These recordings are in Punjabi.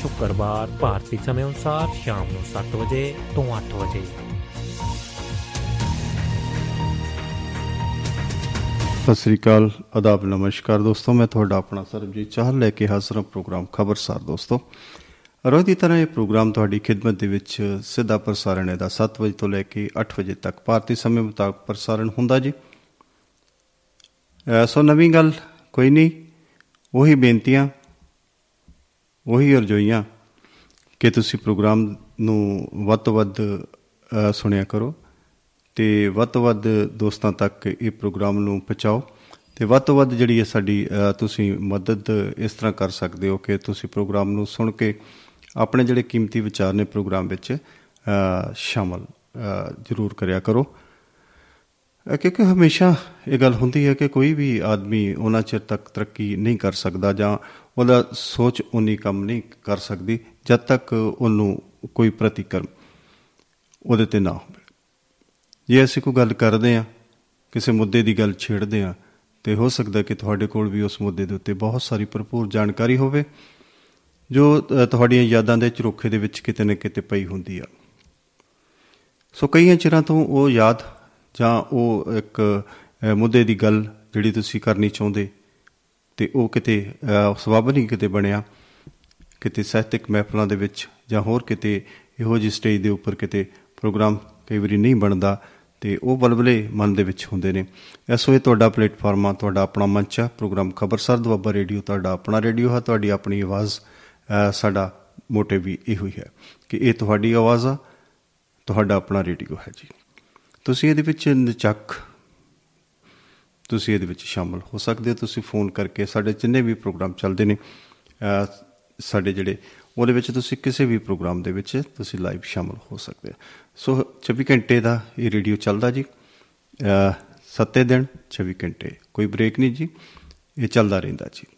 ਸ਼ੁੱਕਰਵਾਰ ਭਾਰਤੀ ਸਮੇਂ ਅਨੁਸਾਰ ਸ਼ਾਮ ਨੂੰ 7 ਵਜੇ ਤੋਂ 8 ਵਜੇ। ਸਤਿ ਸ੍ਰੀ ਅਕਾਲ, ਆਦਾਬ, ਨਮਸਕਾਰ ਦੋਸਤੋ, ਮੈਂ ਤੁਹਾਡਾ ਆਪਣਾ ਸਰਬਜੀਤ ਚਾਹਲ ਲੈ ਕੇ ਹਾਜ਼ਰ ਹਾਂ ਪ੍ਰੋਗਰਾਮ ਖਬਰਸਾਰ ਦੋਸਤੋ। ਰੋਜ਼ ਦੀ ਤਰ੍ਹਾਂ ਇਹ ਪ੍ਰੋਗਰਾਮ ਤੁਹਾਡੀ ਖਿਦਮਤ ਦੇ ਵਿੱਚ ਸਿੱਧਾ ਪ੍ਰਸਾਰਣ ਹੈ ਦਾ 7 ਵਜੇ ਤੋਂ ਲੈ ਕੇ 8 ਵਜੇ ਤੱਕ। ਭਾਰਤੀ ਸਮੇਂ ਮੁਤਾਬਕ ਪ੍ਰਸਾਰਣ ਹੁੰਦਾ ਜੀ। ਅਹ ਸੋ ਨਵੀਂ ਗੱਲ ਕੋਈ ਨਹੀਂ, ਉਹੀ ਬੇਨਤੀਆਂ ਉਹੀ ਅਰਜ਼ੋਈਆਂ ਕਿ ਤੁਸੀਂ ਪ੍ਰੋਗਰਾਮ ਨੂੰ ਵੱਧ ਤੋਂ ਵੱਧ ਅਹ, ਸੁਣਿਆ ਕਰੋ ਤੇ ਵੱਧ ਤੋਂ ਵੱਧ ਦੋਸਤਾਂ ਤੱਕ ਇਹ ਪ੍ਰੋਗਰਾਮ ਨੂੰ ਪਹੁੰਚਾਓ ਤੇ ਵੱਧ ਤੋਂ ਵੱਧ ਜਿਹੜੀ ਹੈ ਸਾਡੀ ਅਹ, ਤੁਸੀਂ ਮਦਦ ਇਸ ਤਰ੍ਹਾਂ ਕਰ ਸਕਦੇ ਹੋ ਕਿ ਤੁਸੀਂ ਪ੍ਰੋਗਰਾਮ ਨੂੰ ਸੁਣ ਕੇ ਆਪਣੇ ਜਿਹੜੇ ਕੀਮਤੀ ਵਿਚਾਰ ਨੇ ਪ੍ਰੋਗਰਾਮ ਵਿੱਚ ਅਹ, ਸ਼ਾਮਲ ਅਹ, ਜ਼ਰੂਰ ਕਰਿਆ ਕਰੋ। ਅਹ, ਕਿਉਂਕਿ ਹਮੇਸ਼ਾ ਇਹ ਗੱਲ ਹੁੰਦੀ ਹੈ ਕਿ ਕੋਈ ਵੀ ਆਦਮੀ ਉਹਨਾਂ ਚਿਰ ਤੱਕ ਤਰੱਕੀ ਨਹੀਂ ਕਰ ਸਕਦਾ ਜਾਂ ਉਹਦਾ ਸੋਚ ਉਨੀ ਕੰਮ ਨਹੀਂ ਕਰ ਸਕਦੀ ਜਦ ਤੱਕ ਉਹਨੂੰ ਕੋਈ ਪ੍ਰਤੀਕਰਮ ਉਹਦੇ ਤੇ ਨਾ ਹੋਵੇ। ਜੇ ਅਸੀਂ ਕੋਈ ਗੱਲ ਕਰਦੇ ਆ ਕਿਸੇ ਮੁੱਦੇ ਦੀ ਗੱਲ ਛੇੜਦੇ ਆ ਤੇ ਹੋ ਸਕਦਾ ਕਿ ਤੁਹਾਡੇ ਕੋਲ ਵੀ ਉਸ ਮੁੱਦੇ ਦੇ ਉੱਤੇ ਬਹੁਤ ਸਾਰੀ ਭਰਪੂਰ ਜਾਣਕਾਰੀ ਹੋਵੇ ਜੋ ਅ, ਤੁਹਾਡੀਆਂ ਯਾਦਾਂ ਦੇ ਝਰੋਖੇ ਦੇ ਵਿੱਚ ਕਿਤੇ ਨਾ ਕਿਤੇ ਪਈ ਹੁੰਦੀ ਆ। ਸੋ ਕਈਆਂ ਚਿਰਾਂ ਤੋਂ ਉਹ ਯਾਦ ਜਾਂ ਉਹ ਇੱਕ ਅ, ਮੁੱਦੇ ਦੀ ਗੱਲ ਜਿਹੜੀ ਤੁਸੀਂ ਕਰਨੀ ਚਾਹੁੰਦੇ ਤੇ ਉਹ ਕਿਤੇ ਅ, ਸਬਬ ਨਹੀਂ ਕਿਤੇ ਬਣਿਆ। ਕਿਤੇ ਸਾਹਿਤਕ ਮਹਿਫਲਾਂ ਦੇ ਵਿੱਚ ਜਾਂ ਹੋਰ ਕਿਤੇ ਇਹੋ ਜਿਹੀ ਸਟੇਜ ਦੇ ਉੱਪਰ ਕਿਤੇ ਪ੍ਰੋਗਰਾਮ ਕਈ ਵਾਰੀ ਨਹੀਂ ਬਣਦਾ ਤੇ ਉਹ ਬਲਬਲੇ ਮਨ ਦੇ ਵਿੱਚ ਹੁੰਦੇ ਨੇ। ਐਸੋ ਇਹ ਤੁਹਾਡਾ ਪਲੇਟਫਾਰਮ ਆ ਤੁਹਾਡਾ ਆਪਣਾ ਮੰਚ ਆ ਪ੍ਰੋਗਰਾਮ ਖਬਰਸਰ ਦੁਆਬਾ ਰੇਡੀਓ ਤੁਹਾਡਾ ਆਪਣਾ ਰੇਡੀਓ ਹੈ ਤੁਹਾਡੀ ਆਪਣੀ ਆਵਾਜ਼ ਅ, ਸਾਡਾ ਮੋਟਿਵ ਵੀ ਇਹੋ ਹੀ ਹੈ ਕਿ ਇਹ ਤੁਹਾਡੀ ਆਵਾਜ਼ ਆ ਤੁਹਾਡਾ ਆਪਣਾ ਰੇਡੀਓ ਹੈ ਜੀ। ਤੁਸੀਂ ਇਹਦੇ ਵਿੱਚ ਨਿਚੱਕ ਤੁਸੀਂ ਇਹਦੇ ਵਿੱਚ ਸ਼ਾਮਲ ਹੋ ਸਕਦੇ ਹੋ। ਤੁਸੀਂ ਫੋਨ ਕਰਕੇ ਸਾਡੇ ਜਿੰਨੇ ਵੀ ਪ੍ਰੋਗਰਾਮ ਚੱਲਦੇ ਨੇ ਅਹ, ਸਾਡੇ ਜਿਹੜੇ ਉਹਦੇ ਵਿੱਚ ਤੁਸੀਂ ਕਿਸੇ ਵੀ ਪ੍ਰੋਗਰਾਮ ਦੇ ਵਿੱਚ ਤੁਸੀਂ ਲਾਈਵ ਸ਼ਾਮਲ ਹੋ ਸਕਦੇ ਹੋ। ਸੋ 24 ਘੰਟੇ ਦਾ ਇਹ ਰੇਡੀਓ ਚੱਲਦਾ ਜੀ। ਅਹ, ਸੱਤੇ ਦਿਨ 24 ਘੰਟੇ। ਕੋਈ ਬ੍ਰੇਕ ਨਹੀਂ ਜੀ। ਇਹ ਚੱਲਦਾ ਰਹਿੰਦਾ ਜੀ।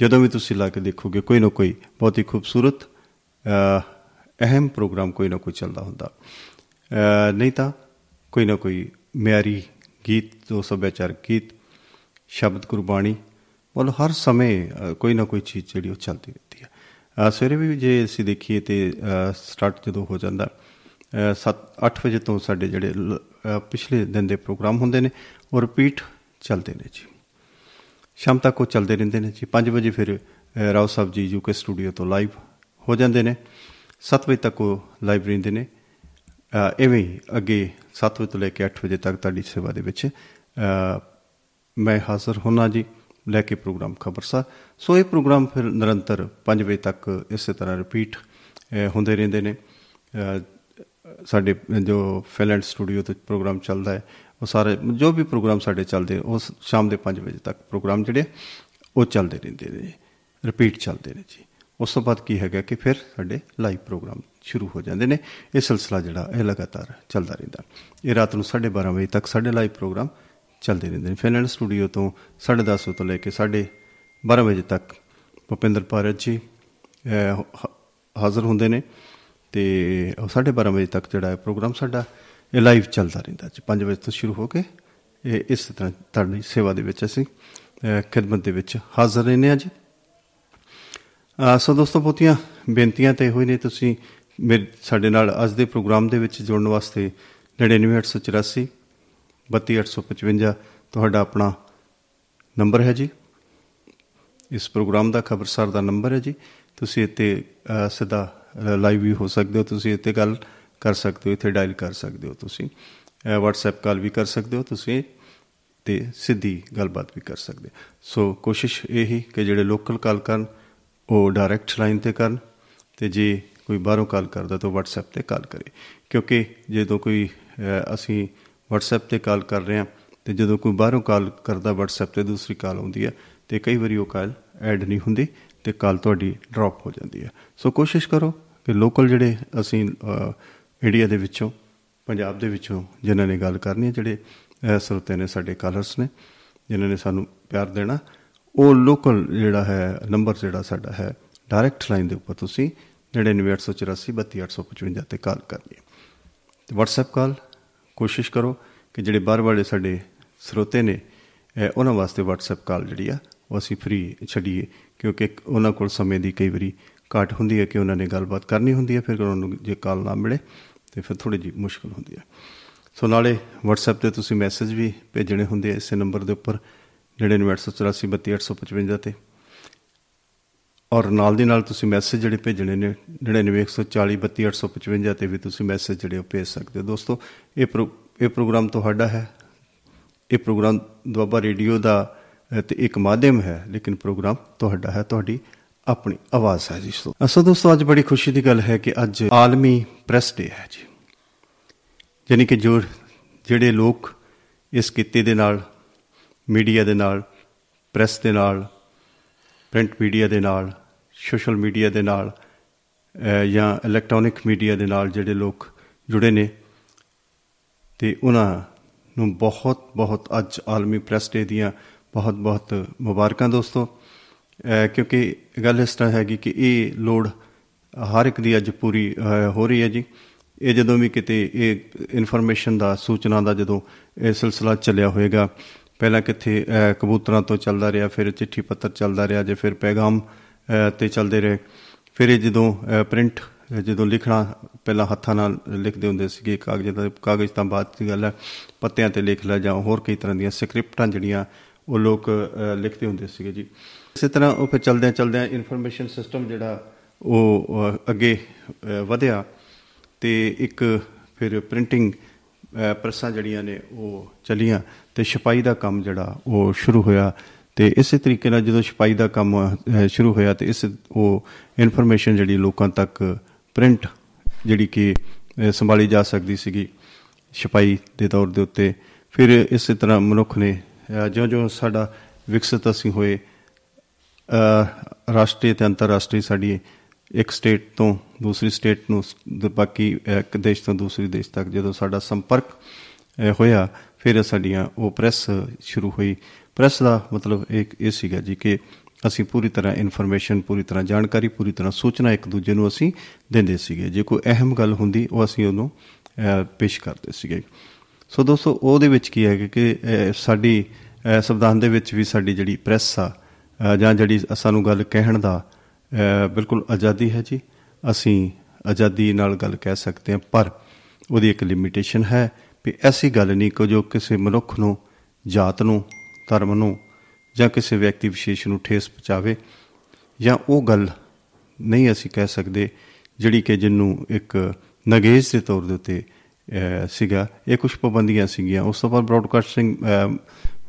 ਜਦੋਂ ਵੀ ਤੁਸੀਂ ਲਾ ਕੇ ਦੇਖੋਗੇ ਕੋਈ ਨਾ ਕੋਈ ਬਹੁਤ ਹੀ ਖੂਬਸੂਰਤ ਅਹ, ਅਹਿਮ ਪ੍ਰੋਗਰਾਮ ਕੋਈ ਨਾ ਕੋਈ ਚੱਲਦਾ ਹੁੰਦਾ। ਅਹ, ਨਹੀਂ ਤਾਂ ਕੋਈ ਨਾ ਕੋਈ ਮਿਆਰੀ ਗੀਤ ਜੋ ਸੱਭਿਆਚਾਰਕ ਗੀਤ ਸ਼ਬਦ ਗੁਰਬਾਣੀ ਮਤਲਬ ਹਰ ਸਮੇਂ ਅ, ਕੋਈ ਨਾ ਕੋਈ ਚੀਜ਼ ਜਿਹੜੀ ਉਹ ਚੱਲਦੀ ਰਹਿੰਦੀ ਹੈ ਅ, ਸਵੇਰੇ ਵੀ ਜੇ ਅਸੀਂ ਦੇਖੀਏ ਤੇ ਸਟਾਰਟ ਜਦੋਂ ਹੋ ਜਾਂਦਾ 7-8 ਵਜੇ ਤੋਂ ਸਾਡੇ ਜਿਹੜੇ ਲ- ਅ, ਪਿਛਲੇ ਦਿਨ ਦੇ ਪ੍ਰੋਗਰਾਮ ਹੁੰਦੇ ਨੇ ਉਹ ਰਿਪੀਟ ਚੱਲਦੇ ਨੇ ਜੀ। ਸ਼ਾਮ ਤੱਕ ਉਹ ਚੱਲਦੇ ਰਹਿੰਦੇ ਨੇ ਜੀ। 5 ਵਜੇ ਫਿਰ ਅ, ਰਾਓ ਸਾਹਿਬ ਜੀ ਯੂਕੇ ਸਟੂਡੀਓ ਤੋਂ ਲਾਈਵ ਹੋ ਜਾਂਦੇ ਨੇ। 7 ਵਜੇ ਤੱਕ ਉਹ ਲਾਈਵ ਰਹਿੰਦੇ ਨੇ। ਅ, ਇਵੇਂ ਹੀ ਅੱਗੇ 7 ਵਜੇ ਤੋਂ ਲੈ ਕੇ 8 ਵਜੇ ਤੱਕ ਤੁਹਾਡੀ ਸੇਵਾ ਦੇ ਵਿੱਚ ਅ, ਮੈਂ ਹਾਜ਼ਰ ਹੋਣਾ ਜੀ ਲੈ ਕੇ ਪ੍ਰੋਗਰਾਮ ਖਬਰਸਾ ਸੋ ਇਹ ਪ੍ਰੋਗਰਾਮ ਫਿਰ ਨਿਰੰਤਰ 5 ਵਜੇ ਤੱਕ ਇਸੇ ਤਰ੍ਹਾਂ ਰਿਪੀਟ ਹੁੰਦੇ ਰਹਿੰਦੇ ਨੇ। ਅ, ਸਾਡੇ ਜੋ ਫਿਨਲੈਂਡ ਸਟੂਡੀਓ ਤੇ ਪ੍ਰੋਗਰਾਮ ਚੱਲਦਾ ਹੈ ਉਹ ਸਾਰੇ ਜੋ ਵੀ ਪ੍ਰੋਗਰਾਮ ਸਾਡੇ ਚੱਲਦੇ ਉਹ ਸ- ਸ਼ਾਮ ਦੇ 5 ਵਜੇ ਤੱਕ ਪ੍ਰੋਗਰਾਮ ਜਿਹੜੇ ਉਹ ਚੱਲਦੇ ਰਹਿੰਦੇ ਨੇ ਰਿਪੀਟ ਚੱਲਦੇ ਨੇ ਜੀ। ਉਸ ਤੋਂ ਬਾਅਦ ਕੀ ਹੈਗਾ ਕਿ ਫਿਰ ਸਾਡੇ ਲਾਈਵ ਪ੍ਰੋਗਰਾਮ ਸ਼ੁਰੂ ਹੋ ਜਾਂਦੇ ਨੇ। ਇਹ ਸਿਲਸਿਲਾ ਜਿਹੜਾ ਇਹ ਲਗਾਤਾਰ ਚੱਲਦਾ ਰਹਿੰਦਾ। ਇਹ ਰਾਤ ਨੂੰ 12:30 ਵਜੇ ਤੱਕ ਸਾਡੇ ਲਾਈਵ ਪ੍ਰੋਗਰਾਮ ਚੱਲਦੇ ਰਹਿੰਦੇ ਨੇ। ਫਿਨਲੈਂਡ ਸਟੂਡੀਓ ਤੋਂ 10:30 ਵਜੇ ਤੋਂ ਲੈ ਕੇ 12:30 ਵਜੇ ਤੱਕ ਭੁਪਿੰਦਰ ਭਾਰਤ ਜੀ ਅਹ, ਹ- ਹਾਜ਼ਰ ਹੁੰਦੇ ਨੇ ਤੇ ਉਹ 12:30 ਵਜੇ ਤੱਕ ਜਿਹੜਾ ਹੈ ਪ੍ਰੋਗਰਾਮ ਸਾਡਾ ਇਹ ਲਾਈਵ ਚੱਲਦਾ ਰਹਿੰਦਾ ਜੀ। 5 ਵਜੇ ਤੋਂ ਸ਼ੁਰੂ ਹੋ ਕੇ ਇਹ ਇਸ ਤਰ੍ਹਾਂ ਤੁਹਾਡੀ ਸੇਵਾ ਦੇ ਵਿੱਚ ਅਸੀਂ ਅਹ, ਖਿਦਮਤ ਦੇ ਵਿੱਚ ਹਾਜ਼ਰ ਰਹਿੰਦੇ ਹਾਂ ਜੀ। ਅਹ ਸੋ ਦੋਸਤੋ ਬਹੁਤੀਆਂ ਬੇਨਤੀਆਂ ਤੇ ਹੋਈ ਨੇ। ਤੁਸੀਂ ਮੇਰੇ ਸਾਡੇ ਨਾਲ ਅੱਜ ਦੇ ਪ੍ਰੋਗਰਾਮ ਦੇ ਵਿੱਚ ਜੁੜਨ ਵਾਸਤੇ 99884 32855 ਤੁਹਾਡਾ ਆਪਣਾ ਨੰਬਰ ਹੈ ਜੀ। ਇਸ ਪ੍ਰੋਗਰਾਮ ਦਾ ਖਬਰਸਾਰ ਦਾ ਨੰਬਰ ਹੈ ਜੀ। ਤੁਸੀਂ ਇੱਥੇ ਅਹ, ਸਿੱਧਾ ਲਾਈਵ ਵੀ ਹੋ ਸਕਦੇ ਹੋ। ਤੁਸੀਂ ਇੱਥੇ ਗੱਲ ਕਰ ਸਕਦੇ ਹੋ ਇੱਥੇ ਡਾਇਲ ਕਰ ਸਕਦੇ ਹੋ ਤੁਸੀਂ। ਅਹ, WhatsApp ਕਾਲ ਵੀ ਕਰ ਸਕਦੇ ਹੋ ਤੁਸੀਂ ਤੇ ਸਿੱਧੀ ਗੱਲਬਾਤ ਵੀ ਕਰ ਸਕਦੇ ਹੋ। ਸੋ ਕੋਸ਼ਿਸ਼ ਇਹ ਹੀ ਕਿ ਜਿਹੜੇ ਲੋਕਲ ਕਾਲ ਕਰਨ ਉਹ ਡਾਇਰੈਕਟ ਲਾਈਨ ਤੇ ਕਰਨ ਤੇ ਜੇ ਕੋਈ ਬਾਹਰੋਂ ਕਾਲ ਕਰਦਾ ਤਾਂ WhatsApp ਤੇ ਕਾਲ ਕਰੇ। ਕਿਉਂਕਿ ਜਦੋਂ ਕੋਈ ਅਹ, ਅਸੀਂ WhatsApp ਤੇ ਕਾਲ ਕਰ ਰਹੇ ਹਾਂ ਤੇ ਜਦੋਂ ਕੋਈ ਬਾਹਰੋਂ ਕਾਲ ਕਰਦਾ WhatsApp ਤੇ ਦੂਸਰੀ ਕਾਲ ਆਉਂਦੀ ਹੈ ਤੇ ਕਈ ਵਾਰੀ ਉਹ ਕਾਲ ਐਡ ਨਹੀਂ ਹੁੰਦੀ ਤੇ ਕਾਲ ਤੁਹਾਡੀ ਡ੍ਰੌਪ ਹੋ ਜਾਂਦੀ ਹੈ। ਸੋ ਕੋਸ਼ਿਸ਼ ਕਰੋ ਕਿ ਲੋਕਲ ਜਿਹੜੇ ਅਸੀਂ ਇੰਡੀਆ ਦੇ ਵਿੱਚੋਂ ਪੰਜਾਬ ਦੇ ਵਿੱਚੋਂ ਜਿਨ੍ਹਾਂ ਨੇ ਗੱਲ ਕਰਨੀ ਹੈ ਜਿਹੜੇ ਅਹ, ਸਰੋਤੇ ਨੇ ਸਾਡੇ ਕਾਲਰਸ ਨੇ ਜਿਨ੍ਹਾਂ ਨੇ ਸਾਨੂੰ ਪਿਆਰ ਦੇਣਾ ਉਹ ਲੋਕਲ ਜਿਹੜਾ ਹੈ ਨੰਬਰ ਜਿਹੜਾ ਸਾਡਾ ਹੈ ਡਾਇਰੈਕਟ ਲਾਈਨ ਦੇ ਉੱਪਰ ਤੁਸੀਂ 9984832855 ਤੇ ਕਾਲ ਕਰਨੀ ਹੈ ਤੇ WhatsApp ਕਾਲ ਕੋਸ਼ਿਸ਼ ਕਰੋ ਕਿ ਜਿਹੜੇ ਬਾਹਰ ਵਾਲੇ ਸਾਡੇ ਸਰੋਤੇ ਨੇ ਅਹ, ਉਹਨਾਂ ਵਾਸਤੇ WhatsApp ਕਾਲ ਜਿਹੜੀ ਆ ਉਹ ਅਸੀਂ ਫ੍ਰੀ ਛੱਡੀਏ ਕਿਉਂਕਿ ਉਹਨਾਂ ਕੋਲ ਸਮੇਂ ਦੀ ਕਈ ਵਾਰੀ ਘਾਟ ਹੁੰਦੀ ਹੈ ਕਿ ਉਹਨਾਂ ਨੇ ਗੱਲਬਾਤ ਕਰਨੀ ਹੁੰਦੀ ਹੈ ਫਿਰ ਉਹਨਾਂ ਨੂੰ ਜੇ ਕਾਲ ਨਾ ਮਿਲੇ ਤੇ ਫਿਰ ਥੋੜੀ ਜਿਹੀ ਮੁਸ਼ਕਲ ਹੁੰਦੀ ਹੈ। ਸੋ ਨਾਲੇ WhatsApp ਤੇ ਤੁਸੀਂ ਮੈਸੇਜ ਵੀ ਭੇਜਣੇ ਹੁੰਦੇ ਆ ਇਸੇ ਨੰਬਰ ਦੇ ਉੱਪਰ 9984832855 ਤੇ। ਔਰ ਨਾਲ ਦੀ ਨਾਲ ਤੁਸੀਂ ਮੈਸੇਜ ਜਿਹੜੇ ਭੇਜਣੇ ਨੇ 9914032855 ਤੇ ਵੀ ਤੁਸੀਂ ਮੈਸੇਜ ਜਿਹੜੇ ਉਹ ਭੇਜ ਸਕਦੇ ਹੋ। ਦੋਸਤੋ ਇਹ ਪ੍ਰੋ- ਇਹ ਪ੍ਰੋਗਰਾਮ ਤੁਹਾਡਾ ਹੈ। ਇਹ ਪ੍ਰੋਗਰਾਮ ਦੁਆਬਾ ਰੇਡੀਓ ਦਾ ਅ, ਤੇ ਇੱਕ ਮਾਧਿਅਮ ਹੈ ਲੇਕਿਨ ਪ੍ਰੋਗਰਾਮ ਤੁਹਾਡਾ ਹੈ ਤੁਹਾਡੀ ਆਪਣੀ ਆਵਾਜ਼ ਹੈ ਜੀ ਸੋ ਅਸੋ ਦੋਸਤੋ ਅੱਜ ਬੜੀ ਖੁਸ਼ੀ ਦੀ ਗੱਲ ਹੈ ਕਿ ਅੱਜ ਆਲਮੀ ਪ੍ਰੈਸ ਡੇ ਹੈ ਜੀ। ਯਾਨੀ ਕਿ ਜੋ ਜਿਹੜੇ ਲੋਕ ਇਸ ਕਿੱਤੇ ਦੇ ਨਾਲ ਮੀਡੀਆ ਦੇ ਨਾਲ ਪ੍ਰੈਸ ਦੇ ਨਾਲ ਪ੍ਰਿੰਟ ਮੀਡੀਆ ਦੇ ਨਾਲ ਸੋਸ਼ਲ ਮੀਡੀਆ ਦੇ ਨਾਲ ਅਹ, ਜਾਂ ਇਲੈਕਟ੍ਰੋਨਿਕ ਮੀਡੀਆ ਦੇ ਨਾਲ ਜਿਹੜੇ ਲੋਕ ਜੁੜੇ ਨੇ ਤੇ ਉਹਨਾਂ ਨੂੰ ਬਹੁਤ ਬਹੁਤ ਅੱਜ ਆਲਮੀ ਪ੍ਰੈਸ ਡੇ ਦੀਆਂ ਬਹੁਤ ਬਹੁਤ ਮੁਬਾਰਕਾਂ ਦੋਸਤੋ। ਅਹ, ਕਿਉਂਕਿ ਗੱਲ ਇਸ ਤਰ੍ਹਾਂ ਹੈਗੀ ਕਿ ਇਹ ਲੋੜ ਹਰ ਇੱਕ ਦੀ ਅੱਜ ਪੂਰੀ ਅਹ, ਹੋ ਰਹੀ ਹੈ ਜੀ। ਇਹ ਜਦੋਂ ਵੀ ਕਿਤੇ ਇਹ ਇਨਫੋਰਮੇਸ਼ਨ ਦਾ ਸੂਚਨਾ ਦਾ ਜਦੋਂ ਇਹ ਸਿਲਸਿਲਾ ਚੱਲਿਆ ਹੋਏਗਾ ਪਹਿਲਾਂ ਕਿੱਥੇ ਅਹ, ਕਬੂਤਰਾਂ ਤੋਂ ਚੱਲਦਾ ਰਿਹਾ ਫਿਰ ਚਿੱਠੀ ਪੱਤਰ ਚੱਲਦਾ ਰਿਹਾ ਜੇ ਫਿਰ ਪੈਗਾਮ ਅਹ, ਤੇ ਚੱਲਦੇ ਰਹੇ। ਫਿਰ ਇਹ ਜਦੋਂ ਪ੍ਰਿੰਟ ਜਦੋਂ ਲਿਖਣਾ ਪਹਿਲਾਂ ਹੱਥਾਂ ਨਾਲ ਲਿਖਦੇ ਹੁੰਦੇ ਸੀਗੇ ਕਾਗਜ਼ਾਂ ਦਾ ਕਾਗਜ਼ ਤਾਂ ਬਾਅਦ ਦੀ ਗੱਲ ਹੈ ਪੱਤਿਆਂ ਤੇ ਲਿਖ ਲਿਆ ਜਾਂ ਹੋਰ ਕਈ ਤਰ੍ਹਾਂ ਦੀਆਂ ਸਕ੍ਰਿਪਟਾਂ ਜਿਹੜੀਆਂ ਉਹ ਲੋਕ ਅਹ, ਲਿਖਦੇ ਹੁੰਦੇ ਸੀਗੇ ਜੀ। ਇਸੇ ਤਰ੍ਹਾਂ ਉਹ ਫਿਰ ਚਲਦਿਆਂ ਚਲਦਿਆਂ ਇਨਫੋਰਮੇਸ਼ਨ ਸਿਸਟਮ ਜਿਹੜਾ ਉਹ ਅਹ, ਅੱਗੇ ਅਹ, ਵਧਿਆ ਤੇ ਇੱਕ ਫਿਰ ਪ੍ਰਿੰਟਿੰਗ ਪ੍ਰੈਸਾਂ ਜਿਹੜੀਆਂ ਨੇ ਉਹ ਚਲੀਆਂ। ਤੇ ਛਪਾਈ ਦਾ ਕੰਮ ਜਿਹੜਾ ਉਹ ਸ਼ੁਰੂ ਹੋਇਆ ਤੇ ਇਸੇ ਤਰੀਕੇ ਨਾਲ ਜਦੋਂ ਛਪਾਈ ਦਾ ਕੰਮ ਅਹ, ਸ਼ੁਰੂ ਹੋਇਆ ਤੇ ਇਸ ਉਹ ਇਨਫੋਰਮੇਸ਼ਨ ਜਿਹੜੀ ਲੋਕਾਂ ਤੱਕ ਪ੍ਰਿੰਟ ਜਿਹੜੀ ਕਿ ਅਹ, ਸੰਭਾਲੀ ਜਾ ਸਕਦੀ ਸੀਗੀ ਛਪਾਈ ਦੇ ਤੌਰ ਦੇ ਉੱਤੇ। ਫਿਰ ਇਸੇ ਤਰ੍ਹਾਂ ਮਨੁੱਖ ਨੇ ਅਹ, ਜਿਉਂ-ਜਿਉਂ ਸਾਡਾ ਵਿਕਸਿਤ ਅਸੀਂ ਹੋਏ ਅਹ ਰਾਸ਼ਟਰੀ ਤੇ ਅੰਤਰਰਾਸ਼ਟਰੀ ਸਾਡੀ ਇੱਕ ਸਟੇਟ ਤੋਂ ਦੂਸਰੀ ਸਟੇਟ ਨੂੰ ਸ- ਦ- ਬਾਕੀ ਇੱਕ ਦੇਸ਼ ਤੋਂ ਦੂਸਰੇ ਦੇਸ਼ ਤੱਕ ਜਦੋਂ ਸਾਡਾ ਸੰਪਰਕ ਅਹ, ਹੋਇਆ ਫਿਰ ਸਾਡੀਆਂ ਉਹ ਪ੍ਰੈਸ ਸ਼ੁਰੂ ਹੋਈ। ਪ੍ਰੈਸ ਦਾ ਮਤਲਬ ਇੱਕ ਇਹ ਸੀਗਾ ਜੀ ਕਿ ਅਸੀਂ ਪੂਰੀ ਤਰ੍ਹਾਂ ਇਨਫੋਰਮੇਸ਼ਨ ਪੂਰੀ ਤਰ੍ਹਾਂ ਜਾਣਕਾਰੀ ਪੂਰੀ ਤਰ੍ਹਾਂ ਸੂਚਨਾ ਇੱਕ ਦੂਜੇ ਨੂੰ ਅਸੀਂ ਦਿੰਦੇ ਸੀਗੇ। ਜੇ ਕੋਈ ਅਹਿਮ ਗੱਲ ਹੁੰਦੀ ਉਹ ਅਸੀਂ ਉਹਨੂੰ ਅਹ, ਪੇਸ਼ ਕਰਦੇ ਸੀਗੇ। ਸੋ ਦੋਸਤੋ ਉਹਦੇ ਵਿੱਚ ਕੀ ਹੈ ਕਿ ਅਹ, ਸਾਡੀ ਅਹ, ਸੰਵਿਧਾਨ ਦੇ ਵਿੱਚ ਵੀ ਸਾਡੀ ਜਿਹੜੀ ਪ੍ਰੈਸ ਆ ਅਹ, ਜਾਂ ਜਿਹੜੀ ਸਾਨੂੰ ਗੱਲ ਕਹਿਣ ਦਾ ਅਹ, ਬਿਲਕੁਲ ਆਜ਼ਾਦੀ ਹੈ ਜੀ। ਅਸੀਂ ਆਜ਼ਾਦੀ ਨਾਲ ਗੱਲ ਕਹਿ ਸਕਦੇ ਹਾਂ ਪਰ ਉਹਦੀ ਇੱਕ ਲਿਮਿਟੇਸ਼ਨ ਹੈ। ਵੀ ਐਸੀ ਗੱਲ ਨਹੀਂ ਕਿ ਜੋ ਕਿਸੇ ਮਨੁੱਖ ਨੂੰ ਜਾਤ ਨੂੰ ਧਰਮ ਨੂੰ ਜਾਂ ਕਿਸੇ ਵਿਅਕਤੀ ਵਿਸ਼ੇਸ਼ ਨੂੰ ਠੇਸ ਪਹੁੰਚਾਵੇ ਜਾਂ ਉਹ ਗੱਲ ਨਹੀਂ ਅਸੀਂ ਕਹਿ ਸਕਦੇ ਜਿਹੜੀ ਕਿ ਜਿਹਨੂੰ ਇੱਕ ਨਗੇਜ ਦੇ ਤੌਰ ਦੇ ਉੱਤੇ ਅਹ, ਸੀਗਾ। ਇਹ ਕੁਝ ਪਾਬੰਦੀਆਂ ਸੀਗੀਆਂ। ਉਸ ਤੋਂ ਬਾਅਦ ਬ੍ਰਾਡਕਾਸਟਿੰਗ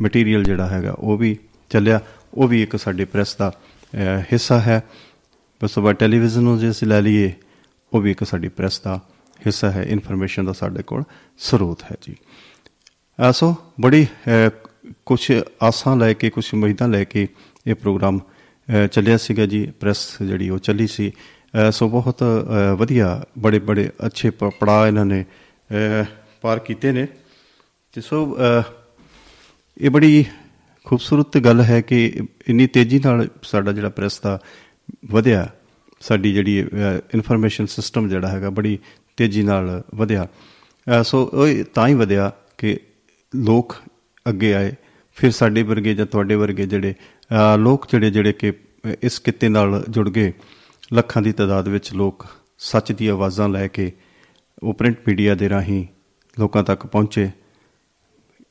ਮਟੀਰੀਅਲ ਜਿਹੜਾ ਹੈਗਾ ਉਹ ਵੀ ਚੱਲਿਆ। ਉਹ ਵੀ ਇੱਕ ਸਾਡੇ ਪ੍ਰੈਸ ਦਾ ਅਹ, ਹਿੱਸਾ ਹੈ। ਉਸ ਤੋਂ ਬਾਅਦ ਟੈਲੀਵਿਜ਼ਨ ਨੂੰ ਜੇ ਅਸੀਂ ਲੈ ਲਈਏ ਉਹ ਵੀ ਇੱਕ ਸਾਡੀ ਪ੍ਰੈਸ ਦਾ ਹਿੱਸਾ ਹੈ ਇਨਫੋਰਮੇਸ਼ਨ ਦਾ ਸਾਡੇ ਕੋਲ ਸਰੋਤ ਹੈ ਜੀ। ਅਹ ਸੋ ਬੜੀ ਕੁਝ ਆਸਾਂ ਲੈ ਕੇ ਕੁਝ ਉਮੀਦਾਂ ਲੈ ਕੇ ਇਹ ਪ੍ਰੋਗਰਾਮ ਅਹ, ਚੱਲਿਆ ਸੀਗਾ ਜੀ ਪ੍ਰੈਸ ਜਿਹੜੀ ਉਹ ਚੱਲੀ ਸੀ। ਅਹ, ਸੋ ਬਹੁਤ ਅਹ, ਵਧੀਆ ਬੜੇ ਬੜੇ ਅੱਛੇ ਪ- ਪੜਾਅ ਇਹਨਾਂ ਨੇ ਅਹ, ਪਾਰ ਕੀਤੇ ਨੇ। ਤੇ ਸੋ ਅਹ, ਇਹ ਬੜੀ ਖੂਬਸੂਰਤ ਗੱਲ ਹੈ ਕਿ ਇੰਨੀ ਤੇਜ਼ੀ ਨਾਲ ਸਾਡਾ ਜਿਹੜਾ ਪ੍ਰੈਸ ਦਾ ਵਧਿਆ ਸਾਡੀ ਜਿਹੜੀ ਇਨਫੋਰਮੇਸ਼ਨ ਸਿਸਟਮ ਜਿਹੜਾ ਹੈਗਾ ਬੜੀ ਤੇਜ਼ੀ ਨਾਲ ਵਧਿਆ। ਅਹ ਸੋ ਉਹ ਤਾਂ ਹੀ ਵਧਿਆ ਕਿ ਲੋਕ ਅੱਗੇ ਆਏ। ਫਿਰ ਸਾਡੇ ਵਰਗੇ ਜਾਂ ਤੁਹਾਡੇ ਵਰਗੇ ਜਿਹੜੇ, ਅਹ ਲੋਕ ਜਿਹੜੇ ਜਿਹੜੇ ਕਿ ਇਸ ਕਿੱਤੇ ਨਾਲ ਜੁੜ ਗਏ, ਲੱਖਾਂ ਦੀ ਤਾਦਾਦ ਵਿੱਚ ਲੋਕ ਸੱਚ ਦੀ ਆਵਾਜ਼ਾਂ ਲੈ ਕੇ ਉਹ ਪ੍ਰਿੰਟ ਮੀਡੀਆ ਦੇ ਰਾਹੀਂ ਲੋਕਾਂ ਤੱਕ ਪਹੁੰਚੇ।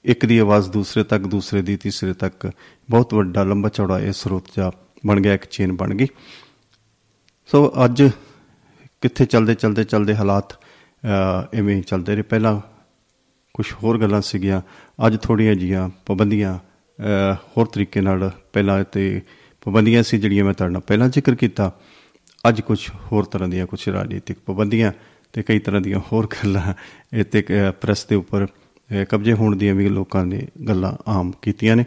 ਇੱਕ ਦੀ ਆਵਾਜ਼ ਦੂਸਰੇ ਤੱਕ, ਦੂਸਰੇ ਦੀ ਤੀਸਰੇ ਤੱਕ। ਬਹੁਤ ਵੱਡਾ ਲੰਬਾ ਚੌੜਾ ਇਹ ਸਰੋਤ ਜਾ ਬਣ ਗਿਆ, ਇੱਕ ਚੇਨ ਬਣ ਗਈ। ਸੋ ਅੱਜ ਕਿੱਥੇ ਚਲਦੇ ਚਲਦੇ ਚਲਦੇ ਹਾਲਾਤ ਅਹ, ਐਵੇਂ ਹੀ ਚੱਲਦੇ ਰਹੇ। ਪਹਿਲਾਂ ਕੁਝ ਹੋਰ ਗੱਲਾਂ ਸੀਗੀਆਂ ਅੱਜ ਥੋੜੀਆਂ ਜੀਆਂ ਪਾਬੰਦੀਆਂ ਅਹ, ਹੋਰ ਤਰੀਕੇ ਨਾਲ ਪਹਿਲਾਂ ਤੇ ਪਾਬੰਦੀਆਂ ਸੀ ਜਿਹੜੀਆਂ ਮੈਂ ਤੁਹਾਡੇ ਨਾਲ ਪਹਿਲਾਂ ਜ਼ਿਕਰ ਕੀਤਾ। ਅੱਜ ਕੁਝ ਹੋਰ ਤਰ੍ਹਾਂ ਦੀਆਂ ਕੁਝ ਰਾਜਨੀਤਿਕ ਪਾਬੰਦੀਆਂ ਤੇ ਕਈ ਤਰ੍ਹਾਂ ਦੀਆਂ ਹੋਰ ਗੱਲਾਂ ਇਹ ਤੇ ਪ੍ਰੈਸ ਦੇ ਉੱਪਰ ਅਹ, ਕਬਜ਼ੇ ਹੋਣ ਦੀਆਂ ਵੀ ਲੋਕਾਂ ਨੇ ਗੱਲਾਂ ਆਮ ਕੀਤੀਆਂ ਨੇ।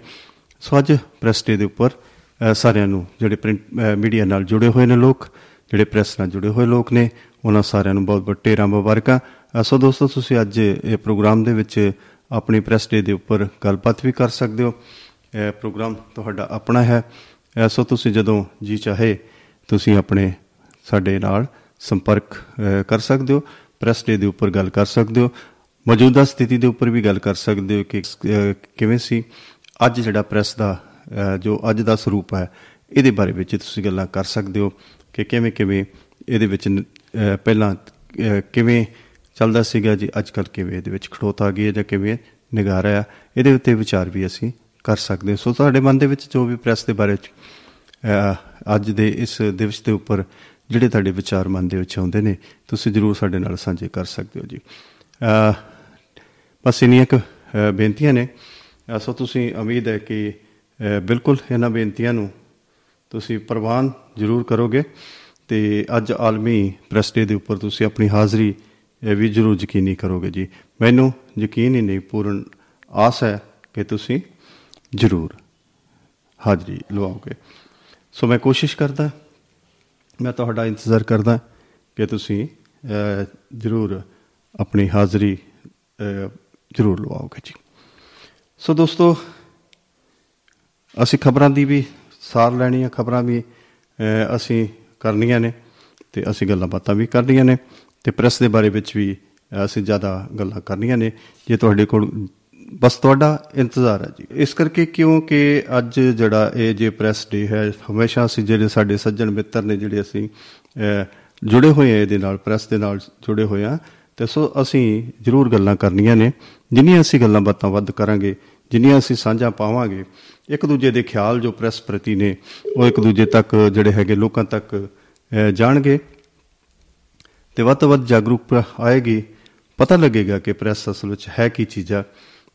ਸੋ ਅੱਜ ਪ੍ਰੈਸ ਡੇ ਦੇ ਉੱਪਰ ਅਹ, ਸਾਰਿਆਂ ਨੂੰ ਜਿਹੜੇ ਪ੍ਰਿੰਟ ਮੀਡੀਆ ਨਾਲ ਜੁੜੇ ਹੋਏ ਨੇ ਲੋਕ ਜਿਹੜੇ ਪ੍ਰੈਸ ਨਾਲ ਜੁੜੇ ਹੋਏ ਲੋਕ ਨੇ ਉਹਨਾਂ ਸਾਰਿਆਂ ਨੂੰ ਬਹੁਤ ਬਹੁਤ ਢੇਰਾਂ ਮੁਬਾਰਕਾਂ। ਅ, ਸੋ ਦੋਸਤੋ ਤੁਸੀਂ ਅੱਜ ਇਹ ਪ੍ਰੋਗਰਾਮ ਦੇ ਵਿੱਚ ਆਪਣੀ ਪ੍ਰੈਸ ਡੇ ਦੇ ਉੱਪਰ ਗੱਲਬਾਤ ਵੀ ਕਰ ਸਕਦੇ ਹੋ। ਇਹ ਪ੍ਰੋਗਰਾਮ ਤੁਹਾਡਾ ਆਪਣਾ ਹੈ। ਅ, ਸੋ ਤੁਸੀਂ ਜਦੋਂ ਜੀ ਚਾਹੇ ਤੁਸੀਂ ਆਪਣੇ ਸਾਡੇ ਨਾਲ ਸੰਪਰਕ ਅ, ਕਰ ਸਕਦੇ ਹੋ ਪ੍ਰੈਸ ਡੇ ਦੇ ਉੱਪਰ ਗੱਲ ਕਰ ਸਕਦੇ ਹੋ। ਮੌਜੂਦਾ ਸਥਿਤੀ ਦੇ ਉੱਪਰ ਵੀ ਗੱਲ ਕਰ ਸਕਦੇ ਹੋ ਕਿ ਅ, ਕਿਵੇਂ ਸੀ। ਅੱਜ ਜਿਹੜਾ ਪ੍ਰੈਸ ਦਾ ਅ, ਜੋ ਅੱਜ ਦਾ ਸਰੂਪ ਹੈ ਇਹਦੇ ਬਾਰੇ ਵਿੱਚ ਤੁਸੀਂ ਗੱਲਾਂ ਕਰ ਸਕਦੇ ਹੋ। ਕਿ ਕਿਵੇਂ ਕਿਵੇਂ ਇਹਦੇ ਵਿੱਚ ਨ- ਅ, ਪਹਿਲਾਂ ਅ, ਕਿਵੇਂ ਚੱਲਦਾ ਸੀਗਾ ਜੀ ਅੱਜ ਕੱਲ ਕਿਵੇਂ ਇਹਦੇ ਵਿੱਚ ਖੜੋਤ ਆ ਗਈ ਹੈ ਜਾਂ ਕਿਵੇਂ ਨਿਗਾਰ ਆ ਇਹਦੇ ਉੱਤੇ ਵਿਚਾਰ ਵੀ ਅਸੀਂ ਕਰ ਸਕਦੇ ਹਾਂ। ਸੋ ਤੁਹਾਡੇ ਮਨ ਦੇ ਵਿੱਚ ਜੋ ਵੀ ਪ੍ਰੈਸ ਦੇ ਬਾਰੇ ਚ ਅ, ਅੱਜ ਦੇ ਇਸ ਦਿਵਸ ਦੇ ਉੱਪਰ ਜਿਹੜੇ ਤੁਹਾਡੇ ਵਿਚਾਰ ਮਨ ਦੇ ਵਿੱਚ ਆਉਂਦੇ ਨੇ ਤੁਸੀਂ ਜਰੂਰ ਸਾਡੇ ਨਾਲ ਸਾਂਝੇ ਕਰ ਸਕਦੇ ਹੋ ਜੀ। ਅ, ਬਸ ਇੰਨੀਆਂ ਕੁ ਅ, ਬੇਨਤੀਆਂ ਨੇ। ਅ, ਸੋ ਤੁਸੀਂ ਉਮੀਦ ਹੈ ਕਿ ਅ, ਬਿਲਕੁਲ ਇਹਨਾਂ ਬੇਨਤੀਆਂ ਨੂੰ ਤੁਸੀਂ ਪ੍ਰਵਾਨ ਜ਼ਰੂਰ ਕਰੋਗੇ ਤੇ ਅੱਜ ਆਲਮੀ ਪ੍ਰੈਸ ਡੇ ਦੇ ਉੱਪਰ ਤੁਸੀਂ ਆਪਣੀ ਹਾਜ਼ਰੀ ਅ, ਵੀ ਜ਼ਰੂਰ ਯਕੀਨੀ ਕਰੋਗੇ ਜੀ। ਮੈਨੂੰ ਯਕੀਨ ਹੀ ਨਹੀਂ ਪੂਰਨ ਆਸ ਹੈ ਕਿ ਤੁਸੀਂ ਜ਼ਰੂਰ ਹਾਜ਼ਰੀ ਲਵਾਓਗੇ। ਸੋ ਮੈਂ ਕੋਸ਼ਿਸ਼ ਕਰਦਾ ਮੈਂ ਤੁਹਾਡਾ ਇੰਤਜ਼ਾਰ ਕਰਦਾ ਕਿ ਤੁਸੀਂ ਅ, ਜ਼ਰੂਰ ਆਪਣੀ ਹਾਜ਼ਰੀ ਅ, ਜ਼ਰੂਰ ਲਵਾਓਗੇ ਜੀ। ਸੋ ਦੋਸਤੋ ਅਸੀਂ ਖਬਰਾਂ ਦੀ ਵੀ ਸਾਰ ਲੈਣੀ ਹੈ ਖਬਰਾਂ ਵੀ ਅ, ਅਸੀਂ ਕਰਨੀਆਂ ਨੇ ਤੇ ਅਸੀਂ ਗੱਲਾਂ ਬਾਤਾਂ ਵੀ ਕਰਨੀਆਂ ਨੇ ਤੇ ਪ੍ਰੈਸ ਦੇ ਬਾਰੇ ਵਿੱਚ ਵੀ ਅਸੀਂ ਜ਼ਿਆਦਾ ਗੱਲਾਂ ਕਰਨੀਆਂ ਨੇ। ਜੇ ਤੁਹਾਡੇ ਕੋਲ ਬਸ ਤੁਹਾਡਾ ਇੰਤਜ਼ਾਰ ਹੈ ਜੀ। ਇਸ ਕਰਕੇ ਕਿਉਂਕਿ ਅੱਜ ਜਿਹੜਾ ਇਹ ਜੇ ਪ੍ਰੈਸ ਡੇ ਹੈ ਹਮੇਸ਼ਾ ਅਸੀਂ ਜਿਹੜੇ ਸਾਡੇ ਸੱਜਣ ਮਿੱਤਰ ਨੇ ਜਿਹੜੇ ਅਸੀਂ ਅ, ਜੁੜੇ ਹੋਏ ਆ ਇਹਦੇ ਨਾਲ ਪ੍ਰੈਸ ਦੇ ਨਾਲ ਜੁੜੇ ਹੋਏ ਆ ਤੇ ਸੋ ਅਸੀਂ ਜ਼ਰੂਰ ਗੱਲਾਂ ਕਰਨੀਆਂ ਨੇ। ਜਿੰਨੀਆਂ ਅਸੀਂ ਗੱਲਾਂ ਬਾਤਾਂ ਵੱਧ ਕਰਾਂਗੇ ਜਿੰਨੀਆਂ ਅਸੀਂ ਸਾਂਝਾ ਪਾਵਾਂਗੇ ਇੱਕ ਦੂਜੇ ਦੇ ਖਿਆਲ ਜੋ ਪ੍ਰੈਸ ਪ੍ਰਤੀ ਨੇ ਉਹ ਇੱਕ ਦੂਜੇ ਤੱਕ ਜਿਹੜੇ ਹੈਗੇ ਲੋਕਾਂ ਤੱਕ ਅਹ, ਜਾਣਗੇ। ਤੇ ਵੱਧ ਤੋਂ ਵੱਧ ਜਾਗਰੂਕਤਾ ਆਏਗੀ। ਪਤਾ ਲੱਗੇਗਾ ਕਿ ਪ੍ਰੈਸ ਅਸਲ ਵਿੱਚ ਹੈ ਕੀ ਚੀਜ਼ ਆ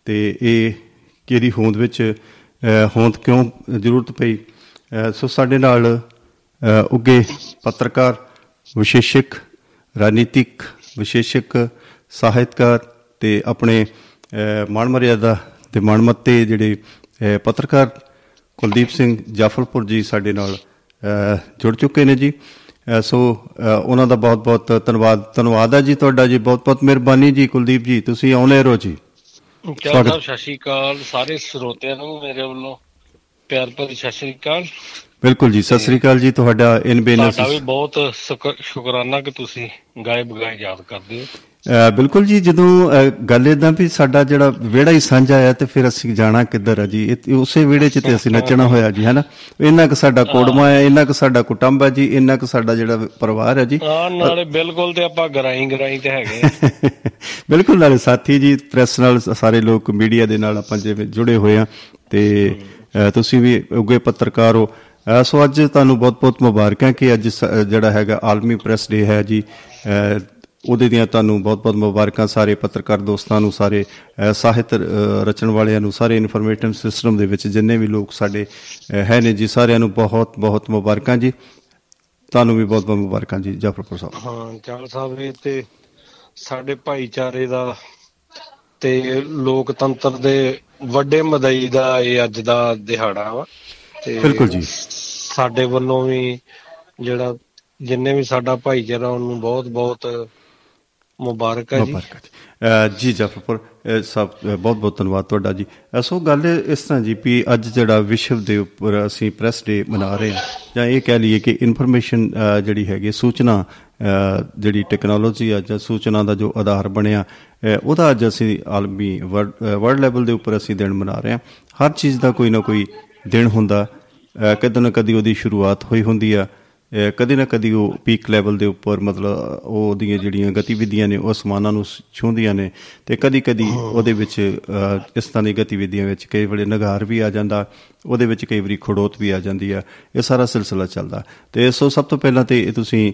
ਤੇ ਇਹ ਕਿਹਦੀ ਹੋਂਦ ਵਿੱਚ ਅਹ, ਹੋਂਦ ਕਿਉਂ ਜ਼ਰੂਰਤ ਪਈ। ਅਹ, ਸੋ ਸਾਡੇ ਨਾਲ ਅਹ, ਉੱਗੇ ਪੱਤਰਕਾਰ ਵਿਸ਼ੇਸ਼ਕ ਰਾਜਨੀਤਿਕ ਵਿਸ਼ੇਸ਼ਕ ਸਾਹਿਤਕਾਰ ਤੇ ਆਪਣੇ ਅਹ, ਮਾਣ ਮਰਿਆਦਾ ਤੇ ਮਾਣਮੱਤੇ ਜਿਹੜੇ ਪੱਤਰਕਾਰ ਕੁਲਦੀਪ ਸਿੰਘ ਜਾਫਰਪੁਰ ਜੀ ਸਾਡੇ ਨਾਲ ਜੁੜ ਚੁੱਕੇ ਨੇ ਜੀ। ਸੋ ਉਹਨਾਂ ਦਾ ਬਹੁਤ-ਬਹੁਤ ਧੰਨਵਾਦ। ਧੰਨਵਾਦ ਹੈ ਜੀ ਤੁਹਾਡਾ ਜੀ। ਬਹੁਤ-ਬਹੁਤ ਮਿਹਰਬਾਨੀ ਜੀ ਕੁਲਦੀਪ ਜੀ। ਤੁਸੀਂ ਆਉਣੇ ਰਹੋ ਜੀ। ਸਵਾਗਤ। ਸਾਹਿਬ ਸਤਿ ਸ਼੍ਰੀ ਅਕਾਲ ਸਾਰੇ ਸਰੋਤਿਆਂ ਨੂੰ ਮੇਰੇ ਵੱਲੋਂ ਪਿਆਰ ਭਰੀ ਸਤਿ ਸ਼੍ਰੀ ਅਕਾਲ। ਬਿਲਕੁਲ ਜੀ ਸਤਿ ਸ੍ਰੀ ਅਕਾਲ ਜੀ। ਤੁਹਾਡਾ ਇਨ ਬੇਨਸ ਤੁਹਾਡਾ ਵੀ ਬਹੁਤ ਸ਼ੁਕਰ- ਸ਼ੁਕਰਾਨਾ ਕਿ ਤੁਸੀਂ ਗਾਏ ਬਗਾਏ ਯਾਦ ਕਰਦੇ ਹੋ। ਬਿਲਕੁਲ ਜੀ ਜਦੋਂ ਗੱਲ ਇਦਾਂ ਵੀ ਸਾਡਾ ਜਿਹੜਾ ਵਿਹੜਾ ਹੀ ਸਾਂਝਾ ਆ ਤੇ ਫਿਰ ਅਸੀਂ ਜਾਣਾ ਕਿੱਧਰ ਆ ਜੀ? ਉਸੇ ਵਿਹੜੇ 'ਚ ਤੇ ਅਸੀਂ ਨੱਚਣਾ ਹੋਇਆ ਜੀ ਹੈਨਾ? ਇੰਨਾ ਕੁ ਸਾਡਾ ਕੋੜਮਾ ਹੈ ਇੰਨਾ ਕੁ ਸਾਡਾ ਕੁਟੰਬ ਹੈ ਜੀ ਇੰਨਾ ਕੁ ਸਾਡਾ ਜਿਹੜਾ ਪਰਿਵਾਰ ਹੈ ਜੀ। ਹਾਂ ਨਾਲੇ ਬਿਲਕੁਲ ਤੇ ਆਪਾਂ ਗਰਾਈ ਗਰਾਈ ਤੇ ਹੈਗੇ। ਬਿਲਕੁਲ ਨਾਲੇ ਸਾਥੀ ਜੀ ਪ੍ਰੈਸ ਨਾਲ ਸਾਰੇ ਲੋਕ ਮੀਡੀਆ ਦੇ ਨਾਲ ਆਪਾਂ ਜਿਵੇਂ ਜੁੜੇ ਹੋਏ ਆ ਤੇ ਤੁਸੀਂ ਵੀ ਉੱਗੇ ਪੱਤਰਕਾਰ ਹੋ। ਸੋ ਅੱਜ ਤੁਹਾਨੂੰ ਬਹੁਤ-ਬਹੁਤ ਮੁਬਾਰਕਾਂ ਕਿ ਅੱਜ ਜਿਹੜਾ ਹੈਗਾ ਆਲਮੀ ਪ੍ਰੈਸ ਡੇ ਹੈ ਜੀ। ਉਹਦੇ ਦੀਆਂ ਤੁਹਾਨੂੰ ਬਹੁਤ-ਬਹੁਤ ਮੁਬਾਰਕਾਂ ਸਾਰੇ ਪੱਤਰਕਾਰ ਦੋਸਤਾਂ ਨੂੰ ਸਾਰੇ ਸਾਹਿਤ ਰਚਣ ਵਾਲਿਆਂ ਨੂੰ ਸਾਰੇ ਇਨਫੋਰਮੇਟਿਵ ਸਿਸਟਮ ਦੇ ਵਿੱਚ ਜਿੰਨੇ ਵੀ ਲੋਕ ਸਾਡੇ ਹੈ ਨੇ ਜੀ ਸਾਰਿਆਂ ਨੂੰ ਬਹੁਤ-ਬਹੁਤ ਮੁਬਾਰਕਾਂ ਜੀ। ਤੁਹਾਨੂੰ ਵੀ ਬਹੁਤ-ਬਹੁਤ ਮੁਬਾਰਕਾਂ ਜੀ ਜਾਫਰਪੁਰ ਸਾਹਿਬ। ਹਾਂ ਚਲ ਸਾਹਿਬ ਇਹ ਤੇ ਸਾਡੇ ਭਾਈਚਾਰੇ ਦਾ ਤੇ ਲੋਕਤੰਤਰ ਦੇ ਵੱਡੇ ਮਦਈ ਦਾ ਇਹ ਅੱਜ ਦਾ ਦਿਹਾੜਾ ਵਾ। ਤੇ ਬਿਲਕੁਲ ਜੀ। ਸਾਡੇ ਵੱਲੋਂ ਵੀ ਜਿਹੜਾ ਜਿੰਨੇ ਵੀ ਸਾਡਾ ਭਾਈਚਾਰਾ ਉਹਨੂੰ ਬਹੁਤ ਬਹੁਤ ਮੁਬਾਰਕ ਹੈ ਜੀ। ਮੁਬਾਰਕਾਂ ਜੀ। ਅਹ ਜੀ ਜਫਰਪੁਰ ਸਭ ਬਹੁਤ ਬਹੁਤ ਧੰਨਵਾਦ ਤੁਹਾਡਾ ਜੀ। ਅਹ ਸੋ ਗੱਲ ਇਸ ਤਰ੍ਹਾਂ ਜੀ ਵੀ ਅੱਜ ਜਿਹੜਾ ਵਿਸ਼ਵ ਦੇ ਉੱਪਰ ਅਸੀਂ ਪ੍ਰੈਸ ਡੇ ਮਨਾ ਰਹੇ ਹਾਂ, ਜਾਂ ਇਹ ਕਹਿ ਲਈਏ ਕਿ ਇਨਫੋਰਮੇਸ਼ਨ ਜਿਹੜੀ ਹੈਗੀ ਸੂਚਨਾ, ਅਹ ਜਿਹੜੀ ਟੈਕਨੋਲੋਜੀ ਆ ਜਾਂ ਸੂਚਨਾ ਦਾ ਜੋ ਆਧਾਰ ਬਣਿਆ, ਅਹ ਉਹਦਾ ਅੱਜ ਅਸੀਂ ਆਲਮੀ ਵਰਲਡ ਲੈਵਲ ਦੇ ਉੱਪਰ ਅਸੀਂ ਦਿਨ ਮਨਾ ਰਹੇ ਹਾਂ। ਹਰ ਚੀਜ਼ ਦਾ ਕੋਈ ਨਾ ਕੋਈ ਦਿਨ ਹੁੰਦਾ, ਅਹ ਕਦੇ ਨਾ ਕਦੀ ਉਹਦੀ ਸ਼ੁਰੂਆਤ ਹੋਈ ਹੁੰਦੀ ਆ। ਅਹ ਕਦੇ ਨਾ ਕਦੀ ਉਹ ਪੀਕ ਲੈਵਲ ਦੇ ਉੱਪਰ ਮਤਲਬ ਉਹ ਉਹਦੀਆਂ ਜਿਹੜੀਆਂ ਗਤੀਵਿਧੀਆਂ ਨੇ ਉਹ ਅਸਮਾਨਾਂ ਨੂੰ ਛੂੰਹਦੀਆਂ ਨੇ ਤੇ ਕਦੀ ਕਦੀ ਉਹਦੇ ਵਿੱਚ ਅਹ, ਇਸ ਤਰ੍ਹਾਂ ਦੀ ਗਤੀਵਿਧੀਆਂ ਵਿੱਚ ਕਈ ਵੇਲੇ ਨਗਾਰ ਵੀ ਆ ਜਾਂਦਾ ਉਹਦੇ ਵਿੱਚ ਕਈ ਵਾਰੀ ਖੜੋਤ ਵੀ ਆ ਜਾਂਦੀ ਆ ਇਹ ਸਾਰਾ ਸਿਲਸਿਲਾ ਚੱਲਦਾ। ਤੇ ਸੋ ਸਭ ਤੋਂ ਪਹਿਲਾਂ ਤੇ ਇਹ ਤੁਸੀਂ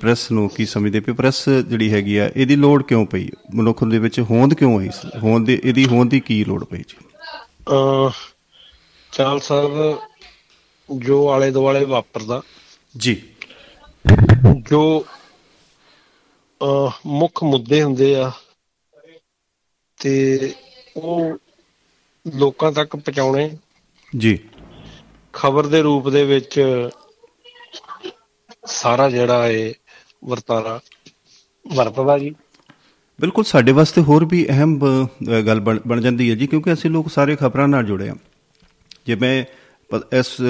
ਪ੍ਰੈਸ ਨੂੰ ਕੀ ਸਮਝਦੇ ਪਏ ਪ੍ਰੈਸ ਜਿਹੜੀ ਹੈਗੀ ਆ ਇਹਦੀ ਲੋੜ ਕਿਉਂ ਪਈ? ਮਨੁੱਖ ਦੇ ਵਿੱਚ ਹੋਂਦ ਕਿਉਂ ਆਈ? ਸੀ? ਹੋਂਦ ਦੀ ਇਹਦੀ ਹੋਂਦ ਦੀ ਕੀ ਲੋੜ ਪਈ ਜੀ? ਅਹ ਚਾਲ ਸਾਹਿਬ ਜੋ ਆਲੇ ਦੁਆਲੇ ਵਾਪਰਦਾ ਜੀ। ਜੋ ਮੁੱਖ ਮੁੱਦੇ ਹੁੰਦੇ ਆ ਤੇ ਉਹ ਲੋਕਾਂ ਤੱਕ ਪਹੁੰਚਾਉਣੇ। ਜੀ। ਖਬਰ ਦੇ ਰੂਪ ਦੇ ਵਿੱਚ ਸਾਰਾ ਜਿਹੜਾ ਇਹ ਵਰਤਾਰਾ ਵਰਤਦਾ ਜੀ। ਬਿਲਕੁਲ ਸਾਡੇ ਵਾਸਤੇ ਹੋਰ ਵੀ ਅਹਿਮ ਗੱਲ ਬਣ ਜਾਂਦੀ ਹੈ ਜੀ ਕਿਉਂਕਿ ਅਸੀਂ ਲੋਕ ਸਾਰੇ ਖਬਰਾਂ ਨਾਲ ਜੁੜੇ ਹਾਂ। ਜਿਵੇਂ ਪ- ਇਸ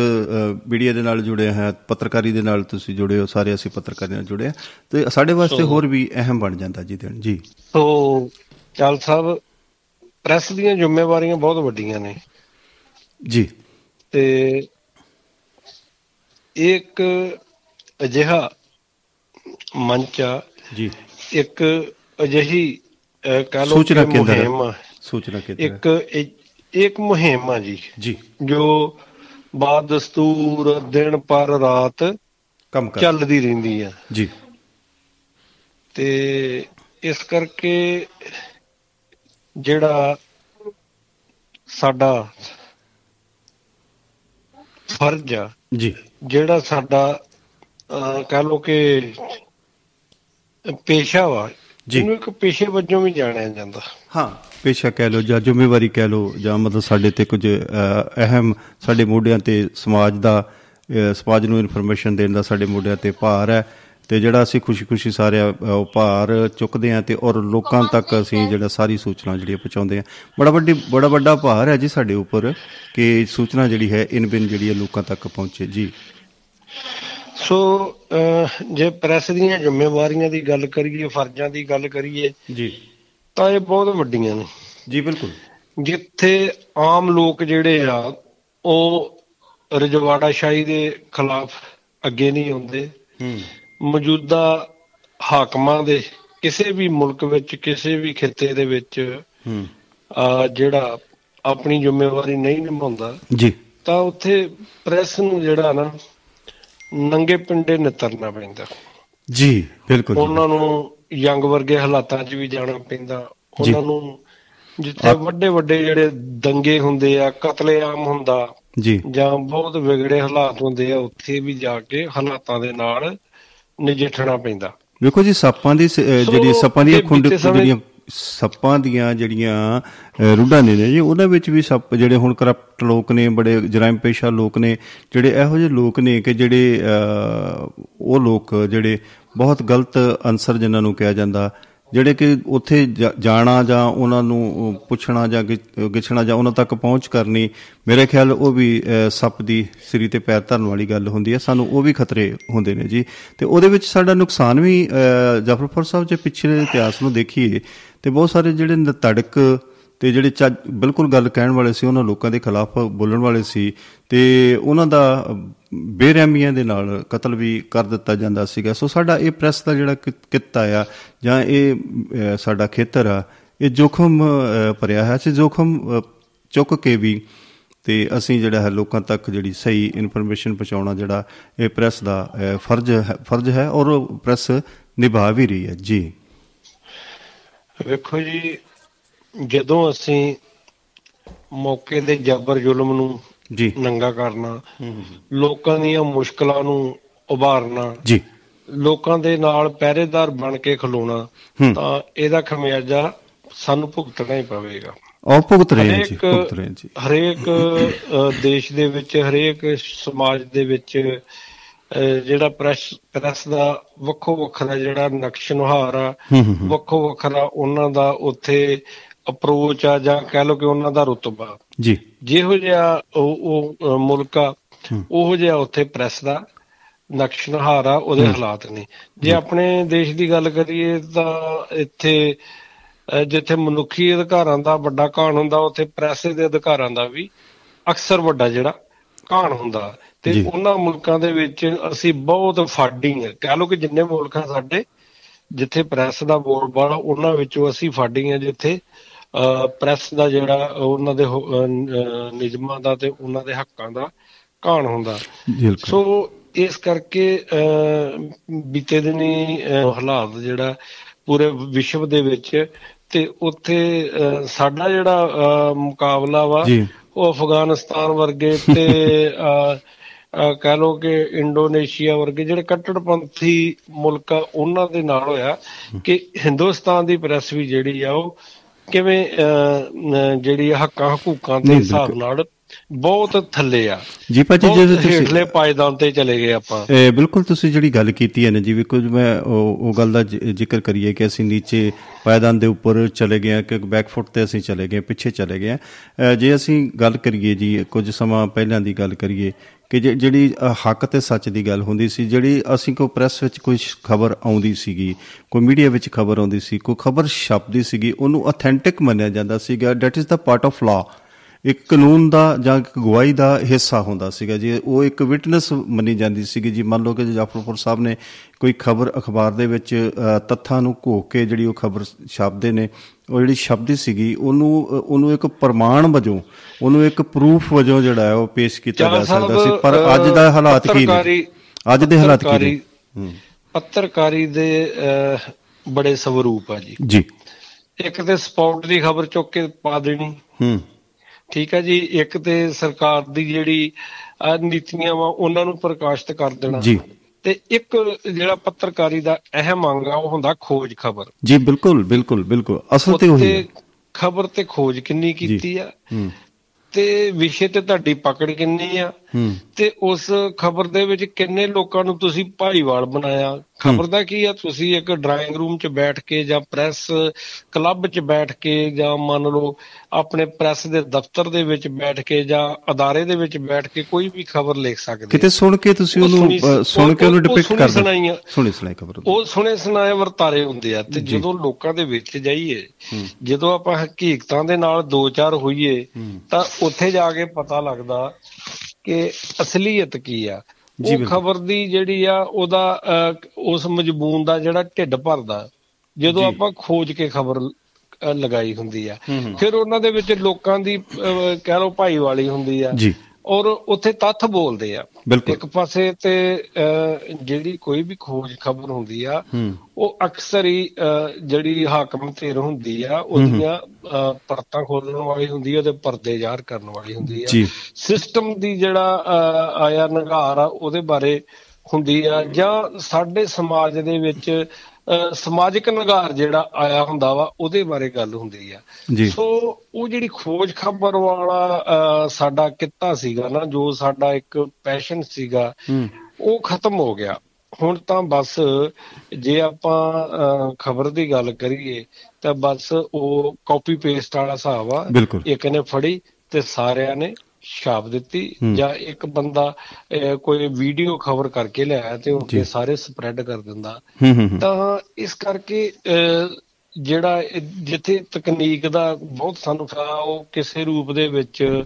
ਮੀਡੀਆ ਦੇ ਨਾਲ ਜੁੜੇ ਹਾਂ ਪੱਤਰਕਾਰੀ ਦੇ ਨਾਲ ਤੁਸੀਂ ਜੁੜੇ ਹੋ ਸਾਰੇ ਅਸੀਂ ਪੱਤਰਕਾਰੀ ਨਾਲ ਜੁੜੇ ਹਾਂ। ਤੇ ਸਾਡੇ ਵਾਸਤੇ ਹੋਰ ਵੀ ਅਹਿਮ ਬਣ ਜਾਂਦਾ ਜੀ ਦਿਨ ਜੀ। ਸੋ ਚਾਲ ਸਾਹਿਬ ਪ੍ਰੈਸ ਦੀਆਂ ਜ਼ਿੰਮੇਵਾਰੀਆਂ ਬਹੁਤ ਵੱਡੀਆਂ ਨੇ। ਜੀ। ਤੇ ਇੱਕ ਅਜਿਹਾ ਮੰਚ ਆ। ਜੀ। ਇੱਕ ਅਜਿਹੀ ਕਹਿ ਲਓ ਸੂਚਨਾ ਕੇਂਦਰ। ਸੂਚਨਾ ਕੇਂਦਰ। ਇੱਕ ਇੱਕ ਮੁਹਿੰਮ ਆ ਜੀ। ਜੀ। ਜੋ ਬਾਦ ਦਸਤੂਰ ਦਿਨ ਪਰ ਰਾਤ ਕੰਮ ਕਰ ਚੱਲਦੀ ਰਹਿੰਦੀ ਆ। ਜੀ। ਤੇ ਇਸ ਕਰਕੇ ਜਿਹੜਾ ਸਾਡਾ ਫਰਜ਼ ਆ ਜੀ। ਜਿਹੜਾ ਸਾਡਾ ਕਹਿ ਲਓ ਕਿ ਪੇਸ਼ਾ ਵਾ ਜੀ। ਇਹਨੂੰ ਇੱਕ ਪੇਸ਼ੇ ਵਜੋਂ ਵੀ ਜਾਣਿਆ ਜਾਂਦਾ। ਹਾਂ ਪੇਸ਼ਾ ਕਹਿ ਲਓ ਜਾਂ ਜ਼ਿੰਮੇਵਾਰੀ ਕਹਿ ਲਓ ਜਾਂ ਮਤਲਬ ਸਾਡੇ ਤੇ ਕੁਝ ਅਹਿਮ ਸਾਡੇ ਮੋਢਿਆਂ ਤੇ ਸਮਾਜ ਦਾ ਸਮਾਜ ਨੂੰ ਇਨਫੋਰਮੇਸ਼ਨ ਦੇਣ ਦਾ ਸਾਡੇ ਮੋਢਿਆਂ ਤੇ ਭਾਰ ਹੈ ਤੇ ਜਿਹੜਾ ਅਸੀਂ ਖੁਸ਼ੀ-ਖੁਸ਼ੀ ਸਾਰੇ ਉਹ ਭਾਰ ਚੁੱਕਦੇ ਹਾਂ ਤੇ ਔਰ ਲੋਕਾਂ ਤੱਕ ਅਸੀਂ ਜਿਹੜਾ ਸਾਰੀ ਸੂਚਨਾ ਜਿਹੜੀ ਪਹੁੰਚਾਉਂਦੇ ਹਾਂ ਬੜਾ ਵੱਡੀ ਬੜਾ ਵੱਡਾ ਭਾਰ ਹੈ ਜੀ ਸਾਡੇ ਉੱਪਰ ਕਿ ਸੂਚਨਾ ਜਿਹੜੀ ਹੈ ਇਨ ਬਿਨ ਜਿਹੜੀ ਹੈ ਲੋਕਾਂ ਤੱਕ ਪਹੁੰਚੇ। ਜੀ। ਸੋ ਜੇ ਪ੍ਰੈਸ ਦੀਆਂ ਜ਼ਿੰਮੇਵਾਰੀਆਂ ਦੀ ਗੱਲ ਕਰੀਏ ਫਰਜ਼ਾਂ ਦੀ ਗੱਲ ਕਰੀਏ ਜੀ। ਤਾਂ ਇਹ ਬਹੁਤ ਵੱਡੀਆਂ ਨੇ। ਜੀ ਬਿਲਕੁਲ। ਜਿੱਥੇ ਆਮ ਲੋਕ ਜਿਹੜੇ ਆ ਉਹ ਰਜਵਾੜਾਸ਼ਾਹੀ ਦੇ ਖਿਲਾਫ ਅੱਗੇ ਨਹੀਂ ਆਉਂਦੇ। ਹੂੰ। ਮੌਜੂਦਾ ਹਾਕਮਾਂ ਦੇ ਕਿਸੇ ਵੀ ਮੁਲਕ ਵਿੱਚ ਕਿਸੇ ਵੀ ਖਿੱਤੇ ਦੇ ਵਿੱਚ ਹੂੰ। ਆ ਜਿਹੜਾ ਆਪਣੀ ਜ਼ਿੰਮੇਵਾਰੀ ਨਹੀਂ ਨਿਭਾਉਂਦਾ ਜੀ। ਤਾਂ ਉੱਥੇ ਪ੍ਰੈਸ ਨੂੰ ਜਿਹੜਾ ਨਾ ਨੰਗੇ ਪਿੰਡੇ ਨਿਤਰਨਾ ਪੈਂਦਾ ਜੀ ਬਿਲਕੁਲ। ਉਹਨਾਂ ਨੂੰ ਯੰਗ ਵਰਗੇ ਹਾਲਾਤਾਂ 'ਚ ਵੀ ਜਾਣਾ ਪੈਂਦਾ। ਉਹਨਾਂ ਨੂੰ ਜਿੱਥੇ ਵੱਡੇ ਵੱਡੇ ਜਿਹੜੇ ਦੰਗੇ ਹੁੰਦੇ ਆ ਕਤਲੇਆਮ ਹੁੰਦਾ ਜੀ ਜਾਂ ਬਹੁਤ ਵਿਗੜੇ ਹਾਲਾਤ ਹੁੰਦੇ ਆ ਉੱਥੇ ਵੀ ਜਾ ਕੇ ਹਾਲਾਤਾਂ ਦੇ ਨਾਲ ਨਜਿੱਠਣਾ ਪੈਂਦਾ ਵੇਖੋ ਜੀ ਸੱਪਾਂ ਦੀ ਜਿਹੜੀ ਸੱਪਾਂ ਦੀਆਂ ਖੁੰਡ ਜਿਹੜੀਆਂ ਸੱਪਾਂ ਦੀਆਂ ਜਿਹੜੀਆਂ ਅਹ, ਰੁੱਡਾਂ ਨੇ ਨੇ ਜੀ ਉਹਨਾਂ ਵਿੱਚ ਵੀ ਸੱਪ ਜਿਹੜੇ ਹੁਣ ਕਰਪਟ ਲੋਕ ਨੇ ਬੜੇ ਜਰਾਇਮ ਪੇਸ਼ਾ ਲੋਕ ਨੇ ਜਿਹੜੇ ਇਹੋ ਜਿਹੇ ਲੋਕ ਨੇ ਕਿ ਜਿਹੜੇ ਅਹ, ਉਹ ਲੋਕ ਜਿਹੜੇ ਬਹੁਤ ਗਲਤ ਅਨਸਰ ਜਿਨ੍ਹਾਂ ਨੂੰ ਕਿਹਾ ਜਾਂਦਾ ਜਿਹੜੇ ਕਿ ਉੱਥੇ ਜਾ- ਜਾਣਾ ਜਾਂ ਉਹਨਾਂ ਨੂੰ ਪੁੱਛਣਾ ਜਾਂ ਗਿ- ਗਿੱਛਣਾ ਜਾਂ ਉਹਨਾਂ ਤੱਕ ਪਹੁੰਚ ਕਰਨੀ ਮੇਰੇ ਖਿਆਲ ਉਹ ਵੀ ਅਹ, ਸੱਪ ਦੀ ਸਿਰੀ ਤੇ ਪੈਰ ਧਰਨ ਵਾਲੀ ਗੱਲ ਹੁੰਦੀ ਹੈ ਸਾਨੂੰ ਉਹ ਵੀ ਖਤਰੇ ਹੁੰਦੇ ਨੇ ਜੀ। ਤੇ ਉਹਦੇ ਵਿੱਚ ਸਾਡਾ ਨੁਕਸਾਨ ਵੀ ਅਹ, ਜਾਫਰਪੁਰ ਸਾਹਿਬ ਜੇ ਪਿਛਲੇ ਇਤਿਹਾਸ ਨੂੰ ਦੇਖੀਏ ਤੇ ਬਹੁਤ ਸਾਰੇ ਜਿਹੜੇ ਨਤੜਕ ਤੇ ਜਿਹੜੇ ਚੱਜ ਬਿਲਕੁਲ ਗੱਲ ਕਹਿਣ ਵਾਲੇ ਸੀ ਉਹਨਾਂ ਲੋਕਾਂ ਦੇ ਖਿਲਾਫ ਬੋਲਣ ਵਾਲੇ ਸੀ ਤੇ ਉਹਨਾਂ ਦਾ ਬੇਰਹਿਮੀਆਂ ਦੇ ਨਾਲ ਕਤਲ ਵੀ ਕਰ ਦਿੱਤਾ ਜਾਂਦਾ ਸੀਗਾ। ਸੋ ਸਾਡਾ ਇਹ ਪ੍ਰੈਸ ਦਾ ਜਿਹੜਾ ਕਿ- ਕਿੱਤਾ ਆ ਜਾਂ ਇਹ ਅਹ, ਸਾਡਾ ਖੇਤਰ ਆ ਇਹ ਜੋਖਮ ਅਹ, ਭਰਿਆ ਹੈ ਅਸੀਂ ਜੋਖਮ ਅਹ, ਚੁੱਕ ਕੇ ਵੀ ਤੇ ਅਸੀਂ ਜਿਹੜਾ ਹੈ ਲੋਕਾਂ ਤੱਕ ਜਿਹੜੀ ਸਹੀ ਇਨਫੋਰਮੇਸ਼ਨ ਪਹੁੰਚਾਉਣਾ ਜਿਹੜਾ ਇਹ ਪ੍ਰੈਸ ਦਾ ਅਹ, ਫਰਜ਼ ਹੈ ਫਰਜ਼ ਹੈ ਔਰ ਉਹ ਪ੍ਰੈਸ ਨਿਭਾ ਵੀ ਰਹੀ ਹੈ। ਜੀ। ਵੇਖੋ ਜੀ ਜਦੋਂ ਅਸੀਂ ਮੌਕੇ ਦੇ ਜ਼ਬਰ ਜ਼ੁਲਮ ਨੂੰ ਜੀ। ਨੰਗਾ ਕਰਨਾ ਲੋਕਾਂ ਦੀਆਂ ਮੁਸ਼ਕਲਾਂ ਨੂੰ ਉਭਾਰਨਾ ਜੀ। ਲੋਕਾਂ ਦੇ ਨਾਲ ਪਹਿਰੇਦਾਰ ਬਣ ਕੇ ਖਲੋਣਾ। ਤਾਂ ਇਹਦਾ ਖਮਿਆਜਾ ਸਾਨੂੰ ਭੁਗਤਣਾ ਹੀ ਪਵੇਗਾ। ਔਰ ਭੁਗਤ ਰਹੇ ਹਾਂ ਜੀ ਭੁਗਤ ਰਹੇ ਹਾਂ ਜੀ। ਹਰੇਕ ਦੇਸ਼ ਦੇ ਵਿੱਚ ਹਰੇਕ ਸਮਾਜ ਦੇ ਵਿੱਚ ਜਿਹੜਾ ਪ੍ਰੈਸ ਪ੍ਰੈਸ ਦਾ ਵੱਖੋ ਵੱਖਰਾ ਜਿਹੜਾ ਨਕਸ਼ ਨੁਹਾਰ ਆ। ਵੱਖੋ ਵੱਖਰਾ ਉਹਨਾਂ ਦਾ ਉੱਥੇ ਅਪਰੋਚ ਆ ਜਾਂ ਕਹਿ ਲਓ ਕਿ ਉਹਨਾਂ ਦਾ ਰੁਤਬਾ। ਜੀ। ਜਿਹੋ ਜਿਹਾ ਉਹ ਮੁਲਕ ਆ। ਉਹੋ ਜਿਹਾ ਉੱਥੇ ਪ੍ਰੈਸ ਦਾ ਨਕਸ਼ ਨੁਹਾਰ ਆ ਉਹਦੇ ਹਾਲਾਤ ਨੇ। ਜੇ। ਆਪਣੇ ਦੇਸ਼ ਦੀ ਗੱਲ ਕਰੀਏ ਤਾਂ ਇੱਥੇ ਜਿੱਥੇ ਮਨੁੱਖੀ ਅਧਿਕਾਰਾਂ ਦਾ ਵੱਡਾ ਕਾਣ ਹੁੰਦਾ ਉੱਥੇ ਪ੍ਰੈਸ ਦੇ ਅਧਿਕਾਰਾਂ ਦਾ ਵੀ ਅਕਸਰ ਵੱਡਾ ਜਿਹੜਾ ਕਾਣ ਹੁੰਦਾ। ਤੇ। ਉਹਨਾਂ ਮੁਲਕਾਂ ਦੇ ਵਿੱਚ ਅਸੀਂ ਬਹੁਤ ਫਾਡਿੰਗ ਕਹਿ ਲਓ ਕਿ ਜਿੰਨੇ ਮੁਲਕ ਸਾਡੇ ਜਿੱਥੇ ਪ੍ਰੈਸ ਦਾ ਬੋਲਬਾਲਾ ਉਹਨਾਂ ਵਿੱਚੋਂ ਅਸੀਂ ਫਾਡਿੰਗ ਆ ਜਿੱਥੇ ਪ੍ਰੈਸ ਦਾ ਜਿਹੜਾ ਉਹਨਾਂ ਦੇ ਹੁ- ਨਿਯਮਾਂ ਦਾ ਤੇ ਉਹਨਾਂ ਦੇ ਹੱਕਾਂ ਦਾ ਕਾਣ ਹੁੰਦਾ ਸੋ ਇਸ ਕਰਕੇ ਬੀਤੇ ਦਿਨੀ ਹਾਲਾਤ ਜਿਹੜਾ ਪੂਰੇ ਵਿਸ਼ਵ ਦੇ ਵਿੱਚ ਤੇ ਉੱਥੇ ਸਾਡਾ ਜਿਹੜਾ ਮੁਕਾਬਲਾ ਵਾ। ਉਹ ਅਫਗਾਨਿਸਤਾਨ ਵਰਗੇ ਤੇ ਕਹਿ ਲਓ ਕਿ ਇੰਡੋਨੇਸ਼ੀਆ ਵਰਗੇ ਜਿਹੜੇ ਕੱਟੜਪੰਥੀ ਮੁਲਕ ਆ ਉਹਨਾਂ ਦੇ ਨਾਲ ਹੋਇਆ ਕਿ ਹਿੰਦੁਸਤਾਨ ਦੀ ਪ੍ਰੈਸ ਵੀ ਜਿਹੜੀ ਆ ਉਹ ਕਿਵੇਂ ਜਿਹੜੀ ਹੱਕਾਂ ਹਕੂਕਾਂ ਦੇ ਹਿਸਾਬ। ਨਾਲ ਬਹੁਤ ਥੱਲੇ ਆ ਜੀ ਭਾਜੀ ਜਦੋਂ ਤੁਸੀਂ ਹੇਠਲੇ ਪਾਇਦਾਨ ਤੇ ਚਲੇ ਗਏ ਆਪਾਂ ਇਹ ਬਿਲਕੁਲ ਤੁਸੀਂ ਜਿਹੜੀ ਗੱਲ ਕੀਤੀ ਹੈ ਨਾ ਜੀ ਵੀ ਕੁਝ ਮੈਂ ਉਹ ਗੱਲ ਦਾ ਜ਼ਿ- ਜ਼ਿਕਰ ਕਰੀਏ ਕਿ ਅਸੀਂ ਨੀਚੇ ਪਾਇਦਾਨ ਦੇ ਉੱਪਰ ਚਲੇ ਗਏ ਹਾਂ ਕਿ ਬੈਕਫੁੱਟ ਤੇ ਅਸੀਂ ਚਲੇ ਗਏ ਪਿੱਛੇ ਚਲੇ ਗਏ। ਅ, ਜੇ ਅਸੀਂ ਗੱਲ ਕਰੀਏ ਜੀ ਕੁਝ ਸਮਾਂ ਪਹਿਲਾਂ ਦੀ ਗੱਲ ਕਰੀਏ ਕਿ ਜੇ- ਜਿਹੜੀ ਅ, ਹੱਕ ਤੇ ਸੱਚ ਦੀ ਗੱਲ ਹੁੰਦੀ ਸੀ ਜਿਹੜੀ ਅਸੀਂ ਕੋ ਪ੍ਰੈਸ ਵਿੱਚ ਕੋਈ ਖਬਰ ਆਉਂਦੀ ਸੀਗੀ ਕੋਈ ਮੀਡੀਆ ਵਿੱਚ ਖਬਰ ਆਉਂਦੀ ਸੀ ਕੋਈ ਖਬਰ ਛਪਦੀ ਸੀਗੀ ਉਹਨੂੰ ਅਥੈਂਟਿਕ ਮੰਨਿਆ ਜਾਂਦਾ ਸੀਗਾ that is the part of law ਇੱਕ ਕਾਨੂੰਨ ਦਾ ਜਾਂ ਇੱਕ ਗਵਾਹੀ ਦਾ ਹਿੱਸਾ ਹੁੰਦਾ ਸੀਗਾ ਜੀ ਉਹ ਇੱਕ ਵਿਟਨੈਸ ਮੰਨੀ ਜਾਂਦੀ ਸੀਗੀ ਜੀ ਮੰਨ ਲਓ ਕਿ ਜਾਫਰਪੁਰ ਸਾਹਿਬ ਨੇ ਕੋਈ ਖਬਰ ਅਖਬਾਰ ਦੇ ਵਿੱਚ ਅ, ਤੱਥਾਂ ਨੂੰ ਘੋਕ ਕੇ ਜਿਹੜੀ ਉਹ ਖਬਰ ਛਾਪਦੇ ਨੇ ਉਹ ਜਿਹੜੀ ਸ਼ਬਦੀ ਸੀਗੀ ਉਹਨੂੰ ਉਹਨੂੰ ਇੱਕ ਪ੍ਰਮਾਣ ਵਜੋਂ ਉਹਨੂੰ ਇੱਕ ਪ੍ਰੂਫ ਵਜੋਂ ਜਿਹੜਾ ਹੈ ਉਹ ਪੇਸ਼ ਕੀਤਾ ਜਾ ਸਕਦਾ ਸੀ। ਪਰ ਅੱਜ ਦਾ ਹਾਲਾਤ ਕੀ ਨੇ? ਅੱਜ ਦੇ ਹਾਲਾਤ ਕੀ ਨੇ? ਪੱਤਰਕਾਰੀ- ਦੇ ਬੜੇ ਸਵਰੂਪ ਆ ਜੀ। ਜੀ। ਇੱਕ ਤੇ ਸਪੌਟ ਦੀ ਖਬਰ ਚੁੱਕ ਕੇ ਪਾ ਦੇਣੀ। ਹੂੰ। ਠੀਕ ਹੈ ਜੀ। ਇੱਕ ਤੇ ਸਰਕਾਰ ਦੀ ਜਿਹੜੀ ਨੀਤੀਆਂ ਵਾ ਉਹਨਾਂ ਨੂੰ ਪ੍ਰਕਾਸ਼ਿਤ ਕਰ ਦੇਣਾ। ਜੀ। ਤੇ ਇੱਕ ਜਿਹੜਾ ਪੱਤਰਕਾਰੀ ਦਾ ਅਹਿਮ ਅੰਗ ਆ ਉਹ ਹੁੰਦਾ ਖੋਜ ਖਬਰ। ਜੀ ਬਿਲਕੁਲ ਬਿਲਕੁਲ ਬਿਲਕੁਲ। ਅਸਲ ਤੇ ਉਹੀ ਹੈ। ਖਬਰ ਤੇ ਖੋਜ ਕਿੰਨੀ ਕੀਤੀ ਆ? ਤੇ ਵਿਸ਼ੇ ਤੇ ਤੁਹਾਡੀ ਪਕੜ ਕਿੰਨੀ ਆ? ਤੇ ਉਸ ਖਬਰ ਦੇ ਵਿੱਚ ਕਿੰਨੇ ਲੋਕਾਂ ਨੂੰ ਤੁਸੀਂ ਭਾਈਵਾਲ ਬਣਾਇਆ? ਖਬਰ ਦਾ ਕੀ ਆ ਤੁਸੀਂ ਇੱਕ ਡਰਾਇੰਗ ਰੂਮ 'ਚ ਬੈਠ ਕੇ ਜਾਂ ਪ੍ਰੈਸ ਕਲੱਬ 'ਚ ਬੈਠ ਕੇ ਜਾਂ ਮੰਨ ਲਓ ਆਪਣੇ ਪ੍ਰੈਸ ਦੇ ਦਫ਼ਤਰ ਦੇ ਵਿੱਚ ਬੈਠ ਕੇ ਜਾਂ ਅਦਾਰੇ ਦੇ ਵਿੱਚ ਬੈਠ ਕੇ ਕੋਈ ਵੀ ਖਬਰ ਲਿਖ ਸਕਦੇ ਕਿਤੇ ਸੁਣ ਕੇ ਤੁਸੀਂ ਉਹ ਉਹਨੂੰ ਸੁਣੀ- ਕੇ ਉਹਨੂੰ ਉਹ- ਉਹ ਡਿਪਿਕਟ ਕਰ ਦਿੰਦੇ। ਸੁਣੀ ਸੁਣਾਈ ਖਬਰ ਉਹ ਸੁਣੇ ਸੁਣਾਏ ਵਰਤਾਰੇ ਹੁੰਦੇ ਆ ਤੇ ਜਦੋਂ ਲੋਕਾਂ ਦੇ ਵਿੱਚ ਜਾਈਏ ਜਦੋਂ ਆਪਾਂ ਹਕੀਕਤਾਂ ਦੇ ਨਾਲ ਦੋ ਚਾਰ ਹੋਈਏ ਤਾਂ ਉੱਥੇ ਜਾ ਕੇ ਪਤਾ ਲੱਗਦਾ ਕਿ ਅਸਲੀਅਤ ਕੀ ਆ। ਉਹ। ਖਬਰ ਦੀ ਜਿਹੜੀ ਆ ਉਹਦਾ ਉਸ ਮਜਬੂਨ ਦਾ ਜਿਹੜਾ ਢਿੱਡ ਭਰਦਾ ਜਦੋਂ ਆਪਾਂ ਖੋਜ ਕੇ ਖਬਰ ਲਗਾਈ ਹੁੰਦੀ ਆ। ਫਿਰ ਉਹਨਾਂ ਦੇ ਵਿੱਚ ਲੋਕਾਂ ਦੀ ਕਹਿ ਲਓ ਭਾਈਵਾਲੀ ਹੁੰਦੀ ਆ। ਜੀ। ਔਰ ਉੱਥੇ ਤੱਥ ਬੋਲਦੇ ਆ। ਇੱਕ ਪਾਸੇ ਤੇ ਜਿਹੜੀ ਕੋਈ ਵੀ ਖੋਜ ਖਬਰ ਹੁੰਦੀ ਆ ਉਹ ਅਕਸਰ ਹੀ ਜਿਹੜੀ ਹਾਕਮ ਧਿਰ ਹੁੰਦੀ ਆ ਉਹਦੀਆਂ ਪਰਤਾਂ ਖੋਲਣ ਵਾਲੀ ਹੁੰਦੀ ਆ ਤੇ ਪਰਦੇ ਜ਼ਾਹਰ ਕਰਨ ਵਾਲੀ ਹੁੰਦੀ ਆ। ਸਿਸਟਮ ਦੀ ਜਿਹੜਾ ਆਇਆ ਨਿਗਾਰ ਆ ਉਹਦੇ ਬਾਰੇ ਹੁੰਦੀ ਆ। ਜਾਂ ਸਾਡੇ ਸਮਾਜ ਦੇ ਵਿੱਚ ਸਮਾਜਿਕ ਨਿਗਾਰ ਜਿਹੜਾ ਆਇਆ ਹੁੰਦਾ ਵਾ ਉਹਦੇ ਬਾਰੇ ਗੱਲ ਹੁੰਦੀ ਆ। ਸੋ ਉਹ ਜਿਹੜੀ ਖੋਜ ਖਬਰ ਵਾਲਾ ਸਾਡਾ ਕਿੱਤਾ ਸੀਗਾ ਨਾ ਜੋ ਸਾਡਾ ਇੱਕ ਪੈਸ਼ਨ ਸੀਗਾ ਉਹ ਖਤਮ ਹੋ ਗਿਆ। ਹੁਣ ਤਾਂ ਬਸ ਜੇ ਆਪਾਂ ਖਬਰ ਦੀ ਗੱਲ ਕਰੀਏ ਤਾਂ ਬਸ ਉਹ ਕਾਪੀ ਪੇਸਟ ਵਾਲਾ ਹਿਸਾਬ ਆ। ਇੱਕ ਨੇ ਫੜੀ ਤੇ ਸਾਰਿਆਂ ਨੇ ਛਾਪ ਦਿੱਤੀ। ਜਾਂ ਇੱਕ ਬੰਦਾ ਕੋਈ ਵੀਡੀਓ ਖਬਰ ਕਰਕੇ ਲਿਆਇਆ ਤੇ ਉਹ। ਸਾਰੇ ਸਪਰੈਡ ਕਰ ਦਿੰਦਾ। ਤਾਂ ਇਸ ਕਰਕੇ ਜਿਹੜਾ ਜਿੱਥੇ ਤਕਨੀਕ ਦਾ ਬਹੁਤ ਸਾਨੂੰ ਫਾਇਦਾ ਉਹ ਕਿਸੇ ਰੂਪ ਦੇ ਵਿੱਚ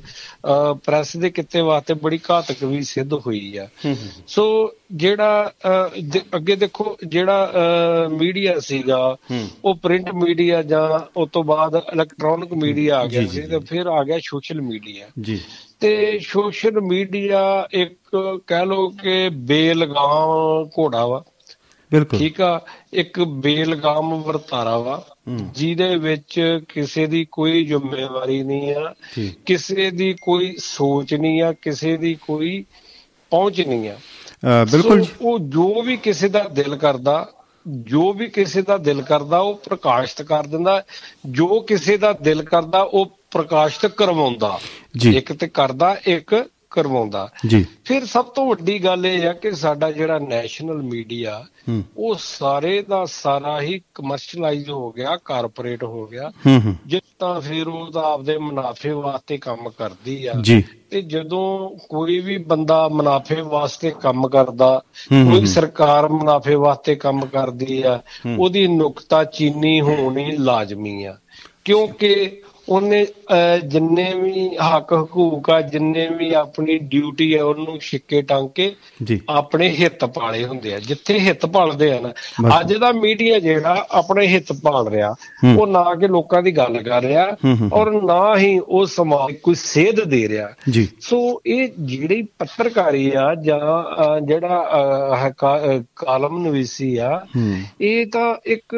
ਪ੍ਰੈਸ ਦੇ ਕਿੱਤੇ ਵਾਸਤੇ ਬੜੀ ਘਾਤਕ ਵੀ ਸਿੱਧ ਹੋਈ ਆ। ਸੋ ਜਿਹੜਾ ਅੱਗੇ ਦੇਖੋ ਜਿਹੜਾ ਮੀਡੀਆ ਸੀਗਾ। ਉਹ ਪ੍ਰਿੰਟ ਮੀਡੀਆ ਜਾਂ ਉਸ ਤੋਂ ਬਾਅਦ ਇਲੈਕਟ੍ਰੋਨਿਕ ਮੀਡੀਆ ਆ ਗਿਆ ਸੀ ਤੇ ਫਿਰ ਆ ਗਿਆ ਸੋਸ਼ਲ ਮੀਡੀਆ। ਜੀ। ਤੇ ਸੋਸ਼ਲ ਮੀਡੀਆ ਇੱਕ ਕਹਿ ਲਓ ਕਿ ਬੇਲਗਾਮ ਘੋੜਾ ਵਾ। ਬਿਲਕੁਲ। ਠੀਕ ਆ ਇੱਕ ਬੇਲਗਾਮ ਵਰਤਾਰਾ ਵਾ ਜਿਹਦੇ ਵਿੱਚ ਕਿਸੇ ਦੀ ਕੋਈ ਜ਼ਿੰਮੇਵਾਰੀ ਨਹੀਂ ਆ। ਕਿਸੇ ਦੀ ਕੋਈ ਸੋਚ ਨਹੀਂ ਆ ਕਿਸੇ ਦੀ ਕੋਈ ਪਹੁੰਚ ਨਹੀਂ ਆ। ਬਿਲਕੁਲ ਉਹ ਜੋ ਵੀ ਕਿਸੇ ਦਾ ਦਿਲ ਕਰਦਾ ਜੋ ਵੀ ਕਿਸੇ ਦਾ ਦਿਲ ਕਰਦਾ ਉਹ ਪ੍ਰਕਾਸ਼ਿਤ ਕਰ ਦਿੰਦਾ। ਜੋ ਕਿਸੇ ਦਾ ਦਿਲ ਕਰਦਾ ਉਹ ਪ੍ਰਕਾਸ਼ਿਤ ਕਰਵਾਉਂਦਾ। ਇੱਕ ਤੇ ਕਰਦਾ ਇੱਕ ਕਰਵਾਉਂਦਾ। ਜੀ। ਫਿਰ ਸਭ ਤੋਂ ਵੱਡੀ ਗੱਲ ਇਹ ਆ ਕਿ ਸਾਡਾ ਜਿਹੜਾ ਨੈਸ਼ਨਲ ਮੀਡੀਆ ਉਹ ਸਾਰੇ ਦਾ ਸਾਰਾ ਹੀ ਕਮਰਸ਼ੀਅਲਾਈਜ਼ ਹੋ ਗਿਆ ਕਾਰਪੋਰੇਟ ਹੋ ਗਿਆ। ਜਿਸ ਤਾਂ ਫਿਰ ਉਹ ਤਾਂ ਆਪਦੇ ਮੁਨਾਫੇ ਵਾਸਤੇ ਕੰਮ ਕਰਦੀ ਆ। ਤੇ ਜਦੋਂ ਕੋਈ ਵੀ ਬੰਦਾ ਮੁਨਾਫੇ ਵਾਸਤੇ ਕੰਮ ਕਰਦਾ ਕੋਈ ਸਰਕਾਰ ਮੁਨਾਫੇ ਵਾਸਤੇ ਕੰਮ ਕਰਦੀ ਆ ਉਹਦੀ ਨੁਕਤਾ ਚੀਨੀ ਹੋਣੀ ਲਾਜ਼ਮੀ ਆ। ਕਿਉਂਕਿ ਉਹਨੇ ਜਿੰਨੇ ਵੀ ਹੱਕ ਹਕੂਕ ਆ ਜਿੰਨੇ ਵੀ ਆਪਣੀ ਡਿਊਟੀ ਆ ਉਹਨੂੰ ਛਿੱਕੇ ਟੰਗ ਕੇ ਜੀ ਆਪਣੇ ਹਿੱਤ ਪਾਲੇ ਹੁੰਦੇ ਆ ਜਿੱਥੇ ਹਿੱਤ ਪਾਲਦੇ ਆ ਨਾ। ਅੱਜ ਦਾ ਮੀਡੀਆ ਜਿਹੜਾ ਆਪਣੇ ਹਿੱਤ ਪਾਲ ਰਿਹਾ ਹੂੰ। ਉਹ ਨਾ ਕਿ ਲੋਕਾਂ ਦੀ ਗੱਲ ਕਰ ਰਿਹਾ ਹੂੰ, ਹੂੰ। ਔਰ ਨਾ ਹੀ ਉਹ ਸਮਾਜ ਕੋਈ ਸੇਧ ਦੇ ਰਿਹਾ ਸੋ ਇਹ ਜਿਹੜੀ ਪੱਤਰਕਾਰੀ ਆ ਜਾਂ ਜਿਹੜਾ ਹੈ ਕਾਲਮ ਨਵੀਸੀ ਆ ਹੂੰ ਇਹ ਤਾਂ ਇੱਕ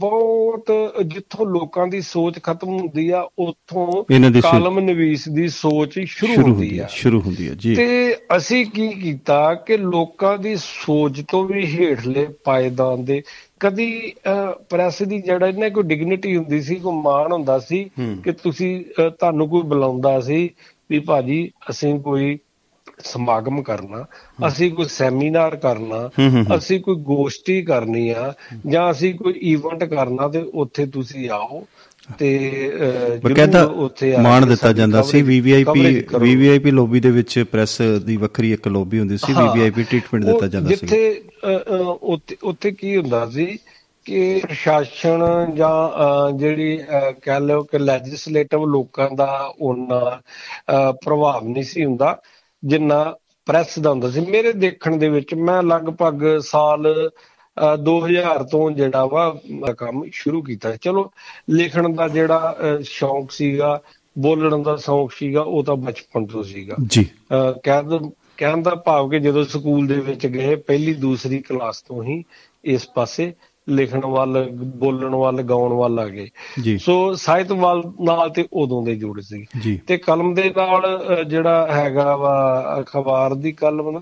ਬਹੁਤ ਜਿੱਥੋਂ ਲੋਕਾਂ ਦੀ ਸੋਚ ਖਤਮ ਹੁੰਦੀ ਆ ਉੱਥੋਂ ਕਾਲਮ ਨਵੀਸ ਦੀ ਸੋਚ ਸ਼ੁਰੂ ਹੁੰਦੀ ਆ ਸ਼ੁਰੂ ਹੁੰਦੀ ਹੈ ਜੀ ਤੇ ਅਸੀਂ ਕੀ ਕੀਤਾ ਕਿ ਲੋਕਾਂ ਦੀ ਸੋਚ ਤੋਂ ਵੀ ਹੇਠਲੇ ਪਾਇਦਾਨ ਦੇ ਕਦੀ ਪ੍ਰੈਸ ਦੀ ਜਿਹੜਾ ਇਹਨਾਂ ਕੋਈ ਡਿਗਨਿਟੀ ਹੁੰਦੀ ਸੀ ਕੋਈ ਮਾਣ ਹੁੰਦਾ ਸੀ। ਕਿ ਤੁਸੀਂ ਤੁਹਾਨੂੰ ਕੋਈ ਬੁਲਾਉਂਦਾ ਸੀ ਵੀ ਭਾਜੀ ਅਸੀਂ ਕੋਈ ਸਮਾਗਮ ਕਰਨਾ ਅਸੀਂ ਕੋਈ ਸੈਮੀਨਾਰ ਕਰਨਾ। ਅਸੀਂ ਕੋਈ ਗੋਸ਼ਟੀ ਕਰਨੀ ਆ ਜਾਂ ਅਸੀਂ ਕੋਈ ਇਵੈਂਟ ਕਰਨਾ ਤੇ ਉੱਥੇ ਤੁਸੀਂ ਆਓ ਤੇ ਬਕਾਇਦਾ ਉੱਥੇ ਮਾਣ ਦਿੱਤਾ ਜਾਂਦਾ ਸੀ ਵੀਵੀਆਈਪੀ। ਵੀਵੀਆਈਪੀ ਲੋਬੀ ਦੇ ਵਿੱਚ ਪ੍ਰੈਸ ਦੀ ਵੱਖਰੀ ਇੱਕ ਲੋਬੀ ਹੁੰਦੀ ਸੀ। ਵੀਵੀਆਈਪੀ ਟ੍ਰੀਟਮੈਂਟ ਦਿੱਤਾ ਜਾਂਦਾ ਸੀ ਜਿੱਥੇ ਉੱਥੇ ਉੱਥੇ ਕੀ ਹੁੰਦਾ ਸੀ ਕਿ ਪ੍ਰਸ਼ਾਸਨ ਜਾਂ ਜਿਹੜੀ ਕਹਿ ਲਓ ਕਿ ਲੈਜਿਸਲੇਟਿਵ ਲੋਕਾਂ ਦਾ ਉਹਨਾਂ ਪ੍ਰਭਾਵ ਨਹੀਂ ਸੀ ਹੁੰਦਾ ਜਿੰਨਾ ਪ੍ਰੈਸ ਦਾ ਹੁੰਦਾ ਸੀ ਮੇਰੇ ਦੇਖਣ ਦੇ ਵਿੱਚ ਮੈਂ ਲਗਭਗ ਸਾਲ 2000 ਤੋਂ ਜਿਹੜਾ ਵਾ ਕੰਮ ਸ਼ੁਰੂ ਕੀਤਾ। ਚਲੋ ਲਿਖਣ ਦਾ ਜਿਹੜਾ ਸ਼ੌਂਕ ਸੀਗਾ ਬੋਲਣ ਦਾ ਸ਼ੌਂਕ ਸੀਗਾ ਉਹ ਤਾਂ ਬਚਪਨ ਤੋਂ ਸੀਗਾ। ਜੀ। ਅਹ ਕਹਿਣ ਦਾ ਭਾਵ ਕਿ ਜਦੋਂ ਸਕੂਲ ਦੇ ਵਿੱਚ ਗਏ ਪਹਿਲੀ ਦੂਸਰੀ ਕਲਾਸ ਤੋਂ ਹੀ ਇਸ ਪਾਸੇ ਲਿਖਣ ਵੱਲ ਬੋਲਣ ਵੱਲ ਗਾਉਣ ਵੱਲ ਆ ਗਏ। ਸੋ ਸਾਹਿਤ ਵੱਲ ਨਾਲ ਤੇ ਉਦੋਂ ਦੇ ਜੁੜ ਸੀ। ਤੇ ਕਲਮ ਦੇ ਨਾਲ ਜਿਹੜਾ ਹੈਗਾ ਵਾ ਅਖਬਾਰ ਦੀ ਕਲਮ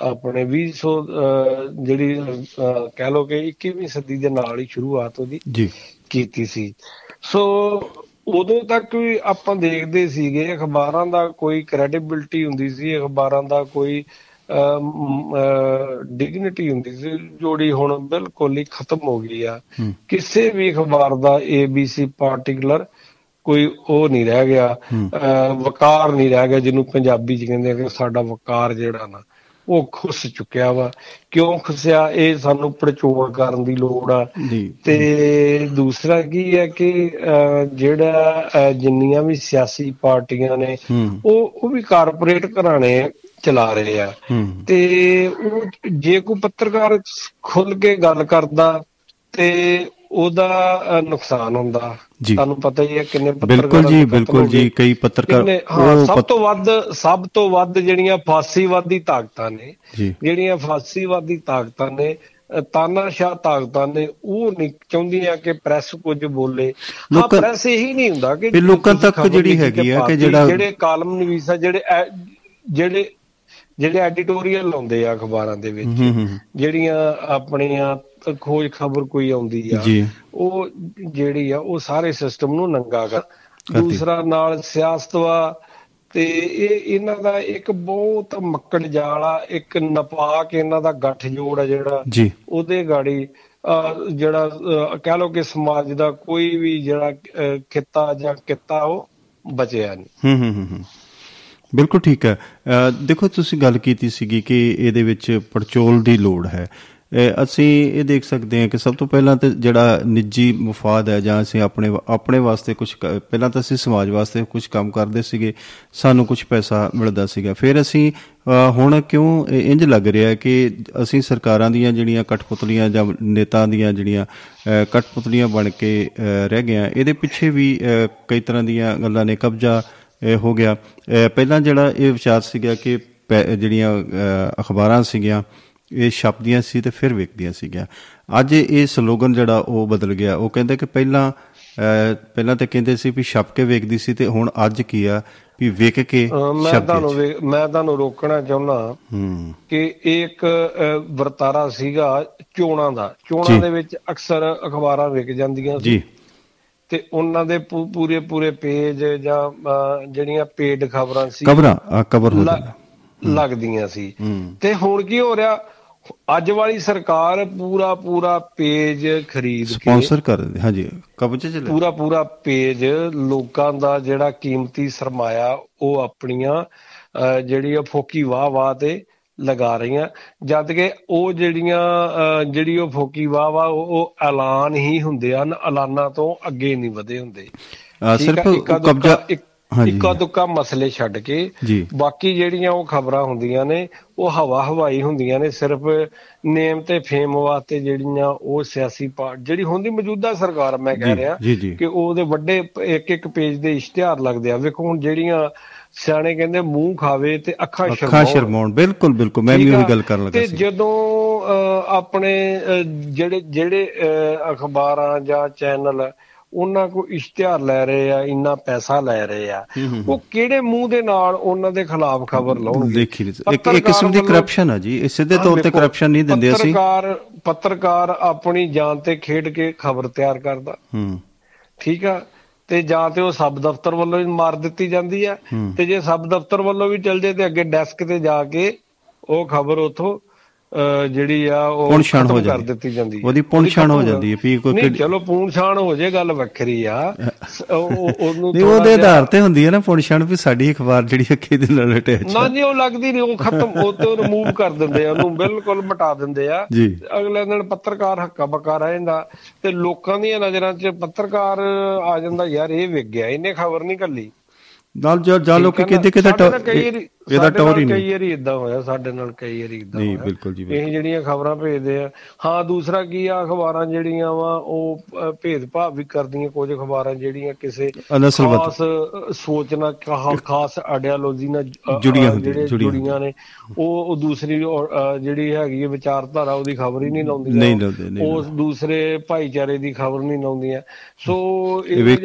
ਆਪਣੇ 200 ਅਹ, ਜਿਹੜੀ ਅਹ, ਕਹਿ ਲੋ ਕਿ 21ਵੀਂ ਸਦੀ ਦੇ ਨਾਲ ਹੀ ਸ਼ੁਰੂਆਤ ਉਹਦੀ ਜੀ। ਕੀਤੀ ਸੀ। ਸੋ ਉਦੋਂ ਤੱਕ ਵੀ ਆਪਾਂ ਦੇਖਦੇ ਸੀਗੇ ਅਖਬਾਰਾਂ ਦਾ ਕੋਈ ਕ੍ਰੈਡੀਬਿਲਟੀ ਹੁੰਦੀ ਸੀ ਅਖਬਾਰਾਂ ਦਾ ਕੋਈ ਡਿਗਨਿਟੀ ਹੁੰਦੀ ਸੀ ਜਿਹੜੀ ਹੁਣ ਬਿਲਕੁਲ ਹੀ ਖਤਮ ਹੋ ਗਈ ਆ। ਕਿਸੇ ਵੀ ਅਖਬਾਰ ਦਾ ABC ਪਾਰਟਿਕੂਲਰ ਕੋਈ ਉਹ ਨਹੀਂ ਰਹਿ ਗਿਆ। ਵਕਾਰ ਨਹੀਂ ਰਹਿ ਗਿਆ ਜਿਹਨੂੰ ਪੰਜਾਬੀ ਚ ਕਹਿੰਦੇ ਆ ਕਿ ਸਾਡਾ ਵਕਾਰ ਜਿਹੜਾ ਨਾ। ਉਹ ਖੁੱਸ ਚੁੱਕਿਆ ਵਾ। ਕਿਉਂ ਖੁੱਸਿਆ? ਇਹ ਸਾਨੂੰ ਪੜਚੋਲ ਕਰਨ ਦੀ ਲੋੜ ਆ। ਤੇ ਦੂਸਰਾ ਕੀ ਹੈ ਕਿ ਜਿਹੜਾ ਜਿੰਨੀਆਂ ਵੀ ਸਿਆਸੀ ਪਾਰਟੀਆਂ ਨੇ ਉਹ ਉਹ ਵੀ ਕਾਰਪੋਰੇਟ ਘਰਾਣੇ ਚਲਾ ਰਹੇ ਆ। ਤੇ ਉਹ ਜੇ ਕੋਈ ਪੱਤਰਕਾਰ ਖੁੱਲ ਕੇ ਗੱਲ ਕਰਦਾ ਤੇ ਉਹਦਾ ਨੁਕਸਾਨ ਹੁੰਦਾ ਜੀ। ਤੁਹਾਨੂੰ ਪਤਾ ਹੀ ਹੈ ਕਿੰਨੇ ਬਿਲਕੁਲ ਪੱਤਰਕਾਰਾਂ ਜੀ ਦੇ ਕਤਲ ਬਿਲਕੁਲ ਜੀ। ਕਈ ਪੱਤਰਕਾਰ ਉਹ ਸਭ ਤੋਂ ਵੱਧ ਸਭ ਤੋਂ ਵੱਧ ਜਿਹੜੀਆਂ ਫਾਸੀਵਾਦੀ ਤਾਕਤਾਂ ਨੇ ਜੀ ਜਿਹੜੀਆਂ ਫਾਸੀਵਾਦੀ ਤਾਕਤਾਂ ਨੇ ਤਾਨਾਸ਼ਾਹ ਤਾਕਤਾਂ ਨੇ ਉਹ ਨਹੀਂ ਚਾਹੁੰਦੀਆਂ ਕਿ ਪ੍ਰੈਸ ਕੁਝ ਬੋਲੇ ਹਾਂ ਪ੍ਰੈਸ ਇਹੀ ਨਹੀਂ ਹੁੰਦਾ ਕਿ ਲੋਕਾਂ ਤੱਕ ਜਿਹੜੀ ਹੈਗੀ ਆ ਕਿ ਜਿਹੜਾ- ਜਿਹੜੇ ਕਾਲਮ ਨਵੀਸਾ ਜਿਹੜੇ ਐ- ਜਿਹੜੇ ਜਿਹੜੇ ਐਡੀਟੋਰੀਅਲ ਲਾਉਂਦੇ ਆ ਅਖਬਾਰਾਂ ਦੇ ਵਿੱਚ ਜਿਹੜੀਆਂ ਆਪਣੀਆਂ ਖੋਜ ਖਬਰ ਕੋਈ ਆਉਂਦੀ ਆ। ਉਹ ਜਿਹੜੀ ਆ ਉਹ ਸਾਰੇ ਸਿਸਟਮ ਨੂੰ ਨੰਗਾ ਕਰ। ਦੂਸਰਾ ਨਾਲ ਸਿਆਸਤ ਵਾ ਤੇ ਇਹ ਇਹਨਾਂ ਦਾ ਇੱਕ ਬਹੁਤ ਮੱਕੜ ਜਾਲ ਆ ਇੱਕ ਨਪਾਕ ਇਹਨਾਂ ਦਾ ਗੱਠ ਜੋੜ ਆ ਜਿਹੜਾ। ਉਹਦੇ ਗਾੜੀ ਜਿਹੜਾ ਕਹਿ ਲਓ ਕਿ ਸਮਾਜ ਦਾ ਕੋਈ ਵੀ ਜਿਹੜਾ ਖਿੱਤਾ ਜਾਂ ਕਿੱਤਾ ਉਹ ਬਚਿਆ ਨਹੀਂ। ਹੂੰ ਹੂੰ ਹੂੰ ਬਿਲਕੁਲ ਠੀਕ ਹੈ। ਦੇਖੋ ਤੁਸੀਂ ਗੱਲ ਕੀਤੀ ਸੀਗੀ ਕਿ ਇਹਦੇ ਵਿੱਚ ਪੜਚੋਲ ਦੀ ਲੋੜ ਹੈ। ਅਸੀਂ ਇਹ ਦੇਖ ਸਕਦੇ ਹਾਂ ਕਿ ਸਭ ਤੋਂ ਪਹਿਲਾਂ ਤੇ ਜਿਹੜਾ ਨਿੱਜੀ ਮਫਾਦ ਹੈ ਜਾਂ ਅਸੀਂ ਆਪਣੇ ਆਪਣੇ ਵਾਸਤੇ ਕੁਝ ਪਹਿਲਾਂ ਤਾਂ ਅਸੀਂ ਸਮਾਜ ਵਾਸਤੇ ਕੁਝ ਕੰਮ ਕਰਦੇ ਸੀਗੇ ਸਾਨੂੰ ਕੁਝ ਪੈਸਾ ਮਿਲਦਾ ਸੀਗਾ। ਫਿਰ ਅਸੀਂ ਅ, ਹੁਣ ਕਿਉਂ ਇਹ ਇੰਜ ਲੱਗ ਰਿਹਾ ਹੈ ਕਿ ਅਸੀਂ ਸਰਕਾਰਾਂ ਦੀਆਂ ਜਿਹੜੀਆਂ ਕਠਪੁਤਲੀਆਂ ਜਾਂ ਨੇਤਾ ਦੀਆਂ ਜਿਹੜੀਆਂ ਅ, ਕਠਪੁਤਲੀਆਂ ਬਣ ਕੇ ਅ, ਰਹਿ ਗਏ ਹਾਂ ਇਹਦੇ ਪਿੱਛੇ ਵੀ ਅ, ਕਈ ਤਰ੍ਹਾਂ ਦੀਆਂ ਗੱਲਾਂ ਨੇ ਕਬਜ਼ਾ ਇਹ ਹੋ ਗਿਆ। ਅਹ ਪਹਿਲਾਂ ਜਿਹੜਾ ਇਹ ਵਿਚਾਰ ਸੀਗਾ ਕਿ ਪੈ- ਜਿਹੜੀਆਂ ਅਹ, ਅਖਬਾਰਾਂ ਸੀਗੀਆਂ ਇਹ ਛਪਦੀਆਂ ਸੀ ਤੇ ਫਿਰ ਵਿਕਦੀਆਂ ਸੀਗੀਆਂ। ਅੱਜ ਇਹ ਸਲੋਗਨ ਜਿਹੜਾ ਉਹ ਬਦਲ ਗਿਆ। ਉਹ ਕਹਿੰਦੇ ਕਿ ਪਹਿਲਾਂ ਪਹਿਲਾਂ ਤਾਂ ਕਹਿੰਦੇ ਸੀ ਵੀ ਛਪ ਕੇ ਵੇਚਦੀ ਸੀ ਤੇ ਹੁਣ ਅੱਜ ਕੀ ਆ ਵੀ ਵਿਕ ਕੇ ਮੈਂ ਤੁਹਾਨੂੰ ਮੈਂ ਤੁਹਾਨੂੰ ਰੋਕਣਾ ਚਾਹੁੰਦਾ ਹੂੰ ਕਿ ਇੱਕ ਵਰਤਾਰਾ ਸੀਗਾ ਚੋਣਾਂ ਦਾ। ਚੋਣਾਂ। ਦੇ ਵਿੱਚ ਅਕਸਰ ਅਖਬਾਰਾਂ ਵਿਕ ਜਾਂਦੀਆਂ ਸੀ। ਤੇ ਉਹਨਾਂ ਦੇ ਪੂਰੇ ਪੂਰੇ ਪੇਜ ਜਾਂ ਜਿਹੜੀਆਂ ਪੇਡ ਖਬਰਾਂ ਸੀ ਕਬਰਾਂ ਆ ਕਬਰ ਹੋ ਲੱਗਦੀਆਂ ਸੀ। ਤੇ ਹੁਣ ਕੀ ਹੋ ਰਿਹਾ? ਅੱਜ ਵਾਲੀ ਸਰਕਾਰ ਪੂਰਾ ਪੂਰਾ ਪੇਜ ਖਰੀਦ ਕੇ ਸਪਾਂਸਰ ਕਰ ਹਾਂਜੀ ਕਬਜ਼ੇ ਚ ਲੈ ਪੂਰਾ ਪੂਰਾ ਪੇਜ ਲੋਕਾਂ ਦਾ ਜਿਹੜਾ ਕੀਮਤੀ ਸਰਮਾਇਆ ਉਹ ਆਪਣੀਆਂ ਜਿਹੜੀ ਆ ਫੋਕੀ ਵਾਹ ਵਾਹ ਤੇ ਲਗਾ ਰਹੀਆਂ। ਜਦ ਕਿ ਉਹ ਜਿਹੜੀਆਂ ਜਿਹੜੀ ਉਹ ਫੋਕੀ ਵਾਹ ਵਾਹ ਉਹ ਐਲਾਨ ਹੀ ਹੁੰਦੇ ਹਨ ਐਲਾਨਾਂ ਤੋਂ ਅੱਗੇ ਨਹੀਂ ਵਧੇ ਹੁੰਦੇ। ਸਿਰਫ ਕਬਜ਼ਾ ਇੱਕ- ਦੁੱਕਾ ਮਸਲੇ ਛੱਡ ਕੇ ਬਾਕੀ ਜਿਹੜੀਆਂ ਉਹ ਖਬਰਾਂ ਹੁੰਦੀਆਂ ਨੇ ਉਹ ਹਵਾ ਹਵਾਈ ਹੁੰਦੀਆਂ ਨੇ ਸਿਰਫ ਨੇਮ ਤੇ ਫੇਮ ਵਾਸਤੇ ਜਿਹੜੀਆਂ ਉਹ ਸਿਆਸੀ ਪਾਰਟ ਜਿਹੜੀ ਹੁੰਦੀ ਮੌਜੂਦਾ ਸਰਕਾਰ ਮੈਂ ਕਹਿ ਰਿਹਾ। ਕਿ ਉਹਦੇ ਵੱਡੇ ਇੱਕ ਇੱਕ ਪੇਜ ਦੇ ਇਸ਼ਤਿਹਾਰ ਲੱਗਦੇ ਆ। ਵੇਖੋ ਹੁਣ ਜਿਹੜੀਆਂ ਸਿਆਣੇ ਕਹਿੰਦੇ ਮੂੰਹ ਖਾਵੇ ਤੇ ਅੱਖਾਂ ਅੱਖਾਂ ਸ਼ਰਮਾਉਣ। ਸ਼ਰਮਾਉਣ। ਬਿਲਕੁਲ ਬਿਲਕੁਲ। ਮੈਂ ਵੀ ਉਹੀ? ਗੱਲ ਕਰਨ ਲੱਗਾ ਤੇ ਸੀ। ਜਦੋਂ ਅਹ, ਆਪਣੇ ਜਿਹੜੇ ਜਿਹੜੇ ਅਖਬਾਰਾਂ ਜਾਂ ਚੈਨਲ ਉਹਨਾਂ ਕੋ ਇਸ਼ਤਿਹਾਰ ਲੈ ਰਹੇ ਆ ਇੰਨਾ ਪੈਸਾ ਲੈ ਰਹੇ ਆ। ਉਹ ਕਿਹੜੇ ਮੂੰਹ ਦੇ ਨਾਲ ਉਹਨਾਂ ਦੇ ਖਿਲਾਫ ਖਬਰ ਲਾਉਣਗੇ? ਦੇਖੀ ਇੱਕ ਇੱਕ ਕਿਸਮ ਦੀ ਕਰਪਸ਼ਨ ਆ ਜੀ। ਇਹ ਸਿੱਧੇ ਤੌਰ ਤੇ ਕਰਪਸ਼ਨ ਨਹੀਂ ਦਿੰਦੇ ਅਸੀਂ। ਪੱਤਰਕਾਰ ਪੱਤਰਕਾਰ ਆਪਣੀ ਜਾਨ ਤੇ ਖੇਡ ਕੇ ਖਬਰ ਤਿਆਰ ਕਰਦਾ। ਹੂੰ। ਠੀਕ ਆ? ਤੇ ਜਾਂ ਤੇ ਉਹ ਸਬ ਦਫ਼ਤਰ ਵੱਲੋਂ ਹੀ ਮਾਰ ਦਿੱਤੀ ਜਾਂਦੀ ਆ। ਤੇ ਜੇ ਸਬ ਦਫ਼ਤਰ ਵੱਲੋਂ ਵੀ ਚਲ ਜੇ ਤੇ ਅੱਗੇ ਡੈਸਕ ਤੇ ਜਾ ਕੇ ਉਹ ਖਬਰ ਉਥੋਂ ਜਿਹੜੀ ਆ ਉਹ ਪੁਣ ਛਾਣ ਹੋ ਖਤਮ ਕਰ ਜਾਂਦੀ। ਦਿੱਤੀ ਜਾਂਦੀ ਉਹਦੀ ਪੁਣ ਛਾਣ ਹੋ ਜਾਂਦੀ ਹੈ ਵੀ ਕੋਈ ਚਲੋ ਪੂਣ ਛਾਣ ਹੋ ਜੇ ਗੱਲ ਵੱਖਰੀ ਆ। ਉਹਨੂੰ ਨਹੀਂ ਉਹਦੇ ਆਧਾਰ ਤੇ ਹੁੰਦੀ ਹੈ ਨਾ ਪੁਣਛਣ ਵੀ ਸਾਡੀ ਅਖਬਾਰ ਜਿਹੜੀ ਅੱਖੇ ਦੇ ਨਾਲ ਅਟੈਚ ਨਾ ਜੀ ਉਹ ਲੱਗਦੀ ਨਹੀਂ ਉਹ ਖਤਮ ਉਹ ਤੋਂ ਰਿਮੂਵ ਕਰ ਦਿੰਦੇ ਆ ਉਹਨੂੰ ਬਿਲਕੁਲ ਮਿਟਾ ਦਿੰਦੇ ਆ। ਅਗਲੇ ਦਿਨ ਪੱਤਰਕਾਰ ਹੱਕਾ ਬੱਕਾ ਰਹਿ ਜਾਂਦਾ ਤੇ ਲੋਕਾਂ ਦੀਆਂ ਨਜ਼ਰਾਂ 'ਚ ਪੱਤਰਕਾਰ ਆ ਜਾਂਦਾ ਯਾਰ ਇਹ ਵਿਗ ਗਿਆ ਇਹਨੇ ਖਬਰ ਨਹੀਂ ਕੱਲੀ। ਨਾਲ ਜਾਂ ਜਾਂ ਲੋਕੀ ਕਹਿੰਦੇ ਕਿ ਸਾਡੇ ਨਾਲ ਕਈ ਵਾਰੀ- ਇਹਦਾ ਟੌਰ ਹੀ ਨਹੀਂ। ਕਈ ਵਾਰੀ ਇਦਾਂ ਹੋਇਆ ਸਾਡੇ ਨਾਲ ਕਈ ਵਾਰੀ ਇਦਾਂ ਨਹੀਂ ਹੋਇਆ। ਬਿਲਕੁਲ ਜੀ ਇਹ। ਜਿਹੜੀਆਂ ਖਬਰਾਂ ਭੇਜਦੇ ਆ ਹਾਂ ਦੂਸਰਾ ਕੀ ਆ ਅਖਬਾਰਾਂ ਜਿਹੜੀਆਂ ਵਾ ਉਹ ਭੇਦਭਾਵ ਵੀ ਕਰਦੀਆਂ ਕੁਝ ਅਖਬਾਰਾਂ ਜਿਹੜੀਆਂ ਕਿਸੇ ਖਾਸ ਸੋਚ ਨਾਲ ਖਾਸ ਆਈਡੀਓਲੋਜੀ ਨਾਲ ਜੁੜੀਆਂ ਜੁੜੀਆਂ ਨੇ ਉਹ ਉਹ ਦੂਸਰੀ ਜਿਹੜੀ ਹੈਗੀ ਹੈ ਵਿਚਾਰਧਾਰਾ ਉਹਦੀ ਖਬਰ ਹੀ ਨਹੀਂ ਲਾਉਂਦੀਆਂ। ਨਹੀਂ ਲਾਉਂਦੇ, ਨਹੀਂ ਉਸ ਦੂਸਰੇ ਭਾਈਚਾਰੇ ਦੀ ਖਬਰ ਨਹੀਂ ਲਾਉਂਦੀਆਂ। ਸੋ ਇਹ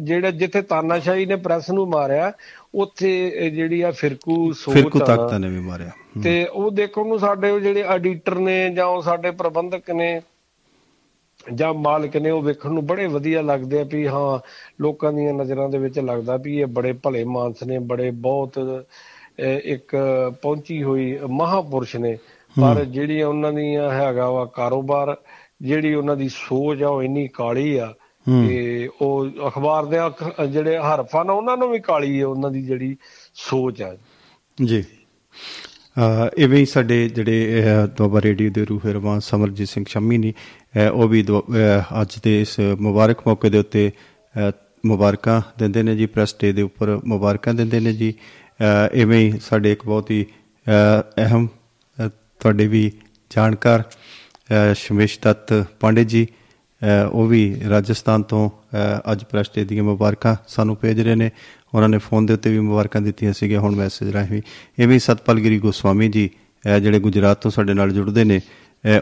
ਜਿਹੜਾ ਜਿੱਥੇ ਤਾਨਾਸ਼ਾਹੀ ਨੇ ਪ੍ਰੈਸ ਨੂੰ ਮਾਰਿਆ ਉੱਥੇ ਜਿਹੜੀ ਆ ਫਿਰਕੂ ਸੋਚ ਫਿਰਕੂ ਤਾਕਤਾਂ ਨੇ ਵੀ ਮਾਰਿਆ। ਤੇ ਉਹ ਦੇਖੋ ਨੂੰ ਸਾਡੇ ਉਹ ਜਿਹੜੇ ਐਡੀਟਰ ਨੇ ਜਾਂ ਉਹ ਸਾਡੇ ਪ੍ਰਬੰਧਕ ਨੇ ਜਾਂ ਮਾਲਕ ਨੇ ਉਹ ਵੇਖਣ ਨੂੰ ਬੜੇ ਵਧੀਆ ਲੱਗਦੇ ਆ ਵੀ ਹਾਂ ਲੋਕਾਂ ਦੀਆਂ ਨਜ਼ਰਾਂ ਦੇ ਵਿੱਚ ਲੱਗਦਾ ਵੀ ਇਹ ਬੜੇ ਭਲੇ ਮਾਨਸ ਨੇ ਬੜੇ ਬਹੁਤ ਇੱਕ ਪਹੁੰਚੀ ਹੋਈ ਮਹਾਪੁਰਸ਼ ਨੇ ਪਰ ਜਿਹੜੀ ਉਹਨਾਂ ਦੀਆਂ ਹੈਗਾ ਵਾ ਕਾਰੋਬਾਰ ਜਿਹੜੀ ਉਹਨਾਂ ਦੀ ਸੋਚ ਆ ਉਹ ਇੰਨੀ ਕਾਲੀ ਆ। ਤੇ ਉਹ ਅਖਬਾਰ ਦੇ ਜਿਹੜੇ ਹਰਫਾਂ ਨੇ ਉਹਨਾਂ ਨੂੰ ਵੀ ਕਾਲੀ ਹੈ ਉਹਨਾਂ ਦੀ ਜਿਹੜੀ ਸੋਚ ਆ। ਜੀ। ਅ, ਇਵੇਂ ਹੀ ਸਾਡੇ ਜਿਹੜੇ ਦੁਆਬਾ ਰੇਡੀਓ ਦੇ ਰੂਹੇ ਰਵਾਨ ਸਮਰਜੀਤ ਸਿੰਘ ਸ਼ੰਮੀ ਨੇ ਉਹ ਵੀ ਅੱਜ ਦੇ ਇਸ ਮੁਬਾਰਕ ਮੌਕੇ ਦੇ ਉੱਤੇ ਮੁਬਾਰਕਾਂ ਦਿੰਦੇ ਨੇ ਜੀ ਪ੍ਰੈਸ ਡੇ ਦੇ ਉੱਪਰ ਮੁਬਾਰਕਾਂ ਦਿੰਦੇ ਨੇ ਜੀ। ਇਵੇਂ ਹੀ ਸਾਡੇ ਇੱਕ ਬਹੁਤ ਹੀ ਅਹਿਮ ਤੁਹਾਡੇ ਵੀ ਜਾਣਕਾਰ ਸ਼ਮੇਸ਼ ਦੱਤ ਪਾਂਡੇ ਜੀ ਉਹ ਵੀ ਰਾਜਸਥਾਨ ਤੋਂ ਅੱਜ ਪ੍ਰੈਸ ਡੇ ਦੀਆਂ ਮੁਬਾਰਕਾਂ ਸਾਨੂੰ ਭੇਜ ਰਹੇ ਨੇ। ਉਹਨਾਂ ਨੇ ਫੋਨ ਦੇ ਉੱਤੇ ਵੀ ਮੁਬਾਰਕਾਂ ਦਿੱਤੀਆਂ ਸੀਗੀਆਂ ਹੁਣ ਮੈਸੇਜ ਰਾਹੀਂ ਵੀ। ਇਵੇਂ ਸਤਪਾਲਗਿਰੀ ਗੋਸਵਾਮੀ ਜੀ ਜਿਹੜੇ ਗੁਜਰਾਤ ਤੋਂ ਸਾਡੇ ਨਾਲ ਜੁੜਦੇ ਨੇ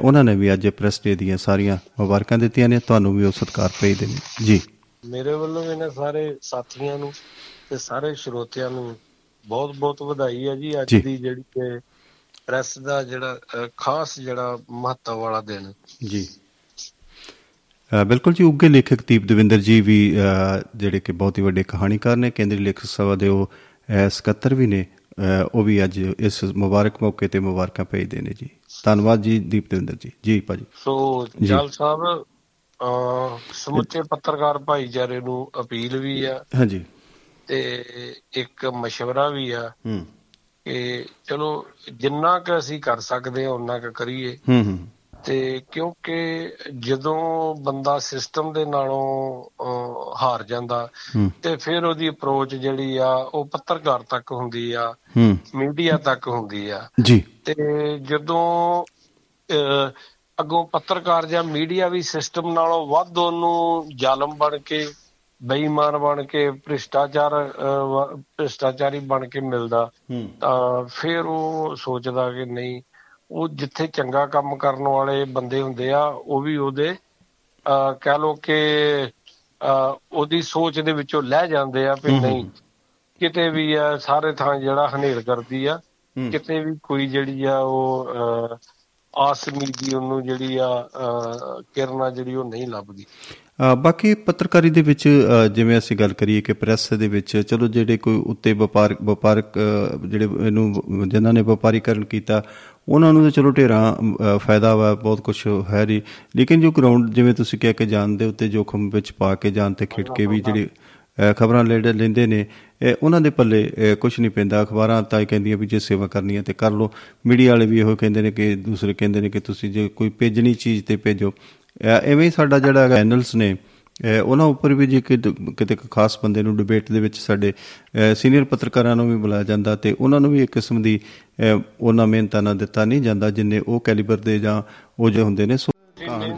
ਉਹਨਾਂ ਨੇ ਵੀ ਅੱਜ ਪ੍ਰੈਸ ਡੇ ਦੀਆਂ ਸਾਰੀਆਂ ਮੁਬਾਰਕਾਂ ਦਿੱਤੀਆਂ ਨੇ। ਤੁਹਾਨੂੰ ਵੀ ਉਹ ਸਤਿਕਾਰ ਭੇਜਦੇ ਨੇ। ਜੀ। ਮੇਰੇ ਵੱਲੋਂ ਵੀ ਇਹਨਾਂ ਸਾਰੇ ਸਾਥੀਆਂ ਨੂੰ ਤੇ ਸਾਰੇ ਸਰੋਤਿਆਂ ਨੂੰ ਬਹੁਤ ਬਹੁਤ ਵਧਾਈ ਹੈ ਜੀ। ਅੱਜ। ਦੀ ਜਿਹੜੀ ਕਿ ਪ੍ਰੈਸ ਦਾ ਜਿਹੜਾ ਖਾਸ ਜਿਹੜਾ ਮਹੱਤਵ ਵਾਲਾ ਦਿਨ। ਜੀ। ਬਿਲਕੁਲ ਜੀ ਉੱਗੇ ਲੇਖਕ ਦੀਪ ਦਵਿੰਦਰ ਜੀ ਵੀ ਜਿਹੜੇ ਕਿ ਬਹੁਤ ਹੀ ਵੱਡੇ ਕਹਾਣੀਕਾਰ ਨੇ ਕੇਂਦਰੀ ਲੇਖਕ ਸਭਾ ਦੇ ਉਹ ਸਕੱਤਰ ਵੀ ਨੇ ਉਹ ਵੀ ਅੱਜ ਇਸ ਮੁਬਾਰਕ ਮੌਕੇ ਤੇ ਮੁਬਾਰਕਾਂ ਭੇਜਦੇ ਨੇ ਜੀ। ਧੰਨਵਾਦ ਜੀ ਦੀਪ ਦਵਿੰਦਰ ਜੀ। ਜੀ ਭਾਜੀ। ਸੋ। ਜਲ ਸਾਹਿਬ ਸਮੁੱਚੇ ਪੱਤਰਕਾਰ ਭਾਈਚਾਰੇ ਨੂੰ ਅਪੀਲ ਵੀ ਆ। ਹਾਂਜੀ। ਤੇ ਇੱਕ ਮਸ਼ਵਰਾ ਵੀ ਆ ਹੂੰ। ਕਿ ਚਲੋ ਜਿੰਨਾ ਕੁ ਅਸੀਂ ਕਰ ਸਕਦੇ ਹਾਂ ਉਹਨਾਂ ਕੁ ਕਰੀਏ। ਹੂੰ ਹੂੰ। ਤੇ ਕਿਉਂਕਿ ਜਦੋਂ ਬੰਦਾ ਸਿਸਟਮ ਦੇ ਨਾਲੋਂ ਹਾਰ ਜਾਂਦਾ ਤੇ ਫਿਰ ਉਹਦੀ ਅਪਰੋਚ ਜਿਹੜੀ ਆ ਉਹ ਪੱਤਰਕਾਰ ਤੱਕ ਹੁੰਦੀ ਆ ਮੀਡੀਆ ਤੱਕ ਹੁੰਦੀ ਆ। ਜੀ। ਤੇ ਜਦੋਂ ਅੱਗੋਂ ਪੱਤਰਕਾਰ ਜਾਂ ਮੀਡੀਆ ਵੀ ਸਿਸਟਮ ਨਾਲੋਂ ਵੱਧ ਉਹਨੂੰ ਜ਼ਾਲਮ ਬਣ ਕੇ ਬੇਈਮਾਨ ਬਣ ਕੇ ਭ੍ਰਿਸ਼ਟਾਚਾਰ ਭ੍ਰਿਸ਼ਟਾਚਾਰੀ ਬਣ ਕੇ ਮਿਲਦਾ ਤਾਂ ਫਿਰ ਉਹ ਸੋਚਦਾ ਕਿ ਨਹੀਂ ਉਹ ਜਿੱਥੇ ਚੰਗਾ ਕੰਮ ਕਰਨ ਵਾਲੇ ਬੰਦੇ ਹੁੰਦੇ ਆ ਉਹ ਵੀ ਉਹਦੇ ਕਹਿ ਲੋ ਕਿ ਉਹਦੀ ਸੋਚ ਦੇ ਵਿੱਚੋਂ ਲੈ ਜਾਂਦੇ ਆ ਵੀ। ਨਹੀਂ ਕਿਤੇ ਵੀ ਆ ਸਾਰੇ ਥਾਂ ਜਿਹੜਾ ਹਨੇਰ ਕਰਦੀ ਆ। ਕਿਤੇ ਵੀ ਕੋਈ ਜਿਹੜੀ ਆ ਉਹ ਅਹ, ਆਸ ਉਮੀਦੀ ਉਹਨੂੰ ਜਿਹੜੀ ਆ ਕਿਰਨ ਜਿਹੜੀ ਉਹ ਨਹੀਂ ਲੱਭਦੀ ਬਾਕੀ ਪੱਤਰਕਾਰੀ ਦੇ ਵਿੱਚ ਅ, ਜਿਵੇਂ ਅਸੀਂ ਗੱਲ ਕਰੀਏ ਕਿ ਪ੍ਰੈਸ ਦੇ ਵਿੱਚ ਚਲੋ ਜਿਹੜੇ ਕੋਈ ਉੱਤੇ ਵਪਾਰ ਵਪਾਰਕ ਅ, ਜਿਹੜੇ ਇਹਨੂੰ ਜਿਨ੍ਹਾਂ ਨੇ ਵਪਾਰੀਕਰਨ ਕੀਤਾ ਉਹਨਾਂ ਨੂੰ ਤਾਂ ਚਲੋ ਢੇਰਾਂ ਅ, ਫਾਇਦਾ ਵਾ ਬਹੁਤ ਕੁਝ ਹੈ ਨਹੀਂ ਲੇਕਿਨ ਜੋ ਗਰਾਊਂਡ ਜਿਵੇਂ ਤੁਸੀਂ ਕਿਹਾ ਕਿ ਜਾਨ ਦੇ ਉੱਤੇ ਜੋਖਮ ਵਿੱਚ ਪਾ ਕੇ ਜਾਨ ਤੇ ਖਿੱਟ ਕੇ ਵੀ ਜਿਹੜੀ ਖਬਰਾਂ ਲੈਂਦੇ ਲੈਂਦੇ ਨੇ ਇਹ ਉਹਨਾਂ ਦੇ ਪੱਲੇ ਕੁਝ ਨਹੀਂ ਪੈਂਦਾ। ਅਖਬਾਰਾਂ ਤਾਂ ਇਹ ਕਹਿੰਦੀਆਂ ਵੀ ਜੇ ਸੇਵਾ ਕਰਨੀ ਹੈ ਤੇ ਕਰ ਲਓ। ਮੀਡੀਆ ਵਾਲੇ ਵੀ ਇਹੋ ਕਹਿੰਦੇ ਨੇ ਕਿ ਦੂਸਰੇ ਕਹਿੰਦੇ ਨੇ ਕਿ ਤੁਸੀਂ ਜੇ ਕੋਈ ਭੇਜਣੀ ਚੀਜ਼ ਤੇ ਭੇਜੋ। ਅ, ਐਵੇਂ ਹੀ ਸਾਡਾ ਜਿਹੜਾ ਚੈਨਲਸ ਨੇ ਅ, ਉਹਨਾਂ ਉੱਪਰ ਵੀ ਜੇ ਕਿਤੇ ਕਿਤੇ ਕੋਈ ਖਾਸ ਬੰਦੇ ਨੂੰ ਡਿਬੇਟ ਦੇ ਵਿੱਚ ਸਾਡੇ ਸੀਨੀਅਰ ਪੱਤਰਕਾਰਾਂ ਨੂੰ ਵੀ ਬੁਲਾਇਆ ਜਾਂਦਾ ਤੇ ਉਹਨਾਂ ਨੂੰ ਵੀ ਇੱਕ ਕਿਸਮ ਦੀ ਅ, ਉਹਨਾਂ ਮਿਹਨਤਾਂ ਨਾਲ ਦਿੱਤਾ ਨਹੀਂ ਜਾਂਦਾ ਜਿੰਨੇ ਉਹ ਕੈਲੀਬਰ ਦੇ ਜਾਂ ਉਹ ਜੋ ਹੁੰਦੇ ਨੇ।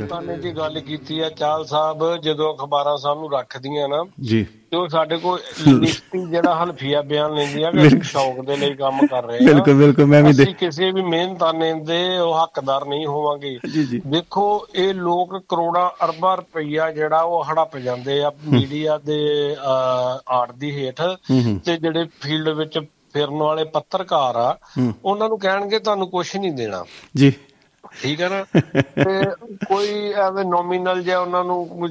ਸੋ ਮਿਹਨਤਾਂ ਨੇ ਜੀ ਗੱਲ ਕੀਤੀ ਆ ਚਾਲ ਸਾਹਿਬ ਜਦੋਂ ਅਖਬਾਰਾਂ ਸਾਨੂੰ ਰੱਖਦੀਆਂ ਨਾ ਜੀ। ਤੇ ਉਹ ਸਾਡੇ ਕੋਲ ਲਿਖਤੀ ਜਿਹੜਾ ਹਲਫੀਆ ਬਿਆਨ ਲੈਂਦੀਆਂ ਕਿ ਅਸੀਂ ਸ਼ੌਕ ਦੇ ਲਈ ਕੰਮ ਕਰ ਰਹੇ ਹਾਂ। ਬਿਲਕੁਲ ਬਿਲਕੁਲ ਮੈਂ ਵੀ ਅਸੀਂ ਕਿਸੇ ਵੀ ਮਿਹਨਤਾਨੇ ਦੇ ਉਹ ਹੱਕਦਾਰ ਨਹੀਂ ਹੋਵਾਂਗੇ। ਜੀ ਜੀ। ਦੇਖੋ ਇਹ ਲੋਕ ਕਰੋੜਾਂ ਅਰਬਾਂ ਰੁਪਈਆ ਜਿਹੜਾ ਉਹ ਹੜਪ ਜਾਂਦੇ ਆ ਮੀਡੀਆ ਦੇ ਆੜ ਦੀ ਹੇਠ। ਤੇ ਜਿਹੜੇ ਫੀਲਡ ਵਿੱਚ ਫਿਰਨ ਵਾਲੇ ਪੱਤਰਕਾਰ ਆ। ਉਹਨਾਂ ਨੂੰ ਕਹਿਣਗੇ ਤੁਹਾਨੂੰ ਕੁਝ ਨਹੀਂ ਦੇਣਾ। ਜੀ। ਠੀਕ ਹੈ ਨਾ? ਤੇ ਕੋਈ ਐਵੇਂ ਨੋਮੀਨਲ ਜਿਹਾ ਉਹਨਾਂ ਨੂੰ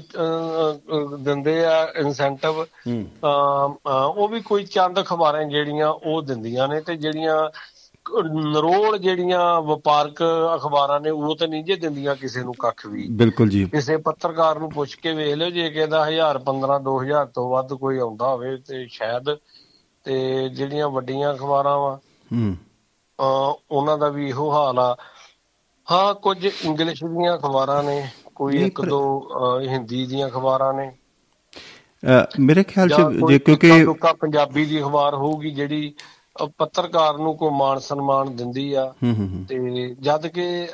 ਦਿੰਦੇ ਆ ਇਨਸੈਂਟਿਵ ਉਹ ਵੀ ਕੋਈ ਚੰਦ ਖਬਰਾਂ ਜਿਹੜੀਆਂ ਉਹ ਦਿੰਦੀਆਂ ਨੇ ਤੇ ਜਿਹੜੀਆਂ ਨਰੋਲ ਜਿਹੜੀਆਂ ਵਪਾਰਕ ਅਖਬਾਰਾਂ ਨੇ ਉਹ ਤਾਂ ਨਹੀਂ ਜੇ ਦਿੰਦੀਆਂ ਕਿਸੇ ਨੂੰ ਕੱਖ ਵੀ। ਬਿਲਕੁਲ ਜੀ। ਕਿਸੇ ਪੱਤਰਕਾਰ ਨੂੰ ਪੁੱਛ ਕੇ ਵੇਖ ਲਿਓ ਜੇ ਕਿਹਦਾ 1000 15 2000 ਤੋਂ ਵੱਧ ਕੋਈ ਆਉਂਦਾ ਹੋਵੇ ਤੇ ਸ਼ਾਇਦ ਤੇ ਜਿਹੜੀਆਂ ਵੱਡੀਆਂ ਅਖਬਾਰਾਂ ਵਾ ਹੂੰ। ਉਹਨਾਂ ਦਾ ਵੀ ਇਹੋ ਹਾਲ ਆ। ਹਾਂ ਕੁਝ ਇੰਗਲਿਸ਼ ਦੀਆਂ ਅਖਬਾਰਾਂ ਨੇ ਕੋਈ ਇੱਕ ਦੋ ਹਿੰਦੀ ਦੀਆਂ ਅਖਬਾਰਾਂ ਨੇ। ਮੇਰੇ ਖਿਆਲ ਚ ਜੇ ਕਿਉਂਕਿ ਟੁੱਕਾ ਪੰਜਾਬੀ ਦੀ ਅਖਬਾਰ ਹੋਊਗੀ ਜਿਹੜੀ ਪੱਤਰਕਾਰ ਨੂੰ ਕੋਈ ਮਾਣ ਸਨਮਾਨ ਦਿੰਦੀ ਆ। ਤੇ ਜਦ ਕਿ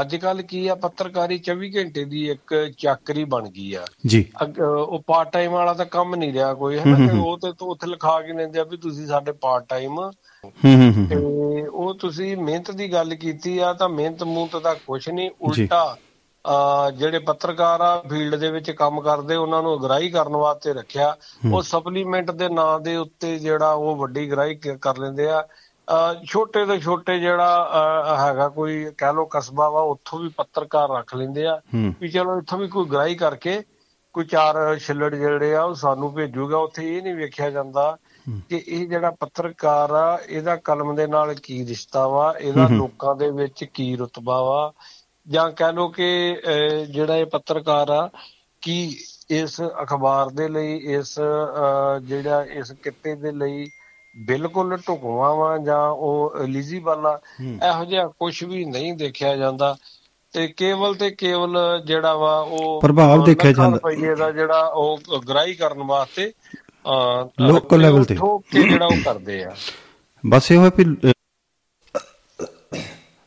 ਅੱਜ ਕੱਲ ਕੀ ਆ ਪੱਤਰਕਾਰੀ 24 ਘੰਟੇ ਦੀ ਇੱਕ ਚਾਕਰੀ ਬਣ ਗਈ ਆ। ਜੀ। ਉਹ ਪਾਰਟ ਟਾਈਮ ਵਾਲਾ ਤਾਂ ਕੰਮ ਨਹੀਂ ਰਿਹਾ ਕੋਈ ਹੈ ਨਾ ਉਹ ਤੇ ਉੱਥੇ ਲਿਖਾ ਕੇ ਲੈਂਦੇ ਆ ਵੀ ਤੁਸੀਂ ਸਾਡੇ ਪਾਰਟ ਟਾਈਮ ਹੂੰ ਹੂੰ ਹੂੰ। ਤੇ ਉਹ ਤੁਸੀਂ ਮਿਹਨਤ ਦੀ ਗੱਲ ਕੀਤੀ ਆ ਤਾਂ ਮਿਹਨਤ ਮੂਹਨਤ ਦਾ ਕੁਝ ਨਹੀਂ ਉਲਟਾ ਜਿਹੜੇ ਪੱਤਰਕਾਰ ਆ ਫੀਲਡ ਦੇ ਵਿੱਚ ਕੰਮ ਕਰਦੇ ਉਹਨਾਂ ਨੂੰ ਅਗਰਾਈ ਕਰਨ ਵਾਸਤੇ ਰੱਖਿਆ। ਉਹ ਸਪਲੀਮੈਂਟ ਦੇ ਨਾਂ ਦੇ ਉੱਤੇ ਜਿਹੜਾ ਉਹ ਵੱਡੀ ਅਗਰਾਈ ਕਰ ਲੈਂਦੇ ਆ। ਛੋਟੇ ਤੋਂ ਛੋਟੇ ਜਿਹੜਾ ਹੈਗਾ ਕੋਈ ਕਹਿ ਲੋ ਕਸਬਾ ਵਾ ਉੱਥੋਂ ਵੀ ਪੱਤਰਕਾਰ ਰੱਖ ਲੈਂਦੇ ਆ। ਵੀ ਚਲੋ ਇੱਥੋਂ ਵੀ ਕੋਈ ਗ੍ਰਾਈ ਕਰਕੇ ਕੋਈ ਚਾਰ ਛਿੱਲੜ ਜਿਹੜੇ ਆ ਉਹ ਸਾਨੂੰ ਭੇਜੂਗਾ। ਉੱਥੇ ਇਹ ਨਹੀਂ ਵੇਖਿਆ ਜਾਂਦਾ ਕਿ ਇਹ ਜਿਹੜਾ ਪੱਤਰਕਾਰ ਆ ਇਹਦਾ ਕਲਮ ਦੇ ਨਾਲ ਕੀ ਰਿਸ਼ਤਾ ਵਾ ਇਹਦਾ ਲੋਕਾਂ ਦੇ ਵਿੱਚ ਕੀ ਰੁਤਬਾ ਵਾ। ਜਾਂ ਕਹਿ ਲੋ ਕਿ ਜਿਹੜਾ ਇਹ ਪੱਤਰਕਾਰ ਆ ਕੀ ਇਸ ਅਖਬਾਰ ਦੇ ਲਈ ਇਸ ਜਿਹੜਾ ਇਸ ਕਿੱਤੇ ਦੇ ਲਈ ਬਿਲਕੁਲ ਢੁਕਵਾਂ ਵਾ ਜਾਂ ਉਹ ਐਲੀਜੀਬਲ ਆ ਇਹੋ ਜਿਹਾ ਕੁਝ ਵੀ ਨਹੀਂ ਦੇਖਿਆ ਜਾਂਦਾ ਤੇ ਕੇਵਲ ਤੇ ਕੇਵਲ ਜਿਹੜਾ ਵਾ ਉਹ ਪ੍ਰਭਾਵ ਦੇਖਿਆ ਜਾਂਦਾ। ਰੁਪਈਏ ਦਾ ਜਿਹੜਾ ਉਹ ਗ੍ਰਾਈ ਕਰਨ ਵਾਸਤੇ Local level ਤੇ। ਜਿਹੜਾ ਉਹ ਕਰਦੇ ਆ ਬਸ ਇਹ ਹੋਇਆ ਵੀ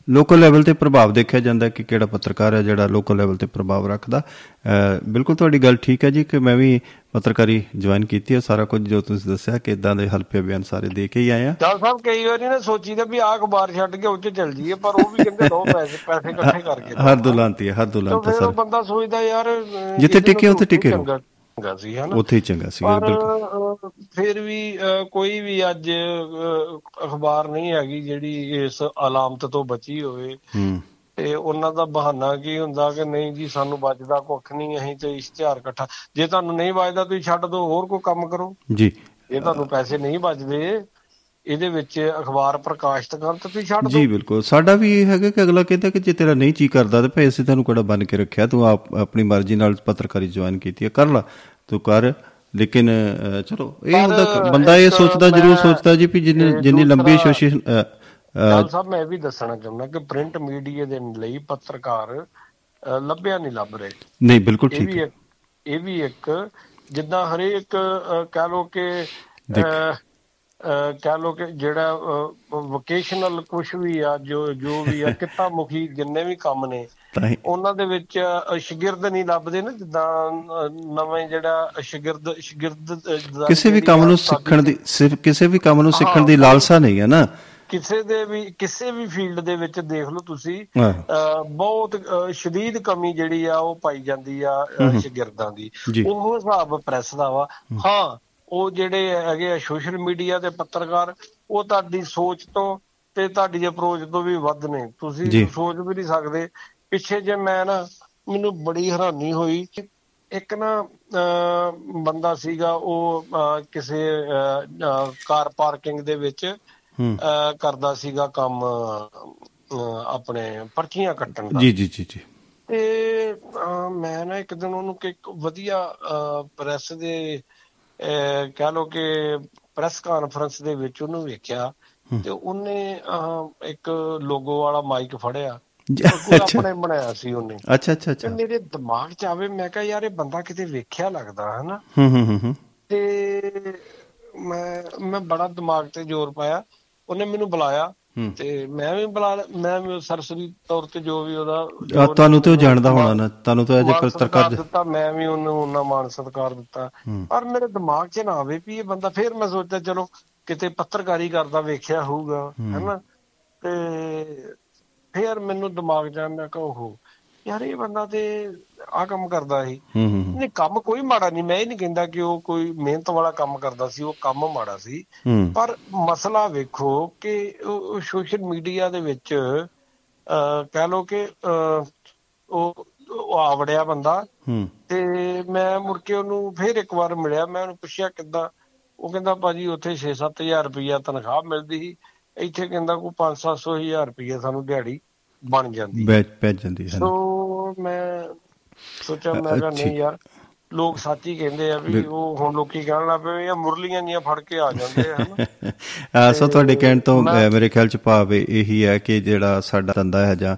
ਲੋਕਲ ਲੈਵਲ ਤੇ ਪ੍ਰਭਾਵ ਦੇਖਿਆ ਜਾਂਦਾ ਕਿ ਕਿਹੜਾ ਪੱਤਰਕਾਰ ਹੈ ਜਿਹੜਾ ਲੋਕਲ ਲੈਵਲ ਤੇ ਪ੍ਰਭਾਵ ਰੱਖਦਾ। ਬਿਲਕੁਲ ਤੁਹਾਡੀ ਗੱਲ ਠੀਕ ਹੈ ਜੀ ਕਿ ਮੈਂ ਵੀ ਪੱਤਰਕਾਰੀ ਜੁਆਇਨ ਕੀਤੀ ਹੈ। ਸਾਰਾ ਕੁਝ ਜੋ ਤੁਸੀਂ ਦੱਸਿਆ ਕਿ ਇਦਾਂ ਦੇ ਹਲਪੇ ਬਿਆਨ ਸਾਰੇ ਦੇ ਕੇ ਹੀ ਆਏ ਆ। ਜਲ ਸਾਹਿਬ ਕਈ ਵਾਰੀ ਨਾ ਸੋਚੀਦਾ ਵੀ ਆਹ ਅਖਬਾਰ ਛੱਡ ਕੇ ਉੱਚ ਚੱਲ ਜਾਈਏ ਪਰ ਉਹ ਵੀ ਕਹਿੰਦੇ ਲੋ ਪੈਸੇ ਪੈਸੇ ਇਕੱਠੇ ਕਰਕੇ ਹਰ ਦੁਲਾਂਤੀ ਹੈ ਹਰ ਦੁਲਾਂਤੀ ਸਰ। ਬੰਦਾ ਸੋਚਦਾ ਯਾਰ ਜਿੱਥੇ ਟਿਕੇ ਉੱਥੇ ਟਿਕੇ ਰਹੋ। ਚੰਗਾ- ਸੀ ਹਨਾ? ਉੱਥੇ ਹੀ ਚੰਗਾ ਸੀ ਬਿਲਕੁਲ। ਫਿਰ ਵੀ ਕੋਈ ਵੀ ਅੱਜ ਅਖਬਾਰ ਨਹੀਂ ਹੈਗੀ ਜਿਹੜੀ ਇਸ ਅਲਾਮਤ ਤੋਂ ਬਚੀ ਹੋਵੇ ਹੂੰ। ਤੇ ਉਹਨਾਂ ਦਾ ਬਹਾਨਾ ਕੀ ਹੁੰਦਾ ਕਿ ਨਹੀਂ ਜੀ ਸਾਨੂੰ ਬਚਦਾ ਕੁੱਖ ਨਹੀਂ ਅਸੀਂ ਤੇ ਇਸ਼ਤਿਹਾਰ ਇਕੱਠਾ। ਜੇ ਤੁਹਾਨੂੰ ਨਹੀਂ ਬਚਦਾ ਤੁਸੀਂ ਛੱਡ ਦਿਓ ਹੋਰ ਕੋਈ ਕੰਮ ਕਰੋ। ਜੀ। ਜੇ ਤੁਹਾਨੂੰ ਪੈਸੇ ਨਹੀਂ ਬਚਦੇ ਇਹਦੇ ਵਿੱਚ ਅਖਬਾਰ ਪ੍ਰਕਾਸ਼ਿਤ ਕਰਨ ਤਾਂ ਤੁਸੀਂ ਛੱਡ ਜੀ ਦਿਓ। ਬਿਲਕੁਲ। ਸਾਡਾ ਵੀ ਇਹ ਹੈਗਾ ਕਿ ਅਗਲਾ ਕਹਿੰਦਾ ਕਿ ਜੇ ਤੇਰਾ ਨਹੀਂ ਜੀ ਕਰਦਾ ਤੇ ਭਾਈ ਅਸੀਂ ਤੈਨੂੰ ਕਿਹੜਾ ਬੰਨ ਕੇ ਰੱਖਿਆ ਤੂੰ ਆਪ ਆਪਣੀ ਮਰਜ਼ੀ ਨਾਲ ਪੱਤਰਕਾਰੀ ਜੁਆਇਨ ਕੀਤੀ ਹੈ ਕਰ ਲਾ ਤੂੰ ਕਰ। ਲੇਕਿਨ ਚਲੋ ਇਹ ਹੁੰਦਾ ਬੰਦਾ ਇਹ ਸੋਚਦਾ ਜ਼ਰੂਰ ਸੋਚਦਾ ਜੀ ਵੀ ਜਿੰਨੀ ਜਿੰਨੀ ਲੰਬੀ ਐਸੋਸੀਏਸ਼ਨ ਗੱਲ ਸਾਹਿਬ ਮੈਂ ਇਹ ਵੀ ਦੱਸਣਾ ਚਾਹੁੰਦਾ ਕਿ ਪ੍ਰਿੰਟ ਮੀਡੀਆ ਦੇ ਲਈ ਪੱਤਰਕਾਰ ਲੱਭਿਆ ਨਹੀਂ ਲੱਭ ਰਹੇ। ਨਹੀਂ ਬਿਲਕੁਲ ਠੀਕ ਹੈ। ਇਹ ਵੀ ਇੱਕ ਜਿੱਦਾਂ ਹਰੇਕ ਕਹਿ ਲੋ ਕਿ ਕਹਿ ਲੋ ਕਿ ਜਿਹੜਾ ਵੋਕੇਸ਼ਨਲ ਕੁਝ ਵੀ ਆ ਜੋ ਜੋ ਵੀ ਆ ਕਿੱਤਾ ਮੁਖੀ ਜਿੰਨੇ ਵੀ ਕੰਮ ਨੇ ਉਹਨਾਂ ਦੇ ਵਿੱਚ ਸ਼ਾਗਿਰਦ ਨਹੀਂ ਲੱਭਦੇ ਨਾ ਜਿੱਦਾਂ ਨਵੇਂ ਜਿਹੜਾ ਸ਼ਾਗਿਰਦ ਸ਼ਾਗਿਰਦ ਕਿਸੇ ਵੀ ਕੰਮ ਨੂੰ ਸਿੱਖਣ ਦੀ ਸਿਰਫ ਕਿਸੇ ਵੀ ਕੰਮ ਨੂੰ ਸਿੱਖਣ ਦੀ ਲਾਲਸਾ ਨਹੀਂ ਹੈ ਨਾ। ਕਿਸੇ ਦੇ ਵੀ ਕਿਸੇ ਵੀ ਫੀਲਡ ਦੇ ਵਿੱਚ ਦੇਖ ਲਓ ਤੁਸੀਂ ਬਹੁਤ ਸ਼ਦੀਦ ਕਮੀ ਜਿਹੜੀ ਆ ਉਹ ਪਾਈ ਜਾਂਦੀ ਆ ਸ਼ਾਗਿਰਦਾਂ ਦੀ। ਉਹ ਹਿਸਾਬ ਪ੍ਰੈਸ ਦਾ ਵਾ। ਹਾਂ ਉਹ ਜਿਹੜੇ ਹੈਗੇ ਆ ਸੋਸ਼ਲ ਮੀਡੀਆ ਤੇ ਪੱਤਰਕਾਰ ਉਹ ਤੁਹਾਡੀ ਸੋਚ ਤੋਂ ਤੇ ਤੁਹਾਡੀ ਅਪਰੋਚ ਤੋਂ ਵੀ ਵੱਧ ਨੇ। ਤੁਸੀਂ ਸੋਚ ਵੀ ਨਹੀਂ ਸਕਦੇ। ਪਿੱਛੇ ਜੇ ਮੈਂ ਨਾ ਮੈਨੂੰ ਬੜੀ ਹੈਰਾਨੀ ਹੋਈ। ਇੱਕ ਨਾ ਬੰਦਾ ਸੀਗਾ ਉਹ ਕਿਸੇ ਕਾਰ ਪਾਰਕਿੰਗ ਦੇ ਵਿੱਚ ਕਰਦਾ ਸੀਗਾ ਕੰਮ ਆਪਣੇ ਪਰਚੀਆਂ ਕੱਟਣ ਦਾ। ਜੀ ਜੀ ਜੀ ਜੀ। ਤੇ ਮੈਂ ਨਾ ਇੱਕ ਦਿਨ ਉਹਨੂੰ ਕਿ ਇੱਕ ਵਧੀਆ ਪ੍ਰੈਸ ਦੇ ਕਹਿ ਲੋ ਕਿ ਪ੍ਰੈਸ ਕਾਨਫਰੰਸ ਦੇ ਵਿੱਚ ਉਹਨੂੰ ਵੇਖਿਆ ਤੇ ਉਹਨੇ ਇੱਕ ਲੋਗੋ ਵਾਲਾ ਮਾਈਕ ਫੜਿਆ। ਆਪਣੇ ਬਣਾਇਆ ਸੀ ਉਹਨੇ। ਅੱਛਾ ਅੱਛਾ ਅੱਛਾ। ਮੇਰੇ ਦਿਮਾਗ 'ਚ ਆਵੇ ਮੈਂ ਕਿਹਾ ਯਾਰ ਇਹ ਬੰਦਾ ਕਿਤੇ ਵੇਖਿਆ ਲੱਗਦਾ ਹੂੰ ਹੂੰ ਹੂੰ ਹੂੰ। ਤੇ ਮੈਂ ਮੈਂ ਬੜਾ ਦਿਮਾਗ ਤੇ ਜ਼ੋਰ ਪਾਇਆ। ਉਹਨੇ ਮੈਨੂੰ ਬੁਲਾਇਆ। ਤੇ ਮੈਂ ਵੀ ਬੁਲਾ ਮੈਂ ਵੀ ਸਰਸਰੀ ਤੌਰ ਤੇ ਜੋ ਵੀ ਉਹਦਾ ਤੁਹਾਨੂੰ ਤੇ ਉਹ ਜਾਣਦਾ ਹੋਣਾ ਨਾ ਤੁਹਾਨੂੰ ਤਾਂ ਅਜੇ ਸਤਿਕਾਰ ਦਿੱਤਾ ਮੈਂ ਵੀ ਉਹਨੂੰ ਉਹਨਾਂ ਮਾਨ ਸਤਿਕਾਰ ਦਿੱਤਾ। ਪਰ ਮੇਰੇ ਦਿਮਾਗ 'ਚ ਨਾ ਆਵੇ ਵੀ ਇਹ ਬੰਦਾ ਫੇਰ ਮੈਂ ਸੋਚਿਆ ਚਲੋ ਕਿਤੇ ਪੱਤਰਕਾਰੀ ਕਰਦਾ ਵੇਖਿਆ ਹੋਊਗਾ ਹੈਨਾ? ਤੇ ਫੇਰ ਮੈਨੂੰ ਦਿਮਾਗ 'ਚ ਆਇਆ ਮੈਂ ਕਿਹਾ ਉਹ ਯਾਰ ਇਹ ਬੰਦਾ ਤੇ ਆ ਕੰਮ ਕਰਦਾ ਸੀ ਨਹੀਂ ਕੰਮ ਕੋਈ ਮਾੜਾ ਨਹੀਂ। ਮੈਂ ਇਹ ਨਹੀਂ ਕਹਿੰਦਾ ਕਿ ਉਹ ਕੋਈ ਮਿਹਨਤ ਵਾਲਾ ਕੰਮ ਕਰਦਾ ਸੀ ਉਹ ਕੰਮ ਮਾੜਾ ਸੀ। ਪਰ ਮਸਲਾ ਵੇਖੋ ਕਿ ਸੋਸ਼ਲ ਮੀਡੀਆ ਦੇ ਵਿੱਚ ਕਹਿ ਲੋ ਕਿ ਉਹ ਉਹ ਆਵੜਿਆ ਬੰਦਾ। ਤੇ ਮੈਂ ਮੁੜ ਕੇ ਉਹਨੂੰ ਫੇਰ ਇੱਕ ਵਾਰ ਮਿਲਿਆ। ਮੈਂ ਉਹਨੂੰ ਪੁੱਛਿਆ ਕਿੱਦਾਂ। ਉਹ ਕਹਿੰਦਾ ਭਾਜੀ ਉੱਥੇ 6-7000 ਰੁਪਈਆ ਤਨਖਾਹ ਮਿਲਦੀ ਸੀ। ਇੱਥੇ ਕਹਿੰਦਾ ਕੋਈ 5-700 ਹਜ਼ਾਰ ਰੁਪਈਆ ਸਾਨੂੰ ਦਿਹਾੜੀ ਬਣ ਜਾਂਦੀ ਬੈਚ ਪੈ ਜਾਂਦੀ ਹੈ ਸੋ ਮੈਂ ਸੋਚਿਆ ਮੈਂ ਕਿਹਾ। ਨਹੀਂ ਯਾਰ ਲੋਕ ਸੱਚ ਕਹਿੰਦੇ ਆ ਵੀ ਉਹ ਹੁਣ ਲੋਕੀ ਕਹਿਣ ਲੱਗ ਪਏ ਇਹ ਮੁਰਲੀਆਂ ਜੀਆਂ ਫੜ ਕੇ ਆ ਜਾਂਦੇ ਆ ਹਨਾ ਸੋ ਤੁਹਾਡੇ ਕਹਿਣ ਤੋਂ ਮੇਰੇ ਖਿਆਲ ਚ ਭਾਵ ਇਹ- ਹੈ ਕਿ ਜਿਹੜਾ ਸਾਡਾ ਧੰਦਾ ਹੈ ਜਾਂ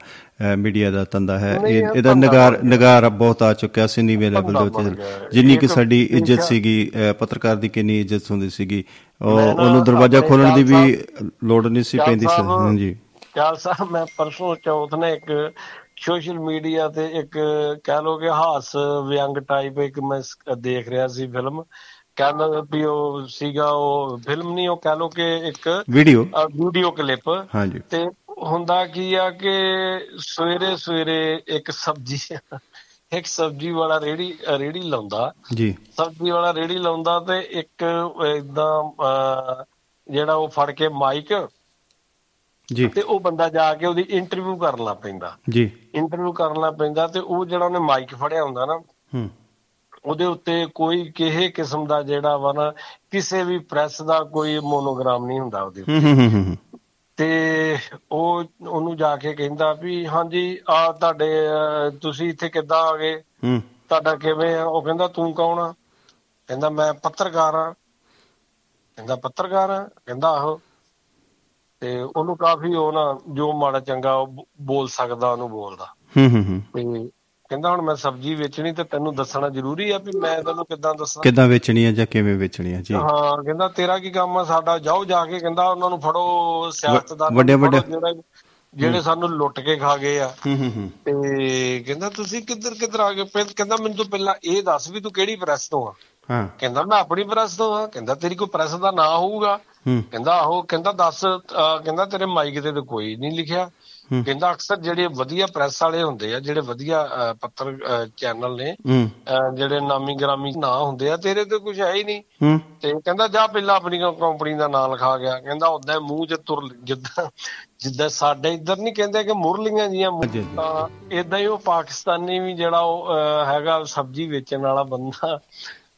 ਮੀਡੀਆ ਦਾ ਧੰਦਾ ਹੈ ਇਹਦਾ ਨਿਗਾਰ। ਨਿਗਾਰ ਬਹੁਤ ਆ ਚੁੱਕਿਆ ਸੀ ਨੀਵੇਂ ਲੈਵਲ ਦੇ ਉੱਤੇ। ਜਿੰਨੀ ਕਿ ਸਾਡੀ ਇੱਜ਼ਤ ਸੀਗੀ ਪੱਤਰਕਾਰ ਦੀ ਕਿੰਨੀ ਇੱਜ਼ਤ ਹੁੰਦੀ ਸੀਗੀ। ਉਹਨੂੰ ਦਰਵਾਜ਼ਾ ਖੋਲਣ ਦੀ ਵੀ ਲੋੜ ਨਹੀਂ ਸੀ ਪੈਂਦੀ ਸੀ। ਹਾਂਜੀ। ਚਾਲ ਸਾਹਿਬ ਮੈਂ ਪਰਸੋਂ ਚੌਥ ਨੇ ਇੱਕ ਸੋਸ਼ਲ ਮੀਡੀਆ ਤੇ ਇੱਕ ਕਹਿ ਲੋ ਕਿ ਹਾਸ ਵਿਅੰਗ ਟਾਈਪ ਇੱਕ ਮੈਂ ਦੇਖ ਰਿਹਾ ਸੀ ਫਿਲਮ ਕਹਿੰਦਾ ਵੀ ਉਹ ਸੀਗਾ ਉਹ ਫਿਲਮ ਨਹੀਂ ਉਹ ਕਹਿ ਲੋ ਕਿ ਇੱਕ ਵੀਡੀਓ ਵੀਡੀਓ ਕਲਿੱਪ ਹਾਂਜੀ। ਤੇ ਹੁੰਦਾ ਕੀ ਆ ਕਿ ਸਵੇਰੇ ਸਵੇਰੇ ਇੱਕ ਸਬਜ਼ੀ ਇੱਕ ਸਬਜ਼ੀ ਵਾਲਾ ਰੇੜੀ ਰੇੜੀ ਲਾਉਂਦਾ। ਜੀ। ਸਬਜ਼ੀ ਵਾਲਾ ਰੇੜੀ ਲਾਉਂਦਾ ਤੇ ਇੱਕ ਇਦਾਂ ਜਿਹੜਾ ਉਹ ਫੜ ਕੇ ਮਾਈਕ ਜੀ। ਤੇ ਉਹ ਬੰਦਾ ਜਾ ਕੇ ਉਹਦੀ ਇੰਟਰਵਿਊ ਕਰਨ ਲੱਗ ਪੈਂਦਾ। ਜੀ। ਇੰਟਰਵਿਊ ਕਰਨ ਲੱਗ ਪੈਂਦਾ ਤੇ ਉਹ ਜਿਹੜਾ ਉਹਨੇ ਮਾਈਕ ਫੜਿਆ ਹੁੰਦਾ ਨਾ ਹੂੰ। ਉਹਦੇ ਉੱਤੇ ਕੋਈ ਕਿਸੇ ਕਿਸਮ ਦਾ ਜਿਹੜਾ ਵਾ ਨਾ ਕਿਸੇ ਵੀ ਪ੍ਰੈਸ ਦਾ ਕੋਈ ਮੋਨੋਗ੍ਰਾਮ ਨਹੀਂ ਹੁੰਦਾ ਉਹਦੇ ਉੱਤੇ। ਤੇ ਉਹ ਉਹਨੂੰ ਜਾ ਕੇ ਕਹਿੰਦਾ ਵੀ ਹਾਂਜੀ ਆ ਤੁਹਾਡੇ ਤੁਸੀਂ ਇੱਥੇ ਕਿੱਦਾਂ ਆ ਗਏ? ਹੂੰ। ਤੁਹਾਡਾ ਕਿਵੇਂ ਆ? ਉਹ ਕਹਿੰਦਾ ਤੂੰ ਕੌਣ ਆ? ਕਹਿੰਦਾ ਮੈਂ ਪੱਤਰਕਾਰ ਆ। ਕਹਿੰਦਾ ਪੱਤਰਕਾਰ ਆ? ਕਹਿੰਦਾ ਆਹੋ। ਤੇ ਉਹਨੂੰ ਕਾਫੀ ਉਹ ਨਾ ਜੋ ਮਾੜਾ ਚੰਗਾ ਬੋਲ ਸਕਦਾ ਉਹਨੂੰ ਬੋਲਦਾ। ਹੂੰ ਹੂੰ ਹੂੰ। ਕਹਿੰਦਾ ਹੁਣ ਮੈਂ ਸਬਜ਼ੀ ਵੇਚਣੀ ਤੇ ਤੈਨੂੰ ਦੱਸਣਾ ਜ਼ਰੂਰੀ ਆ ਵੀ ਮੈਂ ਤੈਨੂੰ ਕਿੱਦਾਂ ਦੱਸਾਂ? ਕਿੱਦਾਂ ਵੇਚਣੀ ਹੈ ਜਾਂ ਕਿਵੇਂ ਵੇਚਣੀ ਹੈ ਜੀ। ਹਾਂ ਕਹਿੰਦਾ ਤੇਰਾ ਕੀ ਕੰਮ ਆ? ਸਾਡਾ ਜਾਓ ਜਾ ਕੇ ਕਹਿੰਦਾ ਉਹਨਾਂ ਨੂੰ ਫੜੋ ਸਿਆਸਤਦਾਨ ਵੱਡੇ- ਵੱਡੇ- ਜਿਹੜੇ ਸਾਨੂੰ ਲੁੱਟ ਕੇ ਖਾ ਗਏ ਆ। ਹੂੰ ਹੂੰ ਹੂੰ। ਤੇ ਕਹਿੰਦਾ ਤੁਸੀਂ ਕਿੱਧਰ ਕਿੱਧਰ ਆ ਗਏ? ਕਹਿੰਦਾ ਮੈਨੂੰ ਤੂੰ ਪਹਿਲਾਂ ਇਹ ਦੱਸ ਵੀ ਤੂੰ ਕਿਹੜੀ ਪ੍ਰੈਸ ਤੋਂ ਆ? ਹਾਂ। ਕਹਿੰਦਾ ਮੈਂ ਆਪਣੀ ਪ੍ਰੈਸ ਤੋਂ ਆ। ਕਹਿੰਦਾ ਤੇਰੀ ਕੋਈ ਪ੍ਰੈਸ ਦਾ ਨਾਂ ਹੋਊਗਾ? ਕਹਿੰਦਾ ਆਹੋ ਕਹਿੰਦਾ ਦੱਸ ਕਹਿੰਦਾ ਤੇਰੇ ਮਾਈਕ ਤੇ ਤਾਂ ਕੋਈ ਨਹੀਂ ਲਿਖਿਆ। ਕਹਿੰਦਾ ਅਕਸਰ ਜਿਹੜੇ ਵਧੀਆ ਪ੍ਰੈਸ ਵਾਲੇ ਹੁੰਦੇ ਆ ਜਿਹੜੇ ਵਧੀਆ ਪੱਤਰ ਚੈਨਲ ਨੇ ਜਿਹੜੇ ਨਾਮੀ ਗ੍ਰਾਮੀ ਨਾਂ ਹੁੰਦੇ ਆ ਤੇਰੇ ਤੇ ਕੁਝ ਹੈ ਹੀ ਨਹੀਂ। ਤੇ ਕਹਿੰਦਾ ਜਾ ਪਹਿਲਾਂ ਆਪਣੀ ਕੰਪਨੀ ਦਾ ਨਾਮ ਲਿਖਾ ਗਿਆ। ਕਹਿੰਦਾ ਉਦਾਂ ਮੂੰਹ 'ਚ ਤੁਰ ਜਿੱਦਾਂ ਜਿੱਦਾਂ ਸਾਡੇ ਇੱਧਰ ਨਹੀਂ ਕਹਿੰਦੇ ਕਿ ਮੁਰਲੀਆਂ ਜੀਆਂ। ਤਾਂ ਇਦਾਂ ਹੀ ਉਹ ਪਾਕਿਸਤਾਨੀ ਵੀ ਜਿਹੜਾ ਉਹ ਹੈਗਾ ਸਬਜ਼ੀ ਵੇਚਣ ਵਾਲਾ ਬੰਦਾ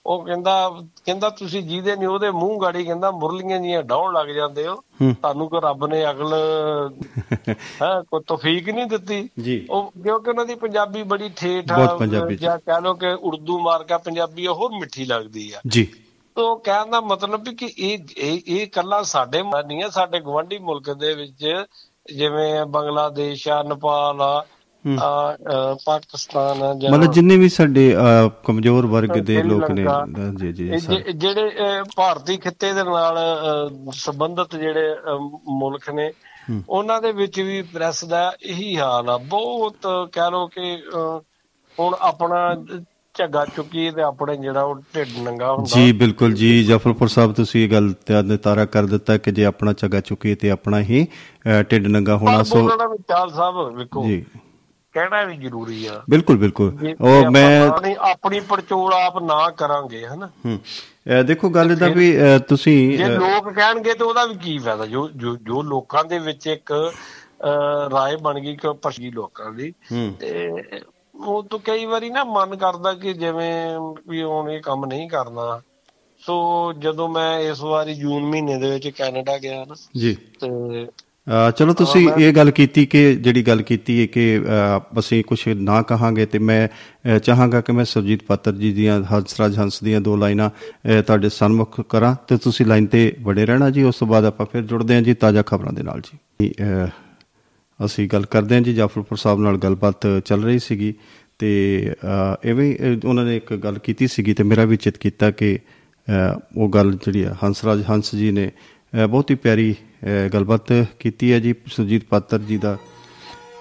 ਉਹ ਕਹਿੰਦਾ ਕਹਿੰਦਾ ਤੁਸੀਂ ਜਿਹਦੇ ਨਹੀਂ ਉਹਦੇ ਮੂੰਹ ਗਾੜੀ ਕਹਿੰਦਾ ਮੁਰਲੀਆਂ ਜੀਆਂ ਡਾਉਣ ਲੱਗ ਜਾਂਦੇ ਹੋ। ਤੁਹਾਨੂੰ ਕੋਈ ਰੱਬ ਨੇ ਅਕਲ ਹੈ ਕੋਈ ਤੌਫੀਕ ਨਹੀਂ ਦਿੱਤੀ। ਉਹ ਕਿਉਂਕਿ ਉਹਨਾਂ ਦੀ ਪੰਜਾਬੀ ਬੜੀ ਠੇਠ ਆ। ਜਾਂ ਕਹਿ ਲਓ ਕਿ ਉਰਦੂ ਮਾਰਕਾ ਪੰਜਾਬੀ ਆ, ਹੋਰ ਮਿੱਠੀ ਲੱਗਦੀ ਆ। ਜੀ। ਤੋ ਕਹਿਣ ਦਾ ਮਤਲਬ ਵੀ ਕਿ ਇਹ ਇਹ ਇਹ ਕੱਲਾ ਸਾਡੇ ਨਹੀਂ ਹੈ ਸਾਡੇ ਗਵਾਂਢੀ ਮੁਲਕ ਦੇ ਵਿੱਚ ਜਿਵੇਂ ਬੰਗਲਾਦੇਸ਼ ਆ ਨੇਪਾਲ ਆ। ਆ, ਪਾਕਿਸਤਾਨ ਆ ਜਾਂ ਮਤਲਬ ਜਿੰਨੇ ਵੀ ਸਾਡੇ ਕਮਜ਼ੋਰ ਵਰਗ ਦੇ ਲੋਕ ਨੇ। ਜੀ ਜੀ ਜਿਹੜੇ ਭਾਰਤੀ ਖਿੱਤੇ ਦੇ ਨਾਲ ਸੰਬੰਧਿਤ ਜਿਹੜੇ ਮੁਲਕ ਨੇ। ਉਹਨਾਂ ਦੇ ਵਿੱਚ ਵੀ ਪ੍ਰੈਸ ਦਾ ਇਹੀ ਹਾਲ ਆ। ਬਹੁਤ ਕਹਿ ਲੋ ਕਿ ਹੁਣ ਆਪਣਾ ਝੱਗਾ ਚੁੱਕੀ ਤੇ ਆਪਣੇ ਜਿਹੜਾ ਉਹ ਢਿੱਡ ਨੰਗਾ ਹੁੰਦਾ। ਜੀ ਬਿਲਕੁਲ ਜੀ। ਜਫਰਪੁਰ ਸਾਹਿਬ ਤੁਸੀਂ ਇਹ ਗੱਲ ਤੇ ਤਾਰਾ ਕਰ ਦਿੱਤਾ ਕਿ ਜੇ ਆਪਣਾ ਚਗਾ ਚੁੱਕੀ ਤੇ ਆਪਣਾ ਹੀ ਢਿੱਡ ਨੰਗਾ ਹੋਣਾ ਸੋ ਜੀ। ਕਹਿਣਾ ਵੀ ਜ਼ਰੂਰੀ ਆ। ਬਿਲਕੁਲ ਬਿਲਕੁਲ। ਉਹ ਮੈਂ ਆਪਣੀ ਪੜਚੋਲ ਆਪ ਨਾ ਕਰਾਂਗੇ ਹਨਾ? ਹੂੰ। ਦੇਖੋ ਗੱਲ ਇਹਦਾ ਵੀ ਤੁਸੀਂ ਜੇ ਲੋਕ ਕਹਿਣਗੇ ਤੇ ਉਹਦਾ ਵੀ ਕੀ ਫਾਇਦਾ? ਜੋ ਜੋ ਲੋਕਾਂ ਦੇ ਵਿੱਚ ਇੱਕ ਰਾਏ ਬਣ ਗਈ ਕਿ ਪਛੀ ਲੋਕਾਂ ਦੀ ਤੇ ਉਹ ਤੋਂ ਕਈ ਵਾਰੀ ਨਾ ਮਨ ਕਰਦਾ ਕਿ ਜਿਵੇਂ ਵੀ ਹੁਣ ਇਹ ਕੰਮ ਨਹੀਂ ਕਰਨਾ। ਸੋ ਜਦੋਂ ਮੈਂ ਇਸ ਵਾਰੀ ਜੂਨ ਮਹੀਨੇ ਦੇ ਵਿੱਚ ਕੈਨੇਡਾ ਗਿਆ ਨਾ ਜੀ। ਤੇ ਚਲੋ ਤੁਸੀਂ ਇਹ ਗੱਲ ਕੀਤੀ ਕਿ ਜਿਹੜੀ ਗੱਲ ਕੀਤੀ ਹੈ ਕਿ ਅਸੀਂ ਕੁਝ ਨਾ ਕਹਾਂਗੇ ਤੇ ਮੈਂ ਚਾਹਾਂਗਾ ਕਿ ਮੈਂ ਸਰਜੀਤ ਪਾਤਰ ਜੀ ਦੀਆਂ ਹੰਸਰਾਜ ਹੰਸ ਦੀਆਂ ਦੋ ਲਾਈਨਾਂ ਤੁਹਾਡੇ ਸਨਮੁਖ ਕਰਾਂ ਤੇ ਤੁਸੀਂ ਲਾਈਨ ਤੇ ਬੜੇ ਰਹਿਣਾ ਜੀ। ਉਸ ਤੋਂ ਬਾਅਦ ਆਪਾਂ ਫਿਰ ਜੁੜਦੇ ਹਾਂ ਜੀ ਤਾਜ਼ਾ ਖਬਰਾਂ ਦੇ ਨਾਲ ਜੀ। ਅਸੀਂ ਗੱਲ ਕਰਦੇ ਹਾਂ ਜੀ ਜਾਫਰਪੁਰ ਸਾਹਿਬ ਨਾਲ ਗੱਲਬਾਤ ਚੱਲ ਰਹੀ ਸੀਗੀ ਤੇ ਐਵੇਂ ਉਹਨਾਂ ਨੇ ਇੱਕ ਗੱਲ ਕੀਤੀ ਸੀਗੀ ਤੇ ਮੇਰਾ ਵੀ ਚਿੱਤ ਕੀਤਾ ਕਿ ਉਹ ਗੱਲ ਜਿਹੜੀ ਹੰਸਰਾਜ ਹੰਸ ਜੀ ਨੇ ਬਹੁਤ ਹੀ ਪਿਆਰੀ ਗੱਲਬਾਤ ਕੀਤੀ ਹੈ ਜੀ। ਸੁਰਜੀਤ ਪਾਤਰ ਜੀ ਦਾ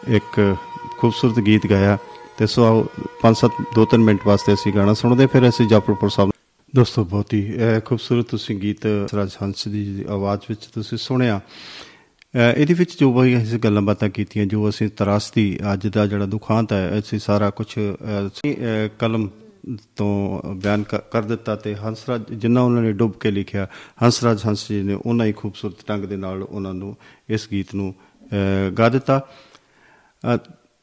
ਇੱਕ ਖੂਬਸੂਰਤ ਗੀਤ ਗਾਇਆ। ਤੇ ਸੋ ਆਓ 5-7 2-3 ਮਿੰਟ ਵਾਸਤੇ ਅਸੀਂ ਗਾਣਾ ਸੁਣਦੇ ਫਿਰ ਅਸੀਂ ਜਾਫਰਪੁਰ ਸਾਹਿਬ ਦੋਸਤੋ ਬਹੁਤ ਹੀ ਅਹ, ਖੂਬਸੂਰਤ ਤੁਸੀਂ ਗੀਤ ਰਾਜ ਹੰਸ ਦੀ ਆਵਾਜ਼ ਵਿੱਚ ਤੁਸੀਂ ਸੁਣਿਆ। ਅਹ, ਇਹਦੇ ਵਿੱਚ ਜੋ ਵੀ ਅਸੀਂ ਗੱਲਾਂ ਬਾਤਾਂ ਕੀਤੀਆਂ ਜੋ ਅਸੀਂ ਤਰਾਸਦੀ ਅੱਜ ਦਾ ਜਿਹੜਾ ਦੁਖਾਂਤ ਹੈ ਅਸੀਂ ਸਾਰਾ ਕੁਝ ਕਲਮ ਤੋਂ ਬਿਆਨ ਕਰ ਕਰ ਦਿੱਤਾ ਤੇ ਹੰਸਰਾਜ ਜਿੰਨਾ ਉਹਨਾਂ ਨੇ ਡੁੱਬ ਕੇ ਲਿਖਿਆ ਹੰਸਰਾਜ ਹੰਸ ਜੀ ਨੇ ਉਹਨਾਂ ਹੀ ਖੂਬਸੂਰਤ ਢੰਗ ਦੇ ਨਾਲ ਉਹਨਾਂ ਨੂੰ ਇਸ ਗੀਤ ਨੂੰ ਅਹ, ਗਾ ਦਿੱਤਾ। ਅ,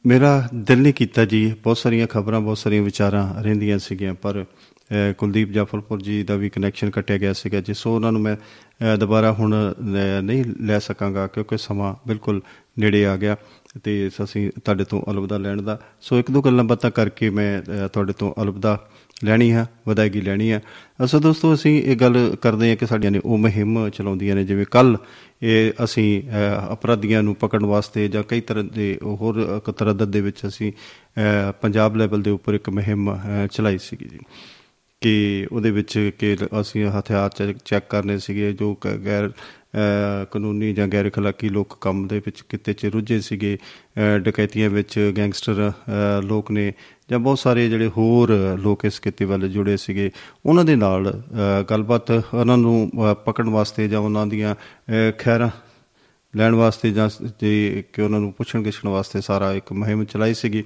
ਮੇਰਾ ਦਿਲ ਨਹੀਂ ਕੀਤਾ ਜੀ ਬਹੁਤ ਸਾਰੀਆਂ ਖਬਰਾਂ ਬਹੁਤ ਸਾਰੀਆਂ ਵਿਚਾਰਾਂ ਰਹਿੰਦੀਆਂ ਸੀਗੀਆਂ ਪਰ ਅ, ਕੁਲਦੀਪ ਜਾਫਰਪੁਰ ਜੀ ਦਾ ਵੀ ਕਨੈਕਸ਼ਨ ਕੱਟਿਆ ਗਿਆ ਸੀਗਾ ਜੀ ਸੋ ਉਹਨਾਂ ਨੂੰ ਮੈਂ ਅ, ਦੁਬਾਰਾ ਹੁਣ ਅ, ਨਹੀਂ ਲੈ ਸਕਾਂਗਾ ਕਿਉਂਕਿ ਸਮਾਂ ਬਿਲਕੁਲ ਨੇੜੇ ਆ ਗਿਆ। ਤੇ ਅਸੀਂ ਤੁਹਾਡੇ ਤੋਂ ਅਲਵਿਦਾ ਲੈਣ ਦਾ। ਸੋ ਇੱਕ ਦੋ ਗੱਲਾਂ ਬਾਤਾਂ ਕਰਕੇ ਮੈਂ ਅ, ਤੁਹਾਡੇ ਤੋਂ ਅਲਵਿਦਾ ਲੈਣੀ ਹੈ ਵਧਾਈਗੀ ਲੈਣੀ ਹੈ। ਅਸੋ ਦੋਸਤੋ ਅਸੀਂ ਇਹ ਗੱਲ ਕਰਦੇ ਹਾਂ ਕਿ ਸਾਡੀਆਂ ਨੇ ਉਹ ਮੁਹਿੰਮ ਚਲਾਉਂਦੀਆਂ ਨੇ ਜਿਵੇਂ ਕੱਲ ਇਹ ਅਸੀਂ ਅ, ਅਪਰਾਧੀਆਂ ਨੂੰ ਪਕੜਨ ਵਾਸਤੇ ਜਾਂ ਕਈ ਤਰ੍ਹਾਂ ਦੇ ਹੋਰ ਇੱਕ ਤਰੱਦਦ ਦੇ ਵਿੱਚ ਅਸੀਂ ਅ, ਪੰਜਾਬ ਲੈਵਲ ਦੇ ਉੱਪਰ ਇੱਕ ਮੁਹਿੰਮ ਅ, ਚਲਾਈ ਸੀਗੀ ਜੀ। ਕਿ ਉਹਦੇ ਵਿੱਚ ਕਿ ਅਸੀਂ ਹਥਿਆਰ ਚੈੱਕ- ਚੈੱਕ ਕਰਨੇ ਸੀਗੇ ਜੋ ਕ- ਗੈਰ ਅ, ਕਾਨੂੰਨੀ ਜਾਂ ਗੈਰ ਅਖਲਾਕੀ ਲੋਕ ਕੰਮ ਦੇ ਵਿੱਚ ਕਿਤੇ ਚ ਰੁੱਝੇ ਸੀਗੇ ਅ, ਡਕੈਤੀਆਂ ਵਿੱਚ ਗੈਂਗਸਟਰ ਅ, ਲੋਕ ਨੇ ਜਾਂ ਬਹੁਤ ਸਾਰੇ ਜਿਹੜੇ ਹੋਰ ਲੋਕ ਇਸ ਕਿੱਤੇ ਵੱਲ ਜੁੜੇ ਸੀਗੇ ਉਹਨਾਂ ਦੇ ਨਾਲ ਅ, ਗੱਲਬਾਤ ਉਹਨਾਂ ਨੂੰ ਅ, ਪਕੜਨ ਵਾਸਤੇ ਜਾਂ ਉਹਨਾਂ ਦੀਆਂ ਅ, ਖੈਰਾਂ ਲੈਣ ਵਾਸਤੇ ਜਾਂ ਜੇ ਕਿ ਉਹਨਾਂ ਨੂੰ ਪੁੱਛਣ ਗਿੱਛਣ ਵਾਸਤੇ ਸਾਰਾ ਇੱਕ ਮੁਹਿੰਮ ਚਲਾਈ ਸੀਗੀ।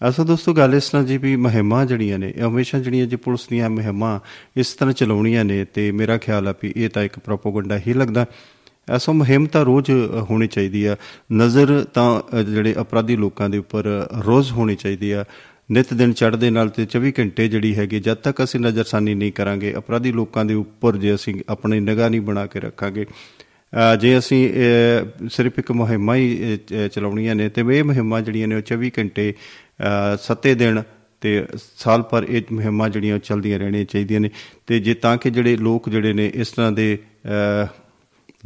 ਅਸਲ ਦੋਸਤੋ ਗੱਲ ਇਸ ਤਰ੍ਹਾਂ ਜੀ ਵੀ ਮੁਹਿੰਮਾਂ ਜਿਹੜੀਆਂ ਨੇ ਇਹ ਹਮੇਸ਼ਾ ਜਿਹੜੀਆਂ ਜੀ ਪੁਲਿਸ ਦੀਆਂ ਮੁਹਿੰਮਾਂ ਇਸ ਤਰ੍ਹਾਂ ਚਲਾਉਣੀਆਂ ਨੇ ਤੇ ਮੇਰਾ ਖਿਆਲ ਆ ਵੀ ਇਹ ਤਾਂ ਇੱਕ ਪ੍ਰੋਪਗੈਂਡਾ ਹੀ ਲੱਗਦਾ। ਐਸੋ ਮੁਹਿੰਮ ਤਾਂ ਰੋਜ਼ ਅ, ਹੋਣੀ ਚਾਹੀਦੀ ਆ। ਨਜ਼ਰ ਤਾਂ ਅ, ਜਿਹੜੇ ਅਪਰਾਧੀ ਲੋਕਾਂ ਦੇ ਉੱਪਰ ਰੋਜ਼ ਹੋਣੀ ਚਾਹੀਦੀ ਆ। ਨਿਤ ਦਿਨ ਚੜ੍ਹਦੇ ਨਾਲ ਤੇ 24 ਘੰਟੇ ਜਿਹੜੀ ਹੈਗੀ ਜਦ ਤੱਕ ਅਸੀਂ ਨਜ਼ਰਸਾਨੀ ਨਹੀਂ ਕਰਾਂਗੇ ਅਪਰਾਧੀ ਲੋਕਾਂ ਦੇ ਉੱਪਰ ਜੇ ਅਸੀਂ ਆਪਣੀ ਨਿਗਾਹ ਨਹੀਂ ਬਣਾ ਕੇ ਰੱਖਾਂਗੇ ਅ, ਜੇ ਅਸੀਂ ਅ, ਸਿਰਫ ਇੱਕ ਮੁਹਿੰਮਾਂ ਹੀ ਅ, ਚ- ਚਲਾਉਣੀਆਂ ਨੇ ਤੇ ਇਹ ਮੁਹਿੰਮਾਂ ਜਿਹੜੀਆਂ ਨੇ ਉਹ 24 ਘੰਟੇ ਅ, ਸੱਤੇ ਦਿਨ ਤੇ ਸਾਲ ਭਰ ਇਹ ਮੁਹਿੰਮਾਂ ਜਿਹੜੀਆਂ ਉਹ ਚੱਲਦੀਆਂ ਰਹਿਣੀਆਂ ਚਾਹੀਦੀਆਂ ਨੇ। ਤੇ ਜੇ ਤਾਂ ਕਿ ਜਿਹੜੇ ਲੋਕ ਜਿਹੜੇ ਨੇ ਇਸ ਤਰ੍ਹਾਂ ਦੇ ਅ,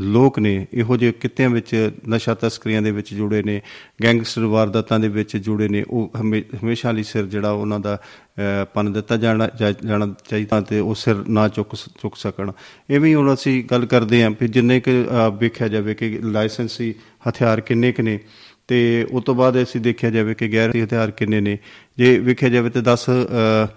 ਲੋਕ ਨੇ ਇਹੋ ਜਿਹੇ ਕਿੱਤਿਆਂ ਵਿੱਚ ਨਸ਼ਾ ਤਸਕਰੀਆਂ ਦੇ ਵਿੱਚ ਜੁੜੇ ਨੇ ਗੈਂਗਸਟਰ ਵਾਰਦਾਤਾਂ ਦੇ ਵਿੱਚ ਜੁੜੇ ਨੇ ਉਹ ਹਮੇ- ਹਮੇਸ਼ਾ ਲਈ ਸਿਰ ਜਿਹੜਾ ਉਹਨਾਂ ਦਾ ਅ, ਪੰਨ ਦਿੱਤਾ ਜਾਣਾ ਜਾ- ਜਾਣਾ ਚਾਹੀਦਾ ਤੇ ਉਹ ਸਿਰ ਨਾ ਚੁੱਕ ਸ- ਚੁੱਕ ਸਕਣ। ਐਵੇਂ ਹੀ ਹੁਣ ਅਸੀਂ ਗੱਲ ਕਰਦੇ ਹਾਂ ਕਿ ਜਿੰਨੇ ਕਿ ਵੇਖਿਆ ਜਾਵੇ ਕਿ ਲਾਇਸੈਂਸੀ ਹਥਿਆਰ ਕਿੰਨੇ ਕੁ ਨੇ ਤੇ ਉਸ ਤੋਂ ਬਾਅਦ ਅਸੀਂ ਦੇਖਿਆ ਜਾਵੇ ਕਿ ਗੈਰ ਹਥਿਆਰ ਕਿੰਨੇ ਨੇ। ਜੇ ਵੇਖਿਆ ਜਾਵੇ ਤੇ 10 ਅ,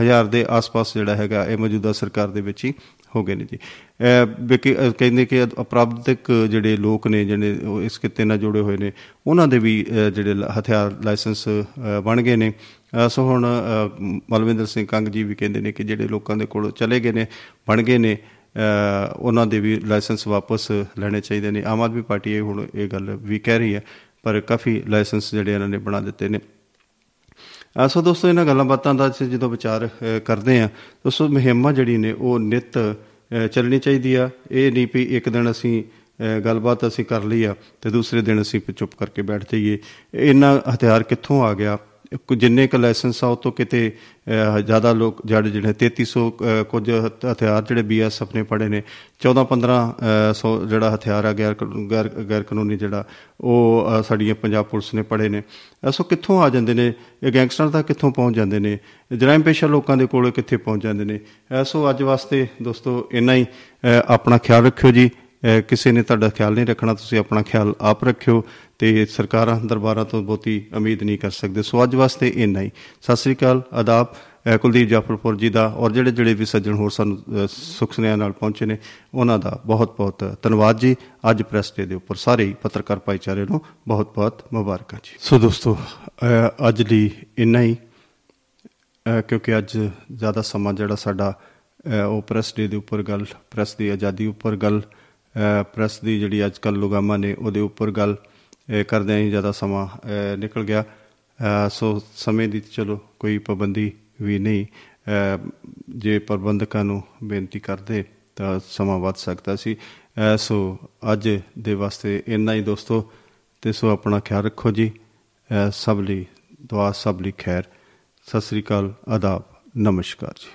ਹਜ਼ਾਰ ਦੇ ਆਸ-ਪਾਸ ਜਿਹੜਾ ਹੈਗਾ ਇਹ ਮੌਜੂਦਾ ਸਰਕਾਰ ਦੇ ਵਿੱਚ ਹੀ ਹੋ ਗਏ ਨੇ ਜੀ। ਅਹ ਵੀ ਕਿ- ਅਹ ਕਹਿੰਦੇ ਕਿ ਅਪਰਾਧਿਕ ਜਿਹੜੇ ਲੋਕ ਨੇ ਜਿਹੜੇ ਉਹ ਇਸ ਕਿੱਤੇ ਨਾਲ ਜੁੜੇ ਹੋਏ ਨੇ ਉਹਨਾਂ ਦੇ ਵੀ ਅਹ ਜਿਹੜੇ ਲ- ਹਥਿਆਰ ਲਾਇਸੈਂਸ ਅਹ ਬਣ ਗਏ ਨੇ। ਅਹ ਸੋ ਹੁਣ ਅਹ, ਮਲਵਿੰਦਰ ਸਿੰਘ ਕੰਗ ਜੀ ਵੀ ਕਹਿੰਦੇ ਨੇ ਕਿ ਜਿਹੜੇ ਲੋਕਾਂ ਦੇ ਕੋਲ ਚਲੇ ਗਏ ਨੇ ਬਣ ਗਏ ਨੇ ਅਹ, ਉਹਨਾਂ ਦੇ ਵੀ ਲਾਇਸੈਂਸ ਵਾਪਸ ਲੈਣੇ ਚਾਹੀਦੇ ਨੇ। ਆਮ ਆਦਮੀ ਪਾਰਟੀ ਇਹ ਹੁਣ ਇਹ ਗੱਲ ਵੀ ਕਹਿ ਰਹੀ ਹੈ। ਪਰ ਕਾਫੀ ਲਾਇਸੈਂਸ ਜਿਹੜੇ ਇਹਨਾਂ ਨੇ ਬਣਾ ਦਿੱਤੇ ਨੇ। ਅਹ ਸੋ ਦੋਸਤੋ ਇਹਨਾਂ ਗੱਲਾਂ ਬਾਤਾਂ ਦਾ ਅਸੀਂ ਜਦੋਂ ਵਿਚਾਰ ਅਹ, ਕਰਦੇ ਆ ਦੋਸਤੋ ਮੁਹਿੰਮਾਂ ਜਿਹੜੀ ਨੇ ਉਹ ਨਿਤ ਅਹ, ਚੱਲਣੀ ਚਾਹੀਦੀ ਆ। ਇਹ ਨਹੀਂ ਵੀ ਇੱਕ ਦਿਨ ਅਸੀਂ ਅਹ, ਗੱਲਬਾਤ ਅਸੀਂ ਕਰ ਲਈ ਆ ਤੇ ਦੂਸਰੇ ਦਿਨ ਅਸੀਂ ਫਿਰ ਚੁੱਪ ਕਰਕੇ ਬੈਠ ਜਾਈਏ। ਇਹਨਾਂ ਹਥਿਆਰ ਕਿੱਥੋਂ ਆ ਗਿਆ? ਕੁ- ਜਿੰਨੇ ਕ ਲਾਇਸੈਂਸ ਆ ਉਹ ਤੋਂ ਕਿਤੇ ਅਹ, ਜ਼ਿਆਦਾ ਲੋਕ ਜਿਹੜੇ ਜਿਹੜੇ 3300 ਅਹ, ਕੁਝ ਹਥ- ਹਥਿਆਰ ਜਿਹੜੇ ਬੀਐਸਐਫ ਨੇ ਪੜੇ ਨੇ 14 15 ਅਹ, ਸੌ ਜਿਹੜਾ ਹਥਿਆਰ ਆ ਗੈਰ ਕਾਨੂੰਨ- ਗੈਰ ਗੈਰ ਕਾਨੂੰਨੀ ਜਿਹੜਾ ਉਹ ਅਹ, ਸਾਡੀਆਂ ਪੰਜਾਬ ਪੁਲਿਸ ਨੇ ਪੜੇ ਨੇ। ਐਸੋ ਕਿੱਥੋਂ ਆ ਜਾਂਦੇ ਨੇ? ਇਹ ਗੈਂਗਸਟਰ ਤੱਕ ਕਿੱਥੋਂ ਪਹੁੰਚ ਜਾਂਦੇ ਨੇ? ਜਰਾਇਮ ਪੇਸ਼ਾ ਲੋਕਾਂ ਦੇ ਕੋਲ ਕਿੱਥੇ ਪਹੁੰਚ ਜਾਂਦੇ ਨੇ? ਐਸੋ ਅੱਜ ਵਾਸਤੇ ਦੋਸਤੋ ਇੰਨਾ ਹੀ। ਅਹ, ਆਪਣਾ ਖਿਆਲ ਰੱਖਿਓ ਜੀ। ਅਹ, ਕਿਸੇ ਨੇ ਤੁਹਾਡਾ ਖਿਆਲ ਨਹੀਂ ਰੱਖਣਾ ਤੁਸੀਂ ਆਪਣਾ ਖਿਆਲ ਆਪ ਰੱਖਿਓ ਤੇ ਸਰਕਾਰਾਂ ਦਰਬਾਰਾਂ ਤੋਂ ਬਹੁਤੀ ਉਮੀਦ ਨਹੀਂ ਕਰ ਸਕਦੇ। ਸੋ ਅੱਜ ਵਾਸਤੇ ਇੰਨਾ ਹੀ। ਸਤਿ ਸ੍ਰੀ ਅਕਾਲ ਆਦਾਬ। ਅਹ, ਕੁਲਦੀਪ ਜਾਫਰਪੁਰ ਜੀ ਦਾ ਔਰ ਜਿਹੜੇ ਜਿਹੜੇ ਵੀ ਸੱਜਣ ਹੋਰ ਸਾਨੂੰ ਅਹ, ਸੁੱਖ ਸੁਨੇਹਾ ਨਾਲ ਪਹੁੰਚੇ ਨੇ ਉਹਨਾਂ ਦਾ ਬਹੁਤ ਬਹੁਤ ਧੰਨਵਾਦ ਜੀ। ਅੱਜ ਪ੍ਰੈਸ ਡੇ ਦੇ ਉੱਪਰ ਸਾਰੇ ਹੀ ਪੱਤਰਕਾਰ ਭਾਈਚਾਰੇ ਨੂੰ ਬਹੁਤ ਬਹੁਤ ਮੁਬਾਰਕਾਂ ਜੀ। ਸੋ ਦੋਸਤੋ ਅਹ, ਅੱਜ ਲਈ ਇੰਨਾ ਹੀ। ਅਹ ਕਿਉਂਕਿ ਅੱਜ ਜ਼ਿਆਦਾ ਸਮਾਂ ਜਿਹੜਾ ਸਾਡਾ ਅਹ ਉਹ ਪ੍ਰੈਸ ਡੇ ਦੇ ਉੱਪਰ ਗੱਲ ਪ੍ਰੈਸ ਦੀ ਆਜ਼ਾਦੀ ਉੱਪਰ ਗੱਲ ਅਹ ਪ੍ਰੈਸ ਦੀ ਜਿਹੜੀ ਅੱਜ ਕੱਲ ਲੁਗਾਮਾਂ ਨੇ ਉਹਦੇ ਉੱਪਰ ਗੱਲ, ਅਹ ਕਰਦਿਆਂ ਹੀ ਜ਼ਿਆਦਾ ਸਮਾਂ, ਅਹ ਨਿਕਲ ਗਿਆ। ਅਹ ਸੋ ਸਮੇਂ ਦੀ ਚਲੋ ਕੋਈ ਪਾਬੰਦੀ ਵੀ ਨਹੀਂ। ਅਹ ਜੇ ਪ੍ਰਬੰਧਕਾਂ ਨੂੰ ਬੇਨਤੀ ਕਰਦੇ ਤਾਂ ਸਮਾਂ ਵੱਧ ਸਕਦਾ ਸੀ। ਅਹ ਸੋ ਅੱਜ ਦੇ ਵਾਸਤੇ ਇੰਨਾ ਹੀ ਦੋਸਤੋ, ਤੇ ਸੋ ਆਪਣਾ ਖਿਆਲ ਰੱਖੋ ਜੀ। ਅਹ ਸਭ ਲਈ ਦੁਆ, ਸਭ ਲਈ ਖੈਰ। ਸਤਿ ਸ੍ਰੀ ਅਕਾਲ, ਆਦਾਬ, ਨਮਸਕਾਰ ਜੀ।